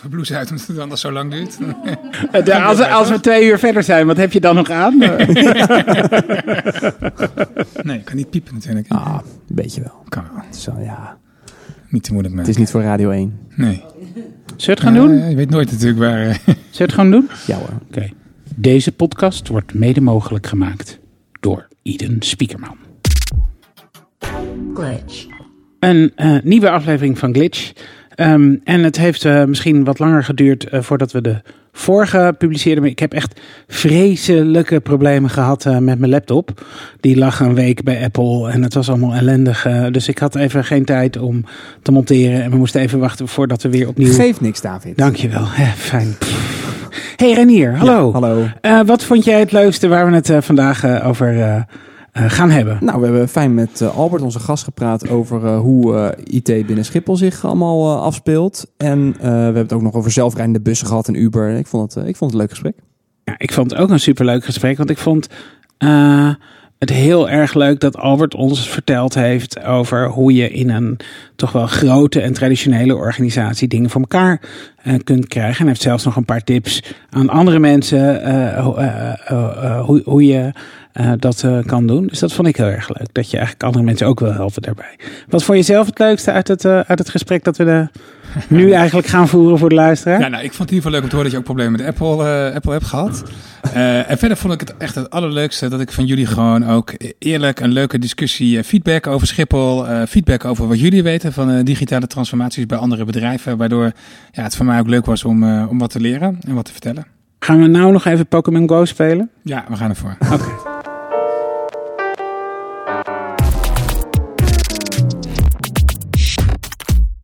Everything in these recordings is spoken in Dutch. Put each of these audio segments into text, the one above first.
Verbloes uit omdat het anders zo lang duurt. Eh, als, als we twee uur verder zijn, wat heb je dan nog aan? nee, ik kan niet piepen natuurlijk. Ah, een beetje wel. Kan wel. Zo, ja. Niet te moeilijk Het mee. is niet voor Radio 1. Nee. Zullen we het gaan doen? Ja, je weet nooit natuurlijk waar... eh, Zullen we het gewoon doen? Ja hoor. Oké. Deze podcast wordt mede mogelijk gemaakt door Eden Spiekerman. Glitch. Een eh, nieuwe aflevering van Glitch. Ehm, en het heeft eh, misschien wat langer geduurd eh, voordat we de vorige publiceerden. Maar ik heb echt vreselijke problemen gehad eh, met mijn laptop. Die lag een week bij Apple en het was allemaal ellendig. dus ik had even geen tijd om te monteren. En we moesten even wachten voordat we weer opnieuw... Geef niks, David. Dankjewel. Ja, fijn. Hey Renier, hallo. Ja, hallo. Wat vond jij het leukste waar we het vandaag over gaan hebben? Nou, we hebben fijn met eh, Albert, onze gast, gepraat over eh, hoe eh, IT binnen Schiphol zich allemaal eh, afspeelt. En eh, we hebben het ook nog over zelfrijdende bussen gehad en Uber. Ik vond het, eh, ik vond het een leuk gesprek. Ja, ik vond het ook een superleuk gesprek, want ik vond eh, het heel erg leuk dat Albert ons verteld heeft over hoe je in een toch wel grote en traditionele organisatie dingen voor elkaar eh, kunt krijgen. En hij heeft zelfs nog een paar tips aan andere mensen eh, ho- eh, eh, eh, hoe, hoe je eh, dat eh, kan doen. Dus dat vond ik heel erg leuk, dat je eigenlijk andere mensen ook wil helpen daarbij. Wat vond je zelf het leukste uit het, eh, uit het gesprek dat we de, nu eigenlijk gaan voeren voor de luisteraar? Ja, nou, ik vond het in ieder geval leuk om te horen dat je ook problemen met Apple, Apple hebt gehad. Eh, en verder vond ik het echt het allerleukste dat ik van jullie gewoon ook eerlijk een leuke discussie, feedback over Schiphol, feedback over wat jullie weten van digitale transformaties bij andere bedrijven, waardoor ja, het voor mij ook leuk was om, om wat te leren en wat te vertellen. Gaan we nou nog even Pokémon Go spelen? Ja, we gaan ervoor. Oké.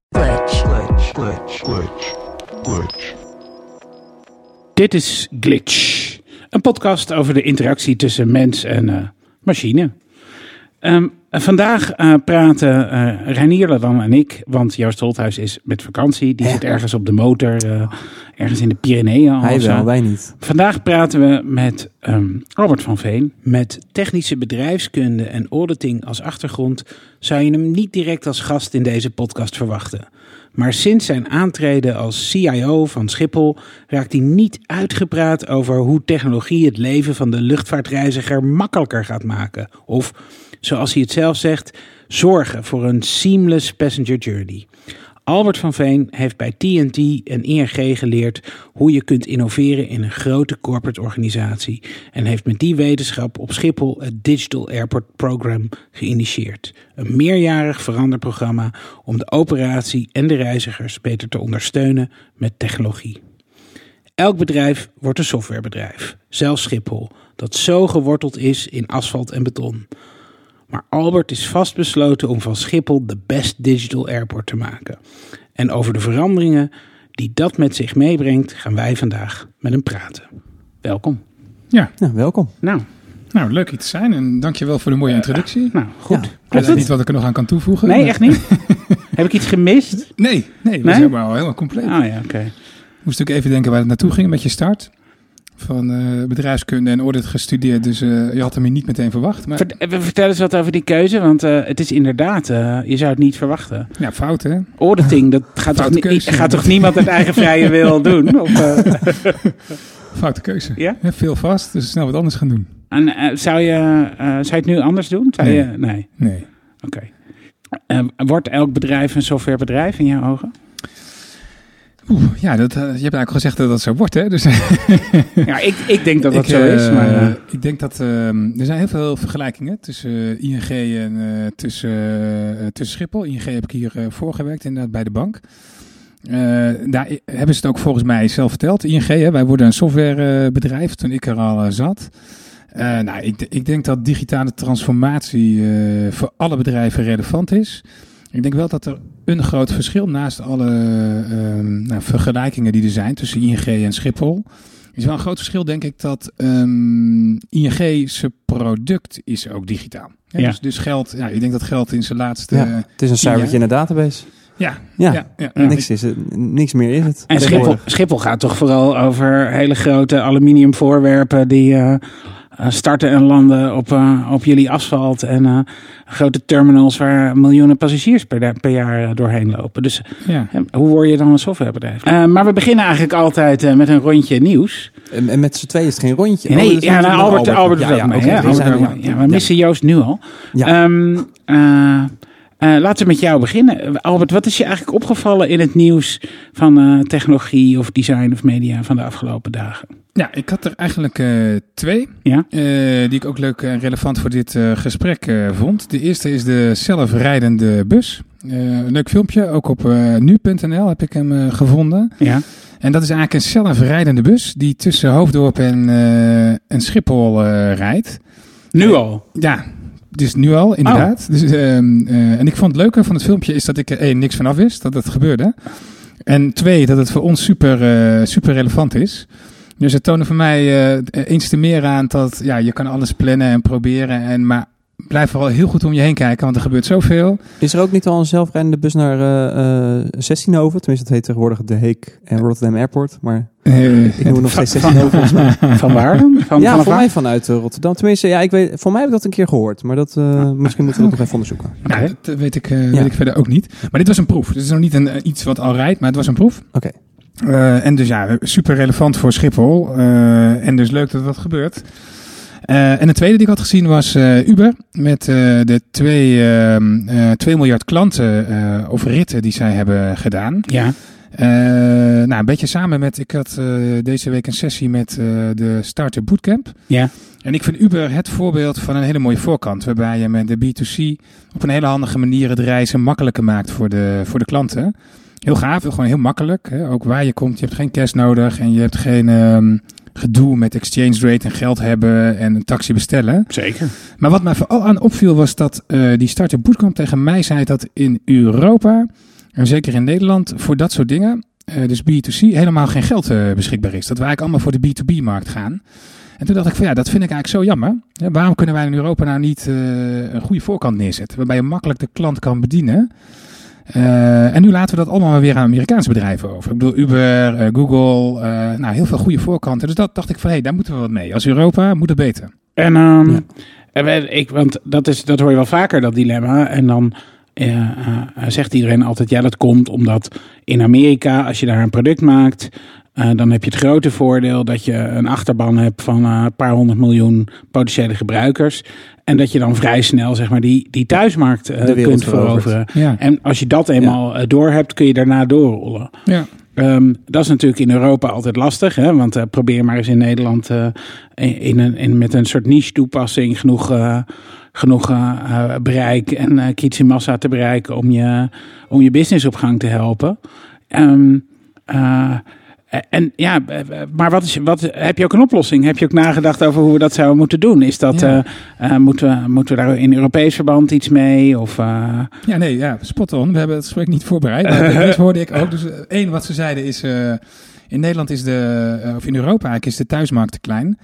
Glitch. glitch, glitch, glitch, glitch. Dit is Glitch, een podcast over de interactie tussen mens en eh, machine. Vandaag eh, praten eh Reinier en ik, want Joost Holthuis is met vakantie. Die Ja. zit ergens op de motor, eh, ergens in de Pyreneeën. Hij zo. wel, wij niet. Vandaag praten we met ehm, Albert van Veen. Met technische bedrijfskunde en auditing als achtergrond zou je hem niet direct als gast in deze podcast verwachten. Maar sinds zijn aantreden als CIO van Schiphol raakt hij niet uitgepraat over hoe technologie het leven van de luchtvaartreiziger makkelijker gaat maken. Of, zoals hij het zelf zegt, zorgen voor een seamless passenger journey. Albert van Veen heeft bij TNT en ING geleerd hoe je kunt innoveren in een grote corporate organisatie. En heeft met die wetenschap op Schiphol het Digital Airport Program geïnitieerd. Een meerjarig veranderprogramma om de operatie en de reizigers beter te ondersteunen met technologie. Elk bedrijf wordt een softwarebedrijf, zelfs Schiphol, dat zo geworteld is in asfalt en beton. Maar Albert is vastbesloten om van Schiphol de best digital airport te maken. En over de veranderingen die dat met zich meebrengt, gaan wij vandaag met hem praten. Welkom. Ja, Nou, welkom. Nou, nou leuk hier te zijn en dankjewel voor de mooie introductie. nou goed. Ja. Ik weet niet wat ik er nog aan kan toevoegen. Nee, maar- echt niet? Heb ik iets gemist? Nee, nee, we Nee? zijn helemaal, helemaal compleet. Oh ja, oké. Moest ook even denken waar het naartoe ging met je start. Van eh, bedrijfskunde en audit gestudeerd, dus eh, je had hem hier niet meteen verwacht. Maar eh, Vertel eens wat over die keuze, want het is inderdaad, je zou het niet verwachten. ja, fout hè? Auditing, dat gaat, toch, Foute ni- keuze. gaat toch niemand uit eigen vrije wil doen? Of, Foute keuze. Ja? veel vast, dus snel wat anders gaan doen. en, zou, je, zou je het nu anders doen? Zou Nee. Je, nee. Nee. Oké. Wordt elk bedrijf een softwarebedrijf in jouw ogen? Oeh, ja, dat, eh, je hebt eigenlijk al gezegd dat dat zo wordt hè. Dus, Ja, ik, ik denk dat dat ik, zo is. eh, Maar, eh, ik denk dat ehm, er zijn heel veel vergelijkingen tussen ING en tussen, tussen Schiphol. ING heb ik hier eh voorgewerkt inderdaad bij de bank. Daar hebben ze het ook volgens mij zelf verteld. ING, hè, wij worden een softwarebedrijf toen ik er al zat. Nou, ik, ik denk dat digitale transformatie voor alle bedrijven relevant is. Ik denk wel dat er een groot verschil naast alle ehm, nou, vergelijkingen die er zijn tussen ING en Schiphol. is wel een groot verschil, denk ik, dat ehm ING zijn product is ook digitaal. Ja, Ja. Dus, dus geld, ja, ik denk dat geld in zijn laatste. Ja. Het is een cijfertje in de database. ja, Ja, ja, ja, Ja. Niks, is het, niks meer is het. en Schiphol. Schiphol gaat toch vooral over hele grote aluminium voorwerpen die eh, starten en landen op, eh, op jullie asfalt. En eh, grote terminals waar miljoenen passagiers per, per jaar eh, doorheen lopen. Dus Ja. hoe word je dan een softwarebedrijf? Eh, maar we beginnen eigenlijk altijd eh, met een rondje nieuws. En, en met z'n tweeën is het geen rondje. Nee, Oh, ja, nou, Albert, Albert, Ja, ja, mee. Albert mee. Ja, we missen Joost nu al. Ja. Ehm, eh, laten we met jou beginnen. Albert, wat is je eigenlijk opgevallen in het nieuws van eh, technologie of design of media van de afgelopen dagen? Ja, ik had er eigenlijk eh, twee. Ja? die ik ook leuk en relevant voor dit gesprek vond. De eerste is de zelfrijdende bus. Een leuk filmpje, ook op nu.nl heb ik hem gevonden. Ja. En dat is eigenlijk een zelfrijdende bus die tussen Hoofddorp en, en Schiphol rijdt. Nu al. Ja, dus nu al, inderdaad. Dus, ehm, eh, en ik vond het leuke van het filmpje is dat ik er één niks van af wist, dat het gebeurde. En twee, dat het voor ons super, eh, super relevant is. Dus het toonde voor mij eh, eens te meer aan dat ja, je kan alles plannen en proberen. En, maar blijf vooral heel goed om je heen kijken, want er gebeurt zoveel. Is er ook niet al een zelfrijdende bus naar eh eh Sessinove? Tenminste, het heet tegenwoordig de Heek en Rotterdam Airport. Maar Eh, ik noem het nog steeds Sessinove volgens mij. Van waar? dan? Van, ja, vanaf voor mij vanuit Rotterdam. Tenminste, ja, ik weet, voor mij heb ik dat een keer gehoord. Maar dat, eh, misschien moeten we dat nog even onderzoeken. nou, Oké. dat weet ik, eh, Ja. weet ik verder ook niet. Maar dit was een proef. Dit is nog niet een, iets wat al rijdt, maar het was een proef. Oké. Eh, en dus ja, super relevant voor Schiphol. Eh, en dus leuk dat dat gebeurt. Eh, en de tweede die ik had gezien was eh, Uber. Met eh, de 2 ehm, eh, 2 miljard klanten of ritten die zij hebben gedaan. Ja. Nou, een beetje samen met, ik had deze week een sessie met de Starter Bootcamp. Ja. En ik vind Uber het voorbeeld van een hele mooie voorkant. Waarbij je met de B2C op een hele handige manier het reizen makkelijker maakt voor de, voor de klanten. Heel gaaf, gewoon heel makkelijk. Hè? Ook waar je komt, je hebt geen cash nodig en je hebt geen ehm, gedoe met exchange rate en geld hebben en een taxi bestellen. Zeker. Maar wat mij vooral aan opviel was dat eh, die Starter Bootcamp tegen mij zei dat in Europa, en zeker in Nederland, voor dat soort dingen, eh, dus B2C, helemaal geen geld eh, beschikbaar is. Dat wij eigenlijk allemaal voor de B2B-markt gaan. En toen dacht ik van ja, dat vind ik eigenlijk zo jammer. Ja, waarom kunnen wij in Europa nou niet een goede voorkant neerzetten, waarbij je makkelijk de klant kan bedienen? Eh, en nu laten we dat allemaal weer aan Amerikaanse bedrijven over. Ik bedoel, Uber, eh, Google, eh, nou heel veel goede voorkanten. Dus dat dacht ik van hé, daar moeten we wat mee. Als Europa moet het beter. En, ehm, Ja. en ik, want dat, is, dat hoor je wel vaker, dat dilemma. En dan zegt iedereen altijd, ja dat komt omdat in Amerika, als je daar een product maakt, eh, dan heb je het grote voordeel dat je een achterban hebt van eh, een paar honderd miljoen potentiële gebruikers. En dat je dan vrij snel zeg maar, die, die thuismarkt eh, kunt veroveren. Ja, En als je dat eenmaal eh, door hebt, kun je daarna doorrollen. ja. Ehm, dat is natuurlijk in Europa altijd lastig. Hè? Want eh, probeer maar eens in Nederland eh, in een, in, met een soort niche toepassing genoeg, eh, genoeg bereik en uh, kritische massa te bereiken om je, om je business op gang te helpen. Ehm, eh, en ja, eh, maar wat is, wat, heb je ook een oplossing? Heb je ook nagedacht over hoe we dat zouden moeten doen? Is dat, Ja. eh, eh, moeten, we, moeten we daar in Europees verband iets mee? Of, eh, Ja, nee, ja, spot on. We hebben het gesprek niet voorbereid. Maar dat hoorde ik ook. Dus eh, één wat ze zeiden is, eh, in Nederland is de, eh, of in Europa eigenlijk, is de thuismarkt te klein.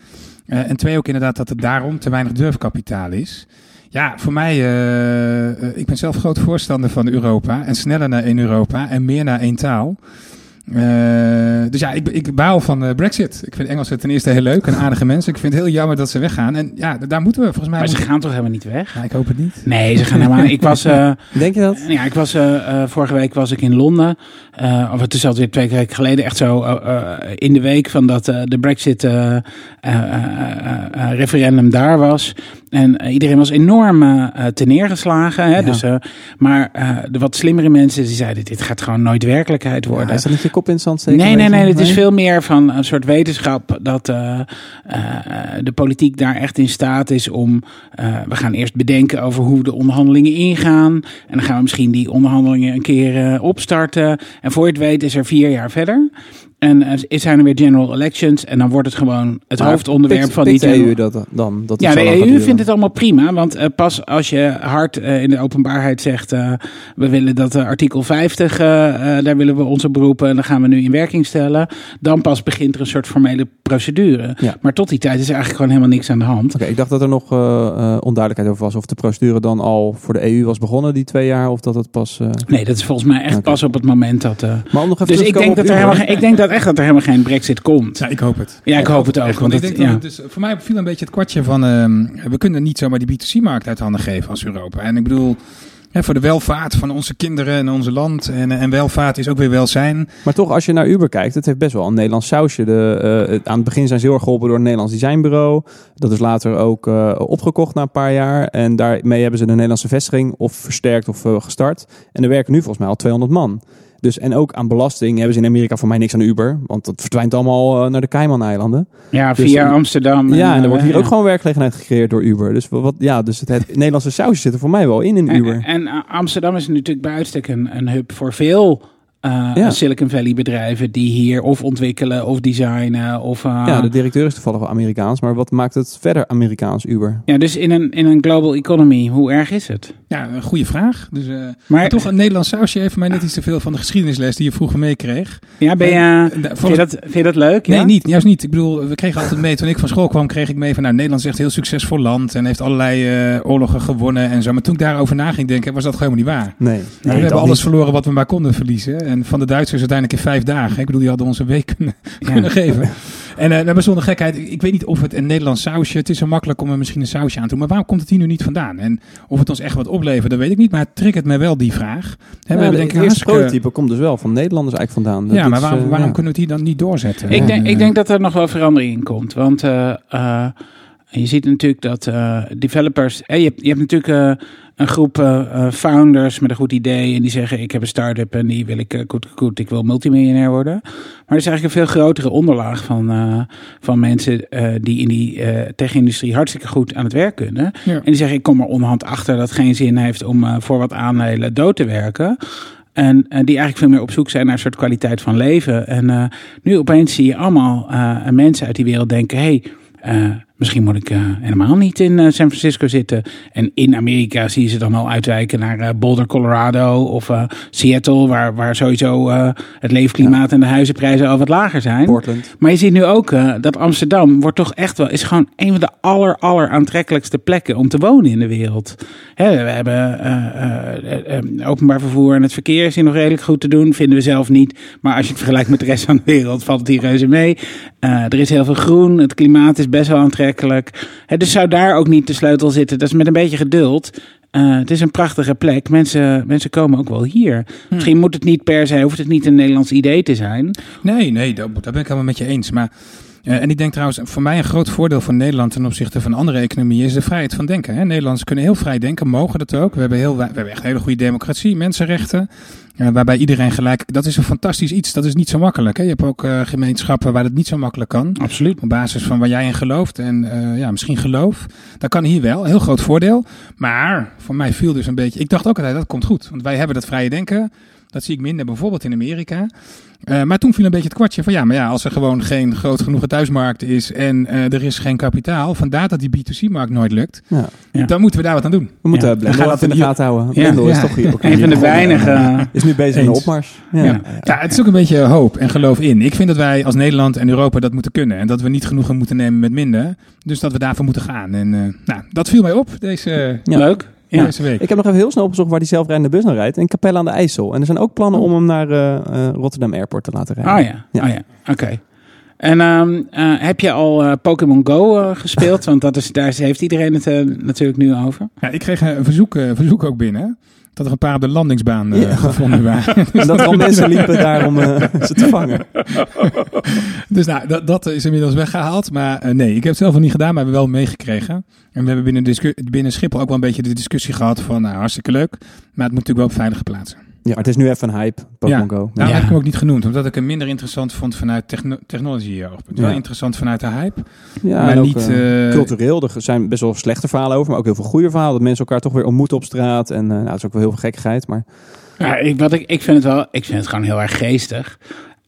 Eh, en twee ook inderdaad dat er daarom te weinig durfkapitaal is. Ja, voor mij, eh, eh, ik ben zelf groot voorstander van Europa. En sneller naar één Europa en meer naar één taal. Eh, dus ja, ik, ik baal van eh, Brexit. Ik vind Engelsen ten eerste heel leuk en aardige mensen. Ik vind het heel jammer dat ze weggaan. En ja, daar moeten we volgens mij... maar ze gaan toch helemaal niet weg? Ja, ik hoop het niet. Nee, ze gaan helemaal. Ik was. eh, Denk je dat? Ja, ik was eh, eh, vorige week was ik in Londen. eh, of het is alweer twee weken geleden. Echt zo eh, eh, in de week van dat eh, de Brexit eh, eh, eh, eh, referendum daar was. En eh, iedereen was enorm eh eh, ten neergeslagen. Hè? Ja. Dus, eh, maar eh, de wat slimmere mensen die zeiden: dit gaat gewoon nooit werkelijkheid worden. Ja, is dat niet je kop in het zand steken? Nee, nee, nee. Het is veel meer van een soort wetenschap dat eh, eh, de politiek daar echt in staat is om. eh, we gaan eerst bedenken over hoe de onderhandelingen ingaan. En dan gaan we misschien die onderhandelingen een keer eh, opstarten. En voor je het weet is er vier jaar verder. En zijn er weer general elections. En dan wordt het gewoon het Maar hoofdonderwerp pikt- van die de EU dat dan? Dat ja, de EU vindt het allemaal prima. Want eh, pas als je hard eh, in de openbaarheid zegt... eh, we willen dat artikel 50, eh, eh, daar willen we onze beroepen... en dan gaan we nu in werking stellen. Dan pas begint er een soort formele procedure. Ja. Maar tot die tijd is er eigenlijk gewoon helemaal niks aan de hand. Oké, ik dacht dat er nog onduidelijkheid over was. Of de procedure dan al voor de EU was begonnen, die twee jaar. Of dat het pas... Nee, dat is volgens mij echt pas op het moment dat... Maar om nog even dus ik denk, dat er helemaal ik denk dat echt dat er helemaal geen brexit komt. Ja, ik hoop het. Ja, ik hoop het ook. Echt, Want want ik het- denk ja. dat het dus, voor mij viel een beetje het kwartje van... ehm, we kunnen niet zomaar die B2C-markt uit handen geven als Europa. En ik bedoel, hè, voor de welvaart van onze kinderen en onze land... En, en welvaart is ook weer welzijn. Maar toch, als je naar Uber kijkt, het heeft best wel een Nederlands sausje. De, eh, aan het begin zijn ze heel erg geholpen door een Nederlands designbureau. Dat is later ook eh, opgekocht na een paar jaar. En daarmee hebben ze de Nederlandse vestiging of versterkt of eh, gestart. En er werken nu volgens mij al 200 man. Dus, en ook aan belasting hebben ze in Amerika voor mij niks aan Uber. Want dat verdwijnt allemaal eh, naar de Cayman-eilanden. Ja, Dus- via Amsterdam. ja, en er eh, wordt hier ja. ook gewoon werkgelegenheid gecreëerd door Uber. Dus, wat, ja, dus het, het Nederlandse sausje zit er voor mij wel in, in En, Uber. en uh, Amsterdam is natuurlijk bij uitstek een, een hub voor veel uh, Ja. Silicon Valley bedrijven die hier of ontwikkelen of designen. Of, uh, Ja, de directeur is toevallig wel Amerikaans. Maar wat maakt het verder Amerikaans, Uber? ja, dus in een, in een global economy, hoe erg is het? Ja, een goede vraag. Dus, eh, Maar maar toch, een Nederlands sausje heeft mij net iets te veel van de geschiedenisles die je vroeger meekreeg. ja, ben je, vind, je dat, vind je dat leuk? Nee, ja? niet. Juist niet. Ik bedoel, we kregen altijd mee, toen ik van school kwam, kreeg ik mee van, nou, Nederland is echt een heel succesvol land en heeft allerlei eh, oorlogen gewonnen en zo. Maar toen ik daarover na ging denken, was dat gewoon niet waar. Nee. we hebben alles verloren wat we maar konden verliezen. En van de Duitsers uiteindelijk in vijf dagen. Ik bedoel, die hadden ons een week kunnen, kunnen geven. En uh, zonder gekheid, ik, weet niet of het een Nederlands sausje, het is zo makkelijk om er misschien een sausje aan te doen. Maar waarom komt het hier nu niet vandaan? En of het ons echt wat oplevert, dat weet ik niet. Maar het triggert mij wel die vraag. Hè, we de denk ik eerste hartstikke- prototype komt dus wel van Nederlanders eigenlijk vandaan. Ja, maar waarom, eh, waarom ja. kunnen we het hier dan niet doorzetten? Ik En, denk, ik denk dat er nog wel verandering in komt. Want eh, eh, je ziet natuurlijk dat eh, developers. eh, je, hebt, je hebt natuurlijk eh, een groep eh, founders met een goed idee. En die zeggen: Ik heb een start-up en die wil ik goed, goed, ik wil multimiljonair worden. Maar er is eigenlijk een veel grotere onderlaag van, van mensen die in die tech-industrie hartstikke goed aan het werk kunnen. Ja. En die zeggen: Ik kom er onderhand achter dat het geen zin heeft om voor wat aandelen dood te werken. En die eigenlijk veel meer op zoek zijn naar een soort kwaliteit van leven. En nu opeens zie je allemaal mensen uit die wereld denken: hey, misschien moet ik eh, helemaal niet in eh, San Francisco zitten. En in Amerika zie je ze dan al uitwijken naar eh, Boulder, Colorado of Seattle, waar, waar sowieso het leefklimaat en de huizenprijzen al wat lager zijn. Portland. Maar je ziet nu ook dat Amsterdam wordt toch echt wel, is gewoon een van de aller, aller aantrekkelijkste plekken om te wonen in de wereld. Hè, we hebben openbaar vervoer en het verkeer is hier nog redelijk goed te doen, vinden we zelf niet. Maar als je het vergelijkt met de rest van de wereld, valt het hier reuze mee. Eh, er is heel veel groen, het klimaat is best wel aantrekkelijk. Dus zou daar ook niet de sleutel zitten. Dat is met een beetje geduld. Eh, het is een prachtige plek. Mensen, mensen komen ook wel hier. Misschien moet het niet per se, hoeft het niet een Nederlands idee te zijn. Nee, nee, dat, daar ben ik helemaal met je eens. Maar, en ik denk trouwens, voor mij een groot voordeel van Nederland ten opzichte van andere economieën is de vrijheid van denken. Hè? Nederlanders kunnen heel vrij denken, mogen dat ook. We hebben, heel, we hebben echt een hele goede democratie, mensenrechten. eh, waarbij iedereen gelijk. Dat is een fantastisch iets. Dat is niet zo makkelijk. Hè? Je hebt ook eh, gemeenschappen waar dat niet zo makkelijk kan. Absoluut. Op basis van waar jij in gelooft en eh, ja, misschien geloof. Dat kan hier wel. Heel groot voordeel. Maar voor mij viel dus een beetje. Ik dacht ook altijd dat komt goed. Want wij hebben dat vrije denken. Dat zie ik minder bijvoorbeeld in Amerika. Uh, maar toen viel een beetje het kwartje van ja, maar ja, als er gewoon geen groot genoeg thuismarkt is en uh, er is geen kapitaal, vandaar dat die B2C-markt nooit lukt, Ja. ja. dan moeten we daar wat aan doen. We moeten Ja. ja. Blendel Dan gaat even in de gaten houden. Ja. Blendel is toch hier ook Een van de hier weinige. Is nu bezig met een Eens. opmars. Ja. Ja. Ja, het is ook een beetje hoop en geloof in. Ik vind dat wij als Nederland en Europa dat moeten kunnen. En dat we niet genoegen moeten nemen met minder. Dus dat we daarvoor moeten gaan. En uh, nou, dat viel mij op deze, Ja. Leuk. Ja. deze week. Ik heb nog even heel snel opgezocht waar die zelfrijdende bus naar rijdt. In Capelle aan de IJssel. En er zijn ook plannen om hem naar uh, uh, Rotterdam Airport te laten rijden. Oh ja, Ja. oh ja. oké. En um, uh, heb je al uh, Pokémon Go uh, gespeeld? Want dat is, daar heeft iedereen het uh, natuurlijk nu over. Ja, ik kreeg een verzoek, uh, verzoek ook binnen. Dat er een paar op de landingsbaan uh, Ja. gevonden waren. En dat er al mensen liepen daar om uh, ze te vangen. dus nou, dat, dat is inmiddels weggehaald. Maar uh, nee, ik heb het zelf nog niet gedaan, maar we hebben wel meegekregen. En we hebben binnen, binnen Schiphol ook wel een beetje de discussie gehad van, nou, hartstikke leuk. Maar het moet natuurlijk wel op veilige plaatsen. Ja, maar het is nu even een hype, Pokémon Ja. Go. Nou Ja. heb ik hem ook niet genoemd, omdat ik hem minder interessant vond vanuit techno technology oogpunt. Wel Ja. interessant vanuit de hype, Ja, maar niet... eh, eh, cultureel. Er zijn best wel slechte verhalen over, maar ook heel veel goede verhalen. Dat mensen elkaar toch weer ontmoeten op straat. En uh, nou, dat is ook wel heel veel gekkigheid. Maar Ja, ik, wat ik, ik vind het wel, ik vind het gewoon heel erg geestig.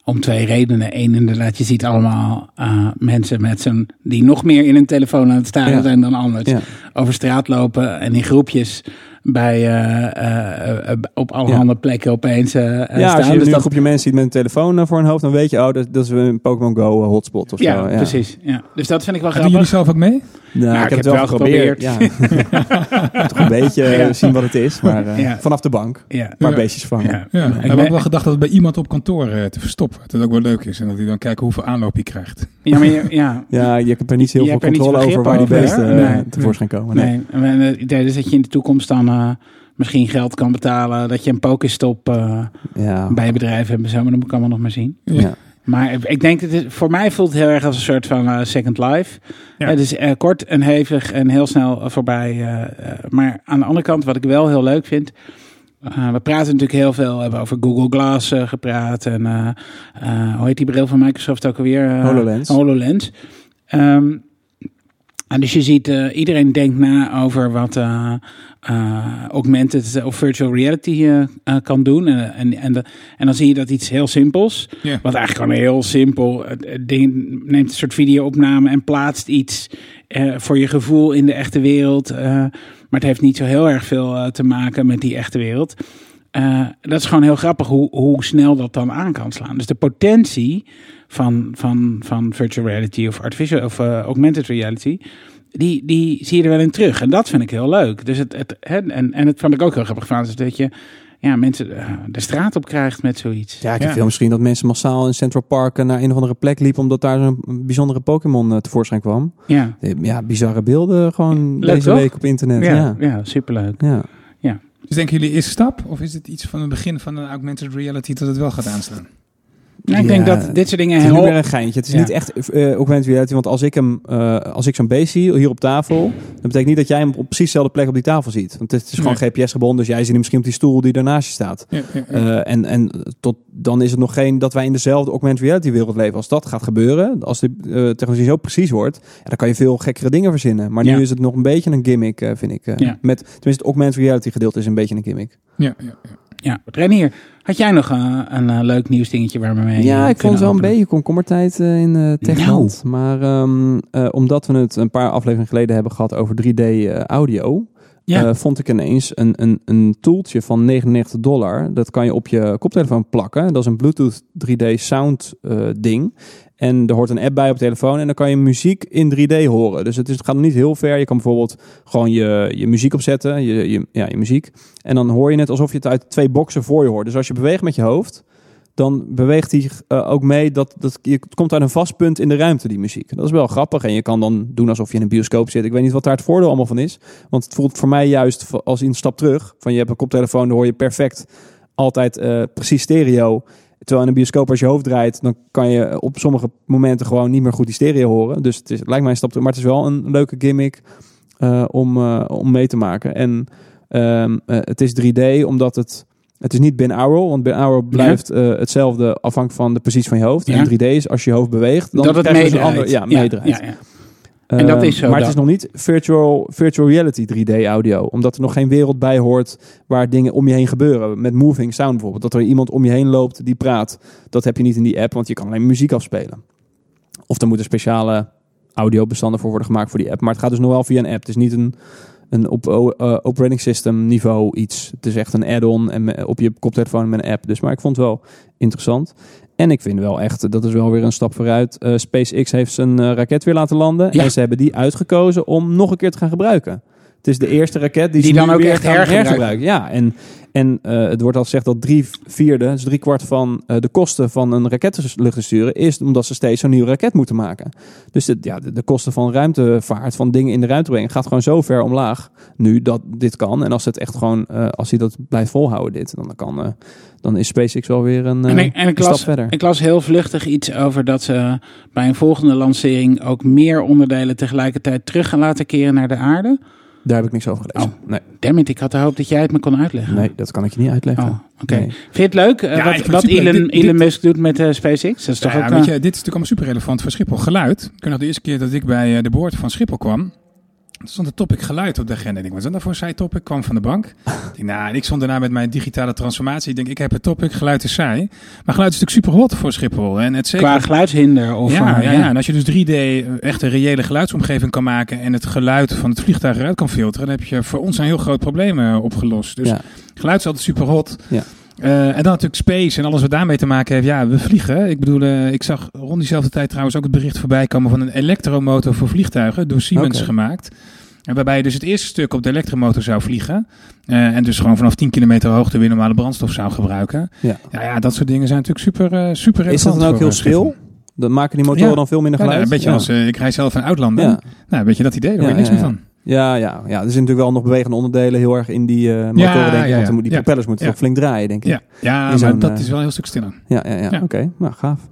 Om twee redenen. Eén, inderdaad, je ziet allemaal uh, mensen met zijn, die nog meer in hun telefoon aan het staren Ja. zijn dan anders. Ja. Over straat lopen en in groepjes bij, eh, eh, eh, op allerhande plekken opeens eh, ja, staan. als je Dus nu een dat- groepje mensen ziet met een telefoon voor hun hoofd, dan weet je, oh, dat, dat is een Pokémon Go hotspot of ja, zo. precies. Ja. Dus dat vind ik wel Doen jullie grappig. zelf ook mee? Nou, Nou, ik heb het wel geprobeerd. Ja. Toch een beetje Ja. zien wat het is, maar eh, Ja. vanaf de bank. Ja. Maar Ja. beestjes vangen. Ja. Ja, Ik ik heb ook wel gedacht dat het bij iemand op kantoor te verstoppen. Dat het ook wel leuk is. En dat hij dan kijkt hoeveel aanloop hij krijgt. Ja, maar je- ja, Ja, je hebt er niet heel Je veel controle over waar die over, beesten eh, Nee. tevoorschijn komen. Nee. Nee, het idee is dat je in de toekomst dan eh, misschien geld kan betalen. Dat je een Pokéstop eh, Ja. bij je bedrijf hebt. en Zo, maar dat kan we nog maar zien. Ja. Maar ik denk dat het voor mij voelt het heel erg als een soort van eh, Second Life. Ja. Het is eh, kort en hevig en heel snel eh, voorbij. eh, eh, maar aan de andere kant, wat ik wel heel leuk vind. Eh, we praten natuurlijk heel veel, we hebben over Google Glass eh, gepraat. En eh, eh, hoe heet die bril van Microsoft ook alweer? HoloLens. HoloLens. Ehm, en dus je ziet, eh, iedereen denkt na over wat eh, eh, augmented of virtual reality kan doen. En, en, en, de- en dan zie je dat iets heel simpels, Ja. wat eigenlijk gewoon heel simpel ding neemt een soort videoopname en plaatst iets eh, voor je gevoel in de echte wereld. eh, maar het heeft niet zo heel erg veel eh, te maken met die echte wereld. Dat is gewoon heel grappig hoe, hoe snel dat dan aan kan slaan. Dus de potentie van, van, van virtual reality of artificial of augmented reality, die, die zie je er wel in terug. En dat vind ik heel leuk. Dus het, het, en, en het vond ik ook heel grappig van, is dat je ja, mensen eh, de straat op krijgt met zoiets. Ja, ik Ja. heb veel misschien dat mensen massaal in Central Park eh, naar een of andere plek liepen omdat daar zo'n bijzondere Pokémon eh, tevoorschijn kwam. Ja, Ja, bizarre beelden gewoon Leuk, deze toch? week op internet. ja, Ja. ja. superleuk. Ja. Dus denken jullie eerste stap? Of is het iets van het begin van een augmented reality dat het wel gaat aanslaan? Nou, ik denk dat dit soort dingen Het is nu heel... weer een geintje. Het is niet echt eh augmented reality. Want als ik, hem, eh, als ik zo'n beest zie hier op tafel... dan betekent niet dat jij hem op precies dezelfde plek op die tafel ziet. Want het is gewoon GPS-gebonden. Dus jij ziet hem misschien op die stoel die ernaast je staat. Eh, en en tot, dan is het nog geen dat wij in dezelfde augmented reality wereld leven. Als dat gaat gebeuren, als de eh, technologie zo precies wordt, ja, dan kan je veel gekkere dingen verzinnen. Maar nu is het nog een beetje een gimmick, vind ik. Met, tenminste, het augmented reality gedeelte is een beetje een gimmick. ja, ja, ja. Renier, had jij nog eh, een eh, leuk nieuwsdingetje waar we mee Ja, ik vond wel een beetje komkommertijd eh, in eh Techland. Maar ehm, eh, omdat we het een paar afleveringen geleden hebben gehad over 3D eh, audio... Eh, vond ik ineens een, een, een toeltje van 99 dollar. Dat kan je op je koptelefoon plakken. Dat is een Bluetooth 3D sound eh, ding. En er hoort een app bij op de telefoon en dan kan je muziek in 3D horen. Dus het, is, het gaat niet heel ver. Je kan bijvoorbeeld gewoon je, je muziek opzetten, je, je, ja, je muziek. En dan hoor je het alsof je het uit twee boxen voor je hoort. Dus als je beweegt met je hoofd, dan beweegt hij eh, ook mee dat, dat je, komt uit een vast punt in de ruimte, die muziek. Dat is wel grappig. En je kan dan doen alsof je in een bioscoop zit. Ik weet niet wat daar het voordeel allemaal van is. Want het voelt voor mij juist als een stap terug. Van je hebt een koptelefoon, dan hoor je perfect altijd eh, precies stereo. Terwijl in een bioscoop als je hoofd draait, dan kan je op sommige momenten gewoon niet meer goed die stereo horen. Dus het, is, lijkt mij een stap terug. Maar het is wel een leuke gimmick eh, om, om mee te maken. En ehm, eh, het is 3D omdat het... Het is niet binaural, want binaural blijft eh, hetzelfde afhankelijk van de positie van je hoofd. Ja. En 3D is als je hoofd beweegt, dan dat het dus meedraait. een ander, ja, meedraait. En dat Ehm, is zo Maar het is nog niet virtual, virtual reality 3D audio. Omdat er nog geen wereld bij hoort waar dingen om je heen gebeuren. Met moving sound bijvoorbeeld. Dat er iemand om je heen loopt die praat. Dat heb je niet in die app, want je kan alleen muziek afspelen. Of er moeten speciale audiobestanden voor worden gemaakt voor die app. Maar het gaat dus nog wel via een app. Het is niet een, een op eh, operating system niveau iets. Het is echt een add-on en op je koptelefoon met een app. Dus maar ik vond het wel interessant. En ik vind wel echt, dat is wel weer een stap vooruit. eh, SpaceX heeft zijn eh, raket weer laten landen. Ja. En ze hebben die uitgekozen om nog een keer te gaan gebruiken. Het is de eerste raket die, Die ze dan nu ook weer echt hergebruiken. Ja, en, en eh, het wordt al gezegd dat drie vierde, dus drie kwart van eh, de kosten van een raketlucht te sturen, is omdat ze steeds zo'n nieuwe raket moeten maken. Dus de, ja, de, de kosten van ruimtevaart, van dingen in de ruimte brengen, gaat gewoon zo ver omlaag nu dat dit kan. En als het echt gewoon, eh, als hij dat blijft volhouden, dit, dan, kan, dan is SpaceX wel weer een, En ik, en ik een las, stap verder. ik las heel vlugtig iets over dat ze bij een volgende lancering ook meer onderdelen tegelijkertijd terug gaan laten keren naar de aarde. Daar heb ik niks over gelezen. Nee, Damn it, ik had de hoop dat jij het me kon uitleggen. nee, dat kan ik je niet uitleggen. Oh, oké. Nee. Vind je het leuk eh, Ja, wat, wat. Elon, Dit- Musk doet met eh, SpaceX? Dat is toch Ja, ook... weet eh, je, dit is natuurlijk allemaal super relevant voor Schiphol. Geluid. Ik weet nog de eerste keer dat ik bij de boord van Schiphol kwam. Er stond een topic geluid op de agenda. Ik denk, wat is dat nou voor saai topic? Kwam van de bank. ik denk, nou, en ik stond daarna met mijn digitale transformatie. Ik denk, ik heb een topic, geluid is saai. Maar geluid is natuurlijk super hot voor Schiphol. En het zeker... Qua geluidshinder of... ja, eh, ja, ja, en als je dus 3D echt een reële geluidsomgeving kan maken en het geluid van het vliegtuig eruit kan filteren, dan heb je voor ons een heel groot probleem eh, opgelost. Dus ja. geluid is altijd super hot. Ja. Eh, en dan natuurlijk space en alles wat daarmee te maken heeft. Ja, we vliegen. Ik bedoel, eh, ik zag rond diezelfde tijd trouwens ook het bericht voorbij komen van een elektromotor voor vliegtuigen door Siemens gemaakt. En waarbij je dus het eerste stuk op de elektromotor zou vliegen. Eh, en dus gewoon vanaf 10 kilometer hoogte weer normale brandstof zou gebruiken. Ja. Ja, ja dat soort dingen zijn natuurlijk super, super Is dat dan ook heel stil? Dan maken die motoren Ja. dan veel minder Ja, nou, geluid? een beetje ja. als, ik rij zelf een Outlander. Ja. Nou, weet je dat idee, daar hoor je Ja, niks ja, meer ja. van. Ja, ja, ja, er zitten natuurlijk wel nog bewegende onderdelen heel erg in die eh motoren, Ja, denk ik. ja, Want ja. dan moet- die propellers moeten toch flink draaien, denk ik. Ja, ja maar dat eh, is wel een heel stuk stiller. ja, ja, ja. Oké. Nou, gaaf.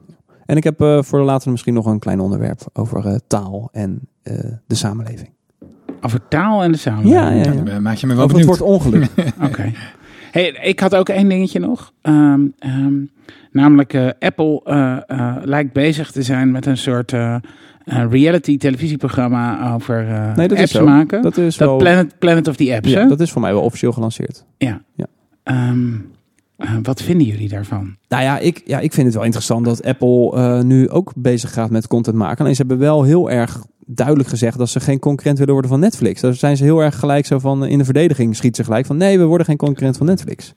En ik heb eh, voor later misschien nog een klein onderwerp over taal en de samenleving. Over taal en de samenleving. Ja, eh, maak je me wel Over het woord ongeluk. Oké. Hey, ik had ook één dingetje nog. Ehm, ehm, namelijk, Apple lijkt bezig te zijn met een soort reality televisieprogramma over eh, Nee, dat is apps zo. maken. Dat is Dat wel... Planet, Planet of the Apps, ja, hè? dat is voor mij wel officieel gelanceerd. Ja. Ja. Ehm, eh, wat vinden jullie daarvan? Nou ja ik, ja, ik vind het wel interessant dat Apple eh, nu ook bezig gaat met content maken. Alleen ze hebben wel heel erg duidelijk gezegd dat ze geen concurrent willen worden van Netflix. Daar zijn ze heel erg gelijk zo van, in de verdediging schiet ze gelijk van nee, we worden geen concurrent van Netflix.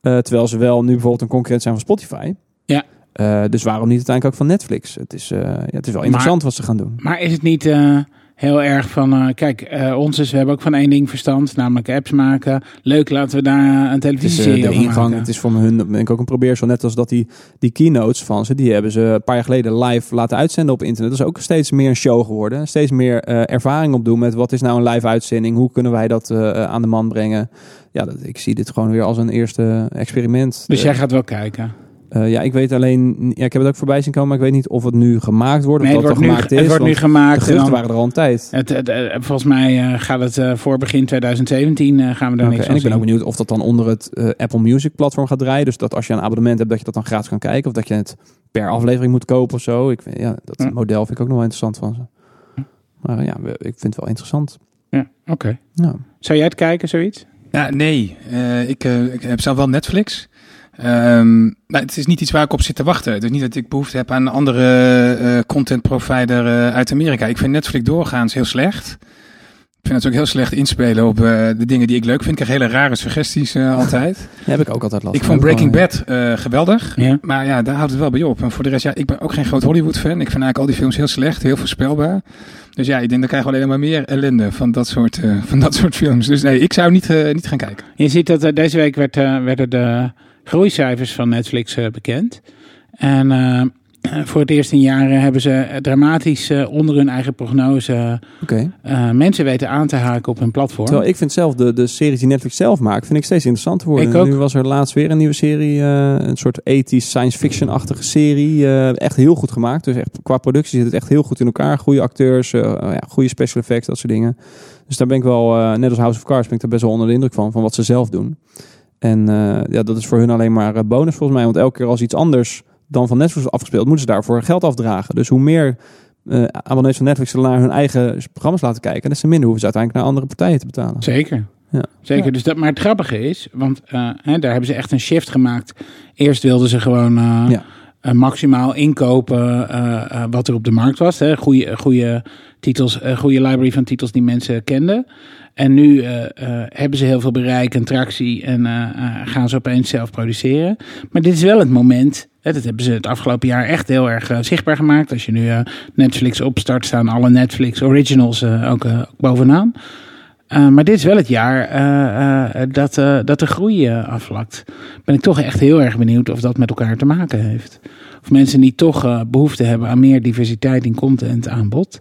Terwijl ze wel nu bijvoorbeeld een concurrent zijn van Spotify. Ja. Eh, dus waarom niet uiteindelijk ook van Netflix? Het is, eh, ja, het is wel interessant wat ze gaan doen. Maar is het niet eh, heel erg van, kijk, ons is, we hebben ook van één ding verstand, namelijk apps maken. Leuk, laten we daar een Het is televisieserie de ingang, maken. het is voor hun denk ik ook een probeersel. Net als dat die, die keynotes van ze, die hebben ze een paar jaar geleden live laten uitzenden op internet. Dat is ook steeds meer een show geworden. Steeds meer ervaring opdoen met wat is nou een live uitzending. Hoe kunnen wij dat aan de man brengen. Ja, dat, ik zie dit gewoon weer als een eerste experiment. Dus jij gaat wel kijken. Eh, ja, ik weet alleen, ja, ik heb het ook voorbij zien komen, maar ik weet niet of het nu gemaakt wordt. Of Nee, het dat wordt, het nu, gemaakt is. het wordt nu want gemaakt. de en geruchten dan- waren er al een tijd. Het, het, eh, volgens mij eh, gaat het eh, voor begin 2017 eh, gaan we daar Oké, niks en ik ben ook benieuwd of dat dan onder het eh, Apple Music platform gaat draaien. Dus dat als je een abonnement hebt, dat je dat dan gratis kan kijken. Of dat je het per aflevering moet kopen of zo. Ik, vind- ja, dat Ja. model vind ik ook nog wel interessant van ze. Maar ja, ik vind het wel interessant. Ja, oké. Ja. Zou jij het kijken, zoiets? Ja, nee. Eh, ik, eh, ik heb zelf wel Netflix. Ehm, maar het is niet iets waar ik op zit te wachten. Het is niet dat ik behoefte heb aan een andere eh, content provider eh, uit Amerika. Ik vind Netflix doorgaans heel slecht. Ik vind het ook heel slecht inspelen op eh, de dingen die ik leuk vind. Ik krijg hele rare suggesties altijd. Heb ik ook altijd last ik vond Breaking Bad geweldig. Ja. Maar ja, daar houdt het wel bij op. En voor de rest, ja, ik ben ook geen groot Hollywood-fan. Ik vind eigenlijk al die films heel slecht, heel voorspelbaar. Dus ja, ik denk, dan krijgen we alleen maar meer ellende van dat soort, van dat soort films. Dus nee, ik zou niet, niet gaan kijken. Je ziet dat deze week werd, werden de groeicijfers van Netflix eh, bekend. En eh, voor het eerst in jaren hebben ze eh, dramatisch onder hun eigen prognose mensen weten aan te haken op hun platform. Terwijl ik vind zelf de, de series die Netflix zelf maakt, vind ik steeds interessanter worden. Nu was er laatst weer een nieuwe serie, een soort 80s science fiction-achtige serie. echt heel goed gemaakt. Dus echt, qua productie zit het echt heel goed in elkaar. Goede acteurs, eh, ja, goede special effects, dat soort dingen. Dus daar ben ik wel, net als House of Cards, ben ik daar best wel onder de indruk van, van wat ze zelf doen. En eh, ja, dat is voor hun alleen maar bonus volgens mij. Want elke keer als iets anders dan van Netflix wordt afgespeeld, moeten ze daarvoor geld afdragen. Dus hoe meer eh abonnees van Netflix naar hun eigen programma's laten kijken, des te minder hoeven ze uiteindelijk naar andere partijen te betalen. Zeker. Ja. Zeker. Ja. Dus dat, maar het grappige is, want eh, hè, daar hebben ze echt een shift gemaakt. Eerst wilden ze gewoon eh, Ja. Eh, maximaal inkopen eh, eh, wat er op de markt was. Hè. Goede, goede titels, goede library van titels die mensen kenden. En nu hebben ze heel veel bereik en tractie en gaan ze opeens zelf produceren. Maar dit is wel het moment. Hè, dat hebben ze het afgelopen jaar echt heel erg zichtbaar gemaakt. Als je nu Netflix opstart, staan alle Netflix originals ook bovenaan. Uh, maar dit is wel het jaar uh, uh, dat, dat de groei afvlakt. Ben ik toch echt heel erg benieuwd of dat met elkaar te maken heeft. Of mensen niet toch behoefte hebben aan meer diversiteit in content aanbod.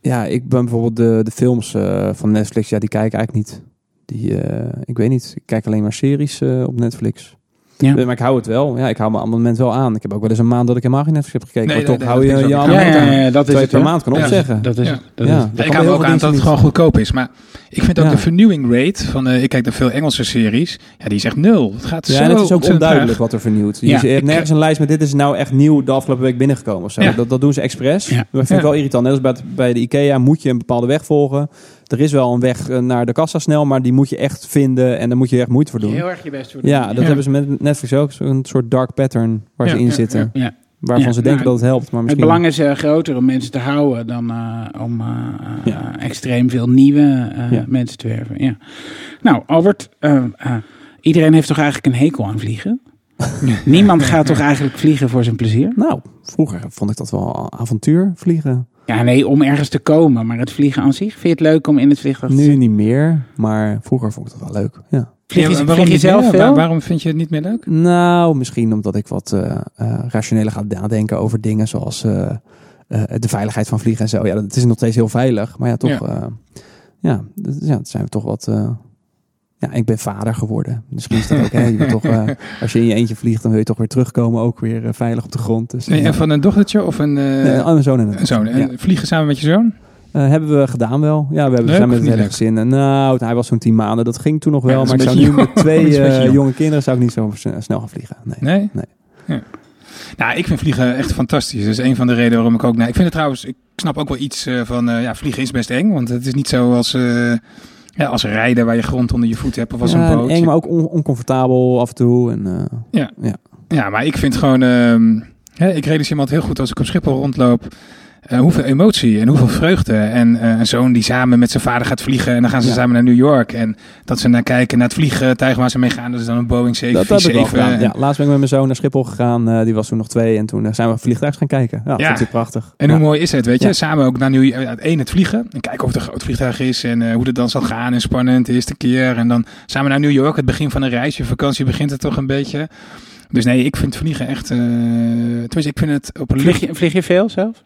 Ja, ik ben bijvoorbeeld de, de films van Netflix, ja, die kijk ik eigenlijk niet. Die, ik weet niet, ik kijk alleen maar series op Netflix. Ja. Maar ik hou het wel. Ja, ik hou mijn abonnement wel aan. Ik heb ook wel eens een maand dat ik helemaal geen Netflix heb gekeken. Nee, maar nee, toch nee, hou je dat is je abonnement Ja, aan. ja, ja, dat is het, per maand kan Ja. opzeggen. Dat is Ja. het. Dat Ja. is ik hou ook aan dat het gewoon goedkoop is. Maar Ik vind ook Ja. de vernieuwing rate van, eh, ik kijk naar veel Engelse series, ja, die is echt nul. Het gaat Ja, zo en het is ook onduidelijk wat er vernieuwd. Ja, je hebt nergens een lijst met dit is nou echt nieuw de afgelopen week binnengekomen of zo. Ja. Dat, dat doen ze expres. Ja. Dat vind ik Ja. wel irritant. Net als bij de IKEA moet je een bepaalde weg volgen. Er is wel een weg eh, naar de kassa snel, maar die moet je echt vinden en daar moet je echt moeite voor doen. Heel erg je best voor Ja, dat Ja. hebben ze met Netflix ook. Zo'n soort dark pattern waar Ja, ze in zitten. Ja. Waarvan ze denken nou, dat het helpt. Maar Het misschien... belang is eh, groter om mensen te houden dan eh, om extreem veel nieuwe mensen te werven. Ja. Nou, Albert, iedereen heeft toch eigenlijk een hekel aan vliegen? Niemand gaat toch eigenlijk vliegen voor zijn plezier? Nou, vroeger vond ik dat wel avontuur vliegen. Ja, nee, om ergens te komen, maar het vliegen aan zich. Vind je het leuk om in het vliegtuig te Nu niet meer, maar vroeger vond ik dat wel leuk. Ja. Vlieg je, Ja, vlieg je zelf meer? veel? Waar- waarom vind je het niet meer leuk? Nou, misschien omdat ik wat eh eh, rationeler ga nadenken over dingen zoals eh, eh, de veiligheid van vliegen en zo. Ja, het is nog steeds heel veilig, maar ja, toch. Ja. Ja, ja, dat, ja zijn we toch wat. Ja, ik ben vader geworden. Misschien is dat ook. Hè, je toch, eh, als je in je eentje vliegt, dan wil je toch weer terugkomen, ook weer eh, veilig op de grond. Dus, Nee, ja. en van een dochtertje of een, eh, Nee, een zoon en een een zoon? Ja. En vliegen samen met je zoon? Hebben we gedaan wel. Ja, we hebben Leuk zijn met het hele gezin. Nou, hij was zo'n tien maanden. Dat ging toen nog wel. Ja, maar ik zou nu met twee jonge kinderen zou ik niet zo sn- snel gaan vliegen. Nee. Nee? Nee. Ja. Nou, ik vind vliegen echt fantastisch. Dat is een van de redenen waarom ik ook... Nou, ik vind het trouwens... Ik snap ook wel iets van... ja, vliegen is best eng. Want het is niet zo als... ja, als rijden waar je grond onder je voet hebt. Of als Ja, een boot. eng, maar ook on- oncomfortabel af en toe. En, eh, Ja, maar ik vind gewoon... ehm, hè, ik realiseer me altijd heel goed als ik op Schiphol rondloop... eh, hoeveel emotie en hoeveel vreugde. En eh, een zoon die samen met zijn vader gaat vliegen. En dan gaan ze Ja. samen naar New York. En dat ze naar kijken naar het vliegtuig waar ze mee gaan. Dat is dan een Boeing dat, dat heb ik wel 747. gedaan. En- Ja, laatst ben ik met mijn zoon naar Schiphol gegaan. eh, die was toen nog twee. En toen zijn we vliegtuigs gaan kijken. Ja, dat Ja. vond ik prachtig. En ja. hoe mooi is het, weet je? Samen ook naar New York. Eén, het vliegen. En kijken of het een groot vliegtuig is. En hoe het dan zal gaan. En spannend, de eerste keer. En dan samen naar New York. Het begin van een reis. Je vakantie begint het toch een beetje. Dus nee, ik vind vliegen echt... tenminste, ik vind het op een Vlieg je, vlieg je veel zelf?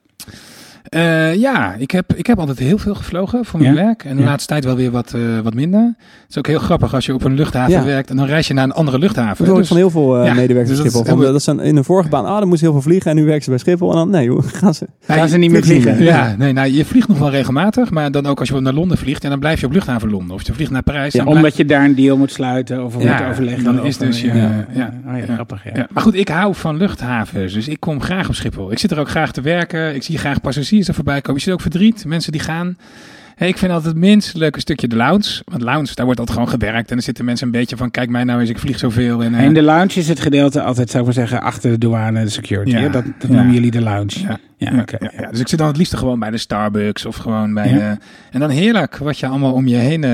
Eh, ja, ik heb, ik heb altijd heel veel gevlogen voor mijn Ja? werk. En de Ja. laatste tijd wel weer wat, eh, wat minder. Het is ook heel grappig als je op een luchthaven Ja. werkt. En dan reis je naar een andere luchthaven. Dat hoor ik Dus- van heel veel eh, ja, medewerkers dus dat Schiphol. Van, helemaal- dat zijn in een vorige baan, ah, dan moest heel veel vliegen. En nu werken ze bij Schiphol. En dan, nee joh, gaan ze. Gaan ze niet meer vliegen Ja, nee, nou, je vliegt nog wel regelmatig. Maar dan ook als je naar Londen vliegt. En dan blijf je op luchthaven Londen. Of je vliegt naar Parijs. Ja, dan blijf- Omdat je daar een deal moet sluiten of Ja, moet overleggen. dan is dus je- ja, grappig. Ja. Ja, maar goed, ik hou van luchthavens. Dus ik kom graag op Schiphol. Ik zit er ook graag te werken. Ik zie graag passagiers er voorbij komen. Je ziet ook verdriet. Mensen die gaan. Hey, ik vind altijd het minst leuke stukje de lounge. Want lounge, daar wordt altijd gewoon gewerkt. En dan zitten mensen een beetje van... Kijk mij nou eens, ik vlieg zoveel. En, eh, En de lounge is het gedeelte altijd, zou ik maar zeggen, achter de douane en de security. Ja, hè? Dat, dat ja. noemen jullie de lounge. Ja. Ja, Ja, oké. ja, ja. Dus ik zit dan het liefst gewoon bij de Starbucks of gewoon bij de... En dan heerlijk wat je allemaal om je heen, eh,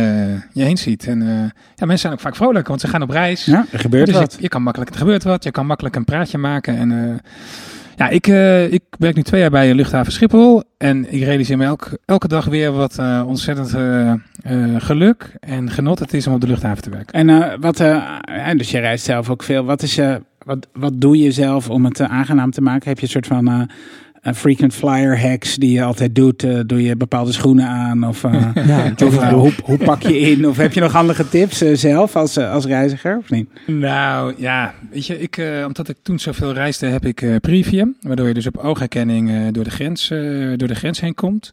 je heen ziet. En eh, ja, mensen zijn ook vaak vrolijk, want ze gaan op reis. Ja, er gebeurt dus wat. je kan makkelijk, er gebeurt wat, je kan makkelijk een praatje maken. En ja, ik, eh, ik werk nu twee jaar bij luchthaven Schiphol. En ik realiseer me elke, elke dag weer wat eh, ontzettend eh, geluk en genot het is om op de luchthaven te werken. En wat, dus je reist zelf ook veel. Wat, is, wat, wat doe je zelf om het aangenaam te maken? Heb je een soort van eh, frequent flyer hacks die je altijd doet? Eh, doe je bepaalde schoenen aan? Of, eh, Ja, of eh, hoe, hoe pak je in? Of heb je nog handige tips zelf als, als reiziger? Of niet? Nou ja, weet je, ik, eh, omdat ik toen zoveel reisde, heb ik eh Preview, waardoor je dus op oogherkenning eh, door, de grens, eh, door de grens heen komt.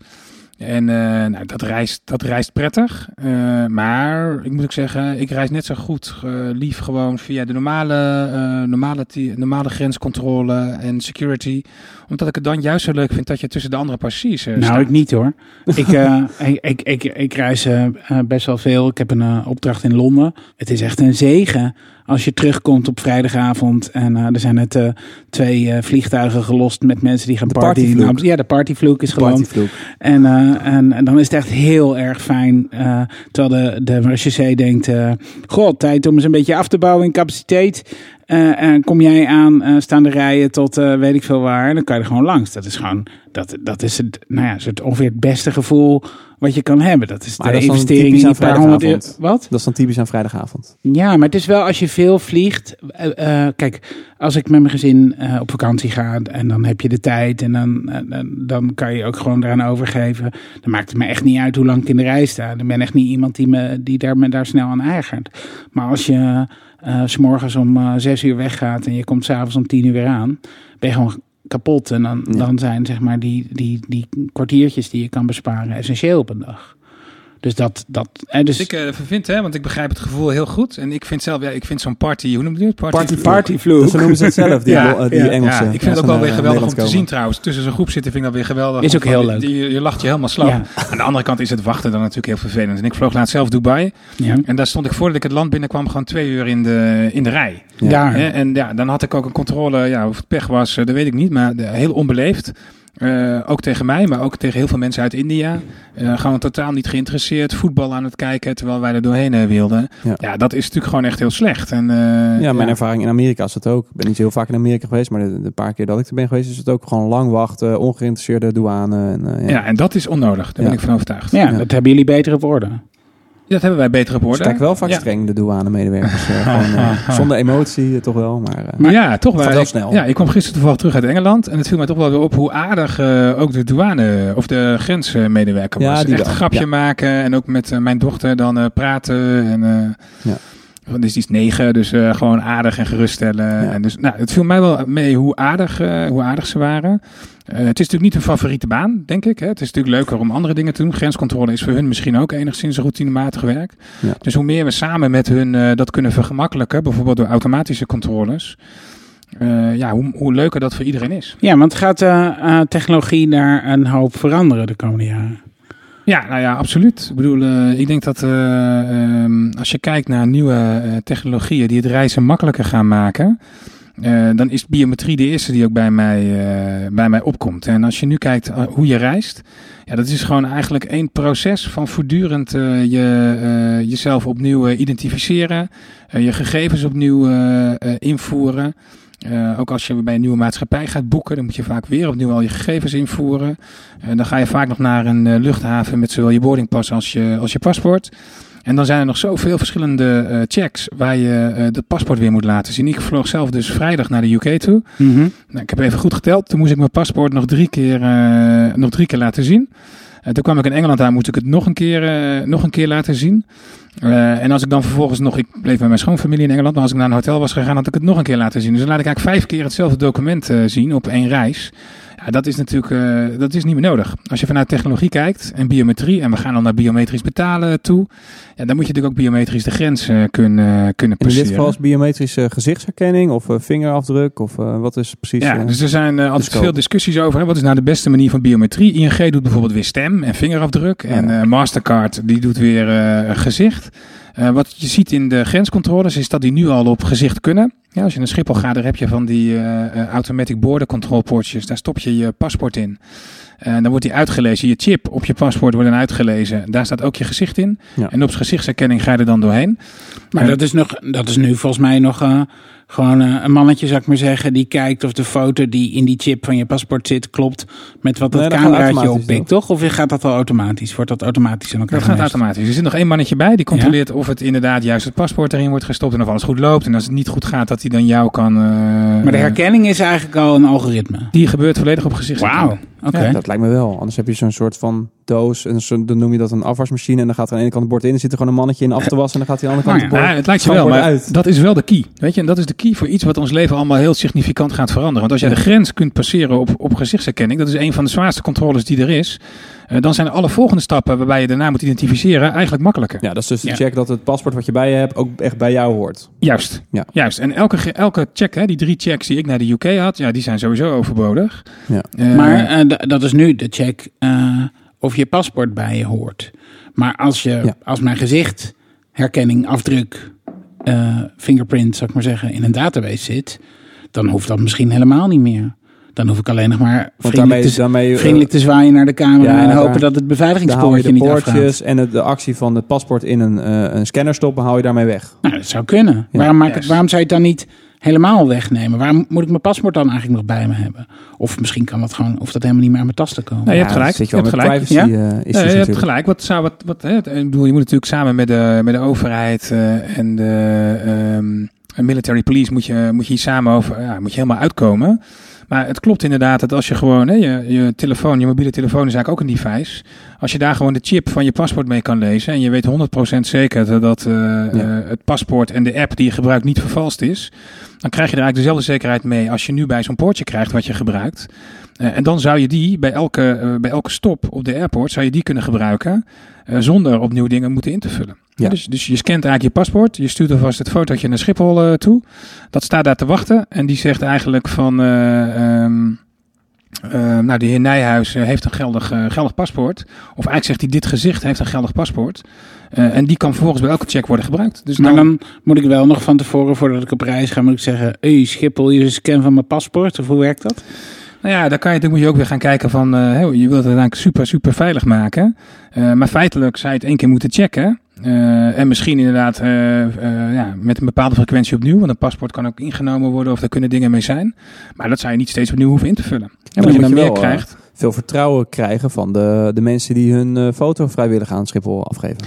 En eh, nou, dat, reist, dat reist prettig. Eh, maar ik moet ook zeggen, ik reis net zo goed lief gewoon via de normale, eh, normale, normale grenscontrole en security. Omdat ik het dan juist zo leuk vind dat je tussen de andere passagiers eh, Nou, staat. ik niet hoor. ik, eh, ik, ik, ik, ik reis eh, best wel veel. Ik heb een eh, opdracht in Londen. Het is echt een zegen als je terugkomt op vrijdagavond. En eh, er zijn net eh, twee eh, vliegtuigen gelost met mensen die gaan partyen. Ja, de partyvloek is geland. Partyvloek. En, eh, en, en dan is het echt heel erg fijn. eh, terwijl de, de marechaussee denkt... eh goh, tijd om eens een beetje af te bouwen in capaciteit. Eh, en kom jij aan, eh, staan de rijen tot eh, weet ik veel waar. Dan kan je er gewoon langs. Dat is gewoon... Dat, dat is het, nou ja, het ongeveer het beste gevoel wat je kan hebben. Dat is Maar de dat dan investering typisch in die paar honderd euro. vrijdagavond. Wat? Dat is dan typisch aan vrijdagavond. Ja, maar het is wel als je veel vliegt. kijk, als ik met mijn gezin op vakantie ga en dan heb je de tijd en dan, dan- dan kan je ook gewoon eraan overgeven. Dan maakt het me echt niet uit hoe lang ik in de rij sta. Ik ben echt niet iemand die me, die daar, me daar snel aan eigert. Maar als je eh, s s'morgens om eh, zes uur weggaat en je komt s'avonds om tien uur weer aan, ben je gewoon kapot. En dan, Ja. dan zijn zeg maar die, die, die kwartiertjes die je kan besparen essentieel op een dag. Dus dat, dat eh, dus Ik eh vind, hè, want ik begrijp het gevoel heel goed. En ik vind zelf, ja, ik vind zo'n party, hoe noem je het? Party, Party- partyvloek. Zo noemen ze het zelf, die, Ja, eh, die ja. Engelse. Ja, ik vind het ook wel weer geweldig om te zien zien. trouwens. Tussen zo'n groep zitten vind ik dat weer geweldig. Is ook Van, heel je- leuk. Je, je lacht je helemaal slap. Ja. Aan de andere kant is het wachten dan natuurlijk heel vervelend. En ik vloog laatst zelf Dubai. Ja. En daar stond ik voordat ik het land binnenkwam gewoon twee uur in de, in de rij. Ja. Daar. Hè, En ja, dan had ik ook een controle. Ja, of het pech was, eh, dat weet ik niet. Maar de- heel onbeleefd. Eh, ook tegen mij, maar ook tegen heel veel mensen uit India. Eh, gewoon totaal niet geïnteresseerd. Voetbal aan het kijken terwijl wij er doorheen eh, wilden. Ja. Ja. dat is natuurlijk gewoon echt heel slecht. En, eh, Ja, mijn ervaring in Amerika is het ook. Ik ben niet zo heel vaak in Amerika geweest, maar de, de paar keer dat ik er ben geweest, is het ook gewoon lang wachten, ongeïnteresseerde douane. En, eh, ja. ja, en dat is onnodig. Daar Ja. ben ik van overtuigd. Ja, Ja. dat hebben jullie beter op orde. Dat hebben wij beter op orde. kijken wel vaak streng, de douanemedewerkers. eh, gewoon, eh, zonder emotie eh, toch wel, maar... Maar ja, toch wel. snel. Ja, ik kwam gisteren toevallig terug uit Engeland. En het viel mij toch wel weer op hoe aardig ook de douane of de grensmedewerker Ja, was. die Echt grapje maken en ook met mijn dochter dan praten. En, Ja. want Dus is negen, dus gewoon aardig en geruststellen. Ja. En dus, nou, het viel mij wel mee hoe aardig, hoe aardig ze waren. Eh, het is natuurlijk niet een favoriete baan, denk ik. Hè. Het is natuurlijk leuker om andere dingen te doen. Grenscontrole is voor hun misschien ook enigszins routinematig werk. Ja. Dus hoe meer we samen met hun eh, dat kunnen vergemakkelijken, bijvoorbeeld door automatische controles, eh, ja, hoe, hoe leuker dat voor iedereen is. Ja, want gaat technologie daar een hoop veranderen de komende jaren? Ja, nou ja, absoluut. Ik bedoel, ik denk dat eh, ehm, als je kijkt naar nieuwe technologieën die het reizen makkelijker gaan maken, eh, dan is biometrie de eerste die ook bij mij, eh, bij mij opkomt. En als je nu kijkt eh, hoe je reist, ja, dat is gewoon eigenlijk één proces van voortdurend je, jezelf opnieuw identificeren, je gegevens opnieuw invoeren. Ook als je bij een nieuwe maatschappij gaat boeken, dan moet je vaak weer opnieuw al je gegevens invoeren. En dan ga je vaak nog naar een luchthaven met zowel je boardingpas als je, als je paspoort. En dan zijn er nog zoveel verschillende eh, checks waar je dat paspoort weer moet laten zien. Ik vloog zelf dus vrijdag naar de UK toe. Mhm. Nou, ik heb even goed geteld. Toen moest ik mijn paspoort nog drie keer, eh, nog drie keer laten zien. Toen kwam ik in Engeland aan, moest ik het nog een keer, nog een keer laten zien. Eh, en als ik dan vervolgens nog, ik bleef bij mijn schoonfamilie in Engeland, maar als ik naar een hotel was gegaan, had ik het nog een keer laten zien. Dus dan laat ik eigenlijk vijf keer hetzelfde document eh, zien op één reis. Ja, dat is natuurlijk eh, dat is niet meer nodig. Als je vanuit technologie kijkt en biometrie, en we gaan dan naar biometrisch betalen toe, ja, dan moet je natuurlijk ook biometrisch de grens kunnen, kunnen in passeren. dit geval is biometrische gezichtsherkenning of vingerafdruk of wat is precies... Ja, dus er zijn altijd veel discussies over. Hè. Wat is nou de beste manier van biometrie? ING doet bijvoorbeeld weer stem en vingerafdruk. Ja. En Mastercard die doet weer gezicht. Eh, wat je ziet in de grenscontroles is dat die nu al op gezicht kunnen. Ja, als je naar Schiphol gaat, daar heb je van die eh, eh, automatic border control poortjes. Daar stop je je paspoort in. En dan wordt die uitgelezen. Je chip op je paspoort wordt dan uitgelezen. Daar staat ook je gezicht in. Ja. En op gezichtsherkenning ga je er dan doorheen. Maar dat is, nog, dat is nu volgens mij nog gewoon eh, een mannetje, zou ik maar zeggen, die kijkt of de foto die in die chip van je paspoort zit klopt met wat dat Nee, cameraatje oppikt, toch? Of gaat dat al automatisch? Wordt dat automatisch in elkaar Dat gaat automatisch. Er zit nog één mannetje bij. Die controleert of het inderdaad juist het paspoort erin wordt gestopt. En of alles goed loopt. En als het niet goed gaat, dat hij dan jou kan... eh, Maar de herkenning is eigenlijk al een algoritme. Die gebeurt volledig op gezicht. Wauw, oké. Ja, dat lijkt me wel. Anders heb je zo'n soort van doos. En zo, dan noem je dat een afwasmachine. En dan gaat er aan de ene kant het bord in. En zit er gewoon een mannetje in af te wassen. En dan gaat hij aan de andere kant Nou het Ja, bord, het lijkt wel, maar uit. dat is wel de key. Weet je, en dat is de key voor iets wat ons leven allemaal heel significant gaat veranderen. Want als jij de grens kunt passeren op, op gezichtsherkenning, dat is een van de zwaarste controles die er is. Eh, dan zijn alle volgende stappen waarbij je daarna moet identificeren eigenlijk makkelijker. Ja, dat is dus de Ja. check dat het paspoort wat je bij je hebt ook echt bij jou hoort. Juist. Ja. Juist. En elke, elke check, hè, die drie checks die ik naar de UK had, ja, die zijn sowieso overbodig. Ja. Eh, Maar eh, d- dat is nu de check eh, of je paspoort bij je hoort. Maar als, je, Ja. als mijn gezicht, herkenning, afdruk, eh, fingerprint, zou ik maar zeggen, in een database zit, dan hoeft dat misschien helemaal niet meer. Dan hoef ik alleen nog maar vriendelijk, daarmee, te, daarmee eh, vriendelijk te zwaaien naar de camera Ja, en daar- hopen dat het beveiligingspoortje niet afgaat. poortjes en het, de actie van het paspoort in een, eh, een scanner stoppen, haal je daarmee weg. Nou, dat zou kunnen. waarom, maak het, waarom zou je het dan niet helemaal wegnemen? Waarom moet ik mijn paspoort dan eigenlijk nog bij me hebben? Of misschien kan dat gewoon, of dat helemaal niet meer aan mijn tas te komen. Nee, je hebt gelijk. Zit je hebt gelijk. privacy eh, Nee, je hebt gelijk. Wat zou wat, wat hè, ik bedoel, je moet natuurlijk samen met de, met de overheid eh, en de ehm, military police moet je, moet je hier samen over, ja, moet je helemaal uitkomen. Maar het klopt inderdaad dat als je gewoon, hè, je, je telefoon, je mobiele telefoon is eigenlijk ook een device. Als je daar gewoon de chip van je paspoort mee kan lezen en je weet 100% zeker dat, dat eh, eh, het paspoort en de app die je gebruikt niet vervalst is. dan krijg je er eigenlijk dezelfde zekerheid mee als je nu bij zo'n poortje krijgt wat je gebruikt. Eh, en dan zou je die bij elke, bij elke stop op de airport zou je die kunnen gebruiken zonder opnieuw dingen moeten in te vullen. Ja. Dus, dus je scant eigenlijk je paspoort, je stuurt alvast het fotootje naar Schiphol eh, toe. Dat staat daar te wachten en die zegt eigenlijk van... eh, ehm, eh, nou, de heer Nijhuis heeft een geldig, geldig paspoort. Of eigenlijk zegt hij, dit gezicht heeft een geldig paspoort. En die kan vervolgens bij elke check worden gebruikt. Dus Maar dan moet ik wel nog van tevoren, voordat ik op reis ga, moet ik zeggen... Hey Schiphol, hier is een scan van mijn paspoort. Of hoe werkt dat? Nou ja, dan, kan je, dan moet je ook weer gaan kijken van, je wilt het uiteindelijk super, super veilig maken. Maar feitelijk zou je het één keer moeten checken. Eh, en misschien inderdaad eh, eh, ja, met een bepaalde frequentie opnieuw. Want een paspoort kan ook ingenomen worden of er kunnen dingen mee zijn. Maar dat zou je niet steeds opnieuw hoeven in te vullen. En dan wat je dan meer krijgt. Veel vertrouwen krijgen van de, de mensen die hun foto vrijwillig aan Schiphol afgeven.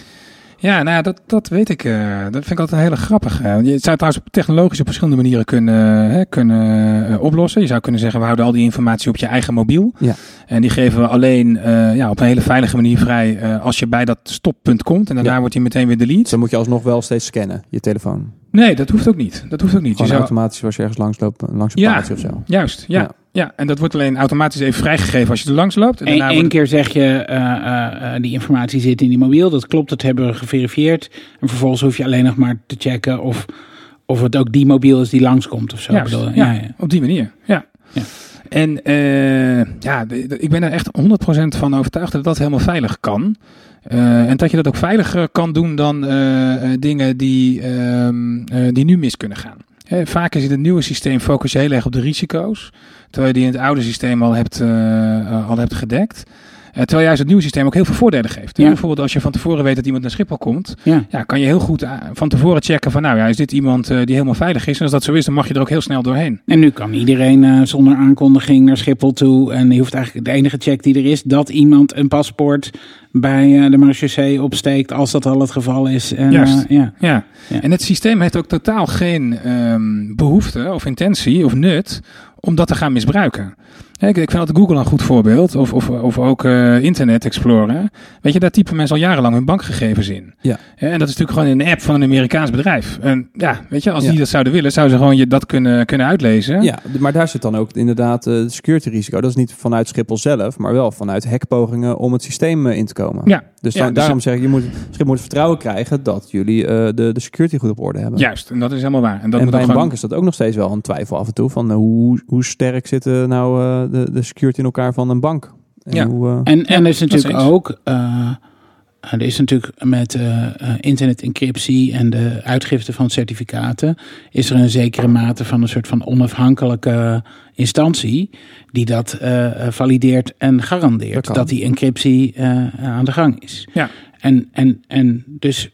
Ja, nou ja, dat, dat weet ik. eh, dat vind ik altijd een hele grappige. Je zou het trouwens op technologisch op verschillende manieren kunnen, hè, kunnen eh, oplossen. Je zou kunnen zeggen, we houden al die informatie op je eigen mobiel. Ja. En die geven we alleen eh, ja, op een hele veilige manier vrij eh, als je bij dat stoppunt komt. En daarna Ja. wordt hij meteen weer delete. Dus dan moet je alsnog wel steeds scannen, je telefoon. Nee, dat hoeft ook niet. Dat hoeft ook niet. Je zou, automatisch als je ergens langs loopt, langs een Ja. of zo. juist, ja, Ja. Ja. En dat wordt alleen automatisch even vrijgegeven als je er langs loopt. En Eén wordt- keer zeg je, eh, eh, eh, die informatie zit in die mobiel. Dat klopt, dat hebben we geverifieerd. En vervolgens hoef je alleen nog maar te checken of, of het ook die mobiel is die langskomt of zo. Ja, ja, ja. op die manier. Ja. Ja. En ja, ik ben er echt 100% van overtuigd dat dat helemaal veilig kan. En dat je dat ook veiliger kan doen dan dingen die, ehm, eh, die nu mis kunnen gaan. Hè, vaak is in het nieuwe systeem focus je heel erg op de risico's. Terwijl je die in het oude systeem al hebt, eh, al hebt gedekt. Eh, terwijl juist het nieuwe systeem ook heel veel voordelen geeft. Ja. Bijvoorbeeld als je van tevoren weet dat iemand naar Schiphol komt. Ja. Ja, kan je heel goed eh, van tevoren checken van nou ja, is dit iemand eh, die helemaal veilig is? En als dat zo is, dan mag je er ook heel snel doorheen. En nu kan iedereen zonder aankondiging naar Schiphol toe. En je hoeft eigenlijk de enige check die er is, dat iemand een paspoort bij de marechaussee opsteekt, als dat al het geval is. En, Juist. ja. Ja. Ja. en het systeem heeft ook totaal geen ehm, behoefte of intentie of nut om dat te gaan misbruiken. Ik, ik vind dat Google een goed voorbeeld, of, of, of ook eh, Internet Explorer. Weet je, daar typen mensen al jarenlang hun bankgegevens in. Ja. En dat is natuurlijk gewoon in een app van een Amerikaans bedrijf. En ja, weet je, als Ja. die dat zouden willen, zouden ze gewoon je dat kunnen, kunnen uitlezen. Ja, maar daar zit dan ook inderdaad eh, het security risico. Dat is niet vanuit Schiphol zelf, maar wel vanuit hackpogingen om het systeem eh, in te komen. Ja. Dus, Ja, dan- dus- daarom zeg ik, je moet, Schiphol moet vertrouwen krijgen dat jullie de, de security goed op orde hebben. Juist, en dat is helemaal waar. En, dat en moet bij een gewoon- bank is dat ook nog steeds wel een twijfel af en toe. Van hoe, hoe sterk zitten nou de, de security in elkaar van een bank? En Ja. hoe, eh, En, en er is dat natuurlijk ook, eh, er is natuurlijk met eh, internet-encryptie en de uitgifte van certificaten, is er een zekere mate van een soort van onafhankelijke instantie die dat valideert en Dat garandeert kan. dat die encryptie eh, aan de gang is. Ja. En, en, en dus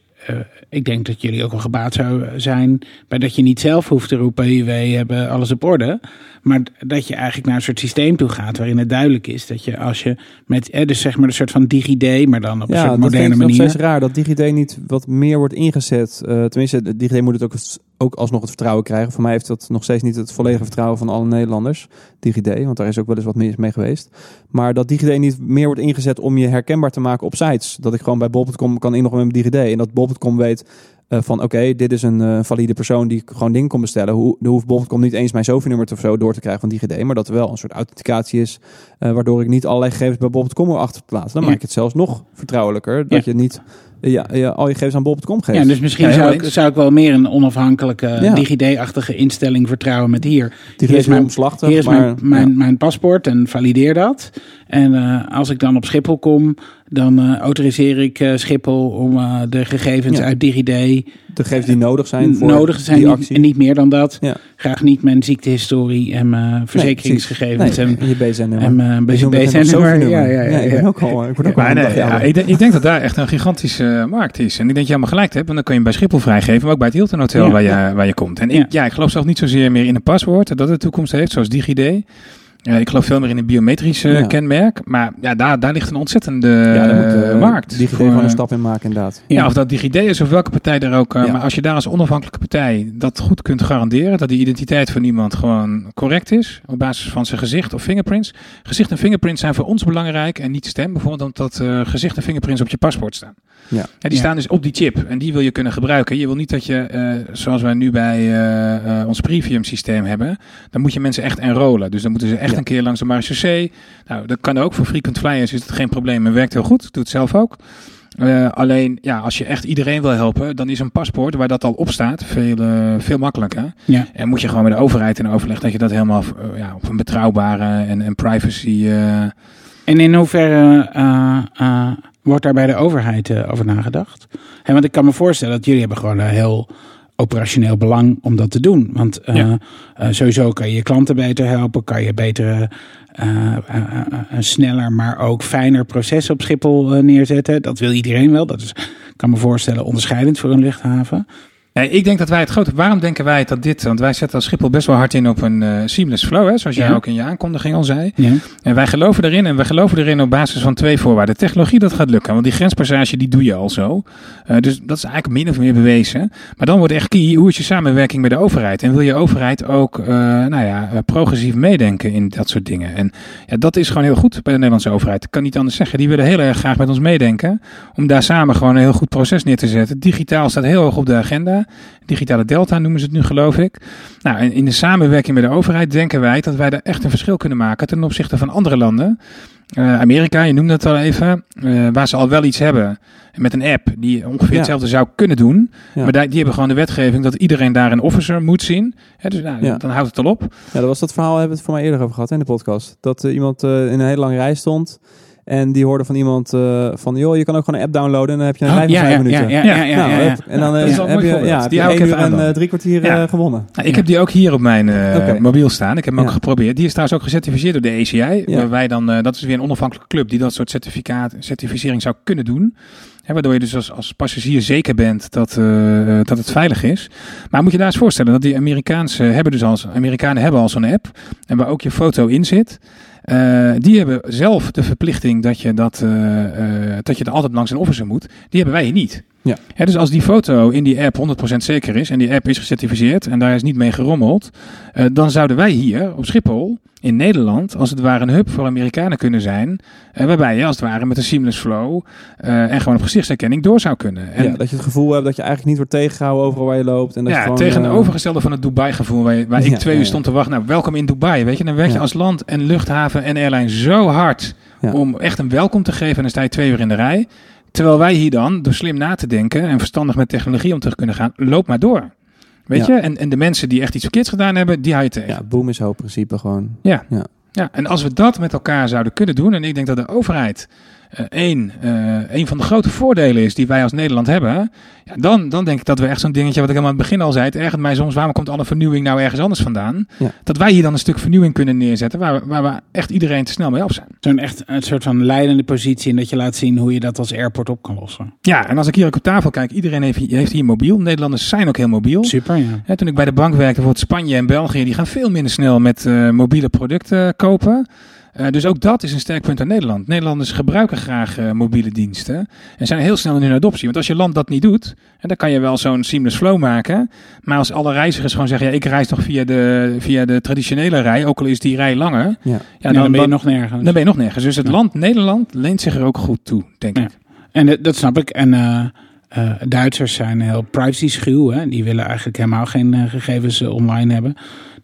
ik denk dat jullie ook wel gebaat zouden zijn bij dat je niet zelf hoeft te roepen, wij hebben alles op orde. Maar dat je eigenlijk naar een soort systeem toe gaat waarin het duidelijk is dat je als je met, eh, dus zeg maar een soort van DigiD, maar dan op een ja, soort dat moderne vind ik nog manier. steeds raar dat DigiD niet wat meer wordt ingezet. Eh, tenminste, DigiD moet het ook, ook alsnog het vertrouwen krijgen. Voor mij heeft dat nog steeds niet het volledige vertrouwen van alle Nederlanders. DigiD, want daar is ook wel eens wat mis mee geweest. Maar dat DigiD niet meer wordt ingezet om je herkenbaar te maken op sites. Dat ik gewoon bij bol.com kan inloggen met DigiD. En dat bol.com weet eh, van oké, dit is een eh, valide persoon die gewoon dingen kon bestellen. Hoe, dan hoeft bol.com niet eens mijn SOFI-nummer of zo door te krijgen van DigiD. Maar dat er wel een soort authenticatie is. eh, waardoor ik niet allerlei gegevens bij bol.com wil achter te laten. Dan Ja. maak ik het zelfs nog vertrouwelijker. Dat Ja. je niet ja, ja, al je gegevens aan bol.com geeft. Ja, dus misschien Ja, zou, ik, zou ik wel meer een onafhankelijke Ja. DigiD-achtige instelling vertrouwen met hier. DigiD hier is mijn- omslachtig. Hier is maar, mijn, mijn, mijn paspoort en valideer dat. En als ik dan op Schiphol kom, dan eh, autoriseer ik eh, Schiphol om eh, de gegevens Ja. uit DigiD de gegevens die nodig zijn voor nodig zijn. die Niet, actie. en niet meer dan dat. Ja. Graag niet mijn ziektehistorie en mijn verzekeringsgegevens. Nee, en, en je BZN-nummer. en nog BZN-nummer. Ja, ja, ja, ik ben ook al, ik word ook Maar al nee, ik, denk, ik denk dat daar echt een gigantische markt is. En ik denk dat je helemaal gelijk hebt. Want dan kun je hem bij Schiphol vrijgeven. Maar ook bij het Hilton Hotel Ja. waar, je, waar je komt. En ik, Ja. ja. ik geloof zelf niet zozeer meer in een paswoord. Dat het de toekomst heeft, zoals DigiD. Eh, ik geloof veel meer in een biometrisch eh, Ja. kenmerk. Maar ja, daar, daar ligt een ontzettende ja, daar moet eh, de markt. DigiD voor, gewoon een eh, stap in maken inderdaad. Ja, Ja. of dat DigiD is of welke partij er ook. eh, Ja. Maar als je daar als onafhankelijke partij dat goed kunt garanderen, dat die identiteit van iemand gewoon correct is, op basis van zijn gezicht of fingerprints. Gezicht en fingerprints zijn voor ons belangrijk en niet stem, bijvoorbeeld omdat eh, gezicht en fingerprints op je paspoort staan. Ja. die Ja. staan dus op die chip en die wil je kunnen gebruiken. Je wil niet dat je, eh, zoals wij nu bij eh, eh, ons premium systeem hebben, dan moet je mensen echt enrollen. Dus dan moeten ze echt Ja. Een keer langs de marechaussee. Nou, dat kan ook voor frequent flyers, is het geen probleem en werkt heel goed. Doet het zelf ook. Eh, alleen, ja, als je echt iedereen wil helpen, dan is een paspoort waar dat al op staat veel, eh, veel makkelijker. Ja. En moet je gewoon met de overheid in overleg dat je dat helemaal eh, ja, op een betrouwbare en, en privacy. En in hoeverre wordt daar bij de overheid over nagedacht? Hè, want ik kan me voorstellen dat jullie hebben gewoon een heel operationeel belang om dat te doen. Want eh, Ja. eh, sowieso kan je je klanten beter helpen, kan je betere, eh, eh, een sneller, maar ook fijner proces op Schiphol neerzetten. Dat wil iedereen wel. Dat is, ik kan me voorstellen, onderscheidend voor een luchthaven. Nee, ik denk dat wij het grote. Waarom denken wij dat dit? Want wij zetten als Schiphol best wel hard in op een eh, seamless flow, hè, zoals jij Ja. ook in je aankondiging al zei. Ja. En wij geloven erin en we geloven erin op basis van twee voorwaarden. Technologie, dat gaat lukken, want die grenspassage die doe je al zo. Eh, dus dat is eigenlijk min of meer bewezen. Maar dan wordt echt key, hoe is je samenwerking met de overheid? En wil je overheid ook, eh, nou ja, progressief meedenken in dat soort dingen? En ja, dat is gewoon heel goed bij de Nederlandse overheid. Ik kan niet anders zeggen. Die willen heel erg graag met ons meedenken. Om daar samen gewoon een heel goed proces neer te zetten. Digitaal staat heel hoog op de agenda. Digitale delta noemen ze het nu, geloof ik. Nou, en in de samenwerking met de overheid denken wij dat wij daar echt een verschil kunnen maken ten opzichte van andere landen. Eh, Amerika, je noemde het al even, eh, waar ze al wel iets hebben met een app die ongeveer Ja. hetzelfde zou kunnen doen. Ja. Maar daar, die hebben gewoon de wetgeving dat iedereen daar een officer moet zien. Hè, dus nou, Ja. dan houdt het al op. Ja, dat was dat verhaal, hebben we het voor mij eerder over gehad in de podcast. Dat eh, iemand in een hele lange rij stond. En die hoorde van iemand eh, van, joh, je kan ook gewoon een app downloaden en dan heb je een Oh, rij van ja, vijf ja, minuten. ja, ja, ja, ja, Nou, En dan eh, een heb je, ja, heb Die je even uur aan en eh, drie kwartier gewonnen. Nou, ik heb die ook hier op mijn mobiel staan. Ik heb hem ook geprobeerd. Die is trouwens ook gecertificeerd door de ACI. Waar wij dan, dat is weer een onafhankelijke club die dat soort certificaat, certificering zou kunnen doen. Hè, waardoor je dus als, als passagier zeker bent dat, dat het veilig is. Maar moet je daar eens voorstellen dat die Amerikaanse hebben dus al, Amerikanen hebben al zo'n app. En waar ook je foto in zit. Eh, die hebben zelf de verplichting dat je, dat, eh, eh, dat je er altijd langs een officer moet. Die hebben wij niet. Ja. Dus als die foto in die app 100% zeker is en die app is gecertificeerd en daar is niet mee gerommeld, eh, dan zouden wij hier op Schiphol in Nederland als het ware een hub voor Amerikanen kunnen zijn, eh, waarbij je als het ware met een seamless flow eh, en gewoon op gezichtsherkenning door zou kunnen. En, ja, dat je het gevoel hebt dat je eigenlijk niet wordt tegengehouden overal waar je loopt. En dat je ja, gewoon, tegenovergestelde van het Dubai-gevoel, waar, ik twee ja, uur stond te wachten. Nou, welkom in Dubai, weet je. Dan werk je als land en luchthaven en airline zo hard om echt een welkom te geven. En dan sta je twee uur in de rij. Terwijl wij hier dan, door slim na te denken en verstandig met technologie om te kunnen gaan, loop maar door. Weet Ja. je? En, en de mensen die echt iets verkeerds gedaan hebben, die hou je tegen. Ja, boom is hoop principe gewoon. Ja. Ja. Ja, en als we dat met elkaar zouden kunnen doen, en ik denk dat de overheid eh één, eh, een van de grote voordelen is die wij als Nederland hebben, ja, dan, dan denk ik dat we echt zo'n dingetje, wat ik helemaal aan het begin al zei, het ergert mij soms, waarom komt alle vernieuwing nou ergens anders vandaan? Ja. Dat wij hier dan een stuk vernieuwing kunnen neerzetten, waar, we- waar we echt iedereen te snel mee af zijn. Zo'n echt een soort van leidende positie en dat je laat zien hoe je dat als airport op kan lossen. Ja, en als ik hier ook op tafel kijk, iedereen heeft, hier- heeft hier mobiel. Nederlanders zijn ook heel mobiel. Super, ja. Hè, toen ik bij de bank werkte, bijvoorbeeld Spanje en België, die gaan veel minder snel met eh, mobiele producten kopen. Eh, dus ook dat is een sterk punt aan Nederland. Nederlanders gebruiken graag eh, mobiele diensten en zijn heel snel in hun adoptie. Want als je land dat niet doet, en dan kan je wel zo'n seamless flow maken. Maar als alle reizigers gewoon zeggen, ja, ik reis toch via de, via de traditionele rij, ook al is die rij langer, Ja. ja, Ja, dan, ben je nog nergens. dan ben je nog nergens. Dus het Ja. land Nederland leent zich er ook goed toe, denk Ja. ik. En eh, dat snap ik. En eh, eh, Duitsers zijn heel privacy schuw. Hè? Die willen eigenlijk helemaal geen gegevens online hebben.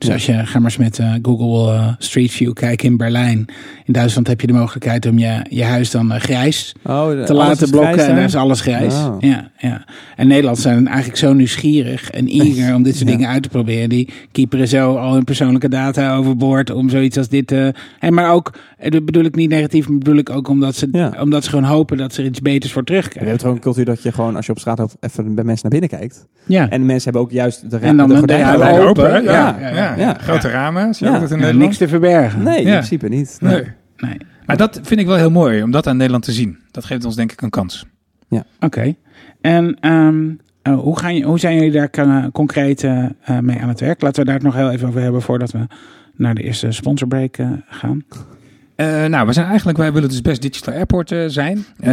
Dus Ja. als je, ga maar eens met eh, Google eh, Street View kijken in Berlijn. In Duitsland heb je de mogelijkheid om je, je huis dan eh, grijs Oh, te laten blokken. grijs en dan daar? is alles grijs. Oh. Ja, ja. En Nederland zijn eigenlijk zo nieuwsgierig en eager om dit soort Ja. dingen uit te proberen. Die keeperen zo al hun persoonlijke data overboord om zoiets als dit te... En maar ook, dat bedoel ik niet negatief, maar bedoel ik ook omdat ze, Ja. omdat ze gewoon hopen dat ze er iets beters voor Ja, je terugkrijgen. hebt gewoon een cultuur dat je gewoon, als je op straat even bij mensen naar binnen kijkt. Ja. En de mensen hebben ook juist de, En dan de de gordijnen ramen open. open, ja, Ja, ja, ja. Grote ramen, je Ja. dat in Ja, Nederland? niks te verbergen. Nee, in Ja. principe niet. Nee. Nee. Maar dat vind ik wel heel mooi, om dat aan Nederland te zien. Dat geeft ons denk ik een kans. Oké. En ehm, eh, hoe, gaan je, hoe zijn jullie daar concreet eh, eh, mee aan het werk? Laten we daar het nog heel even over hebben voordat we naar de eerste sponsorbreak gaan. Eh, nou, we zijn eigenlijk, wij willen dus best digital airport eh, zijn. Eh,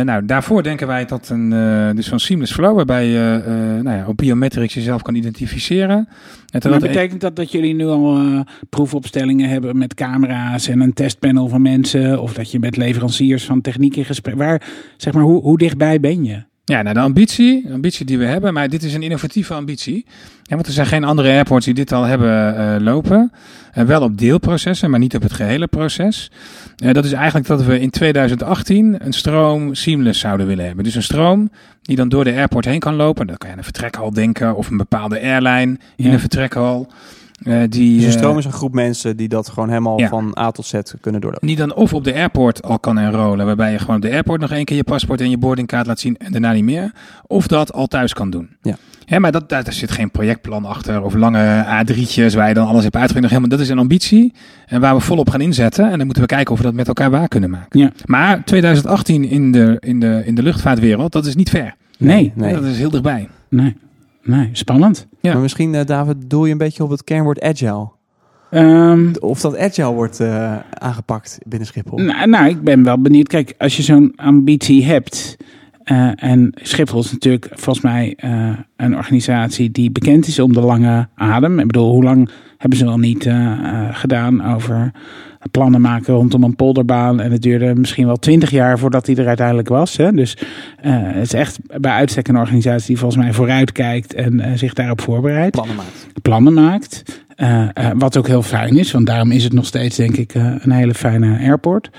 nou, daarvoor denken wij dat een, dus van seamless flow, waarbij je nou ja, op biometrics jezelf kan identificeren. En Maar het- betekent dat dat jullie nu al proefopstellingen hebben met camera's en een testpanel van mensen? Of dat je met leveranciers van techniek in gesprek... Waar, zeg maar, hoe, hoe dichtbij ben je? Ja, nou de ambitie, de ambitie die we hebben, maar dit is een innovatieve ambitie. Ja, want er zijn geen andere airports die dit al hebben eh, lopen. Eh, wel op deelprocessen, maar niet op het gehele proces. Eh, dat is eigenlijk dat we in 2018 een stroom seamless zouden willen hebben. Dus een stroom die dan door de airport heen kan lopen. Dan kan je aan een vertrekhal denken of een bepaalde airline in Ja. een vertrekhal. Eh, die, Dus een eh, stroom is een groep mensen die dat gewoon helemaal Ja. van A tot Z kunnen doorlopen. die dan of op de airport al kan enrollen, waarbij je gewoon op de airport nog één keer je paspoort en je boardingkaart laat zien en daarna niet meer. Of dat al thuis kan doen. Ja. Hè, maar dat, daar, zit geen projectplan achter of lange A3'tjes waar je dan alles hebt uitgevoerd. Helemaal, dat is een ambitie en waar we volop gaan inzetten. En dan moeten we kijken of we dat met elkaar waar kunnen maken. Ja. Maar 2018 in de, in, de, in de luchtvaartwereld, dat is niet ver. Nee, Nee. Dat is heel dichtbij. nee, nee. Spannend. Ja. Maar misschien, eh, David, doel je een beetje op het kernwoord agile. Ehm, Of dat agile wordt eh, aangepakt binnen Schiphol. nou, nou, ik ben wel benieuwd. Kijk, als je zo'n ambitie hebt... eh, en Schiphol is natuurlijk volgens mij eh, een organisatie die bekend is om de lange adem. Ik bedoel, hoe lang hebben ze al niet eh, gedaan over plannen maken rondom een polderbaan. En het duurde misschien wel twintig jaar voordat die er uiteindelijk was. Hè? Dus het is echt bij uitstek een organisatie die volgens mij vooruit kijkt en zich daarop voorbereidt. Plannen maakt. plannen maakt. Wat ook heel fijn is, want daarom is het nog steeds, denk ik, een hele fijne airport.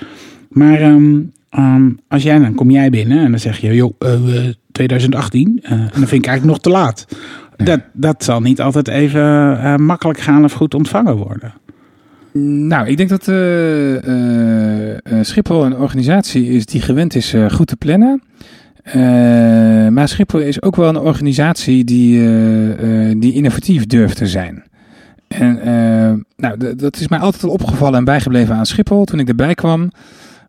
Maar ehm, ehm, als jij dan kom jij binnen en dan zeg je, joh, eh, eh, 2018, eh, en dan vind ik eigenlijk nog te laat. Dat, dat zal niet altijd even eh, makkelijk gaan of goed ontvangen worden. Nou, ik denk dat eh, eh, eh, Schiphol een organisatie is die gewend is eh, goed te plannen. Eh, maar Schiphol is ook wel een organisatie die, eh, eh, die innovatief durft te zijn. En eh, nou, dat is mij altijd al opgevallen en bijgebleven aan Schiphol toen ik erbij kwam.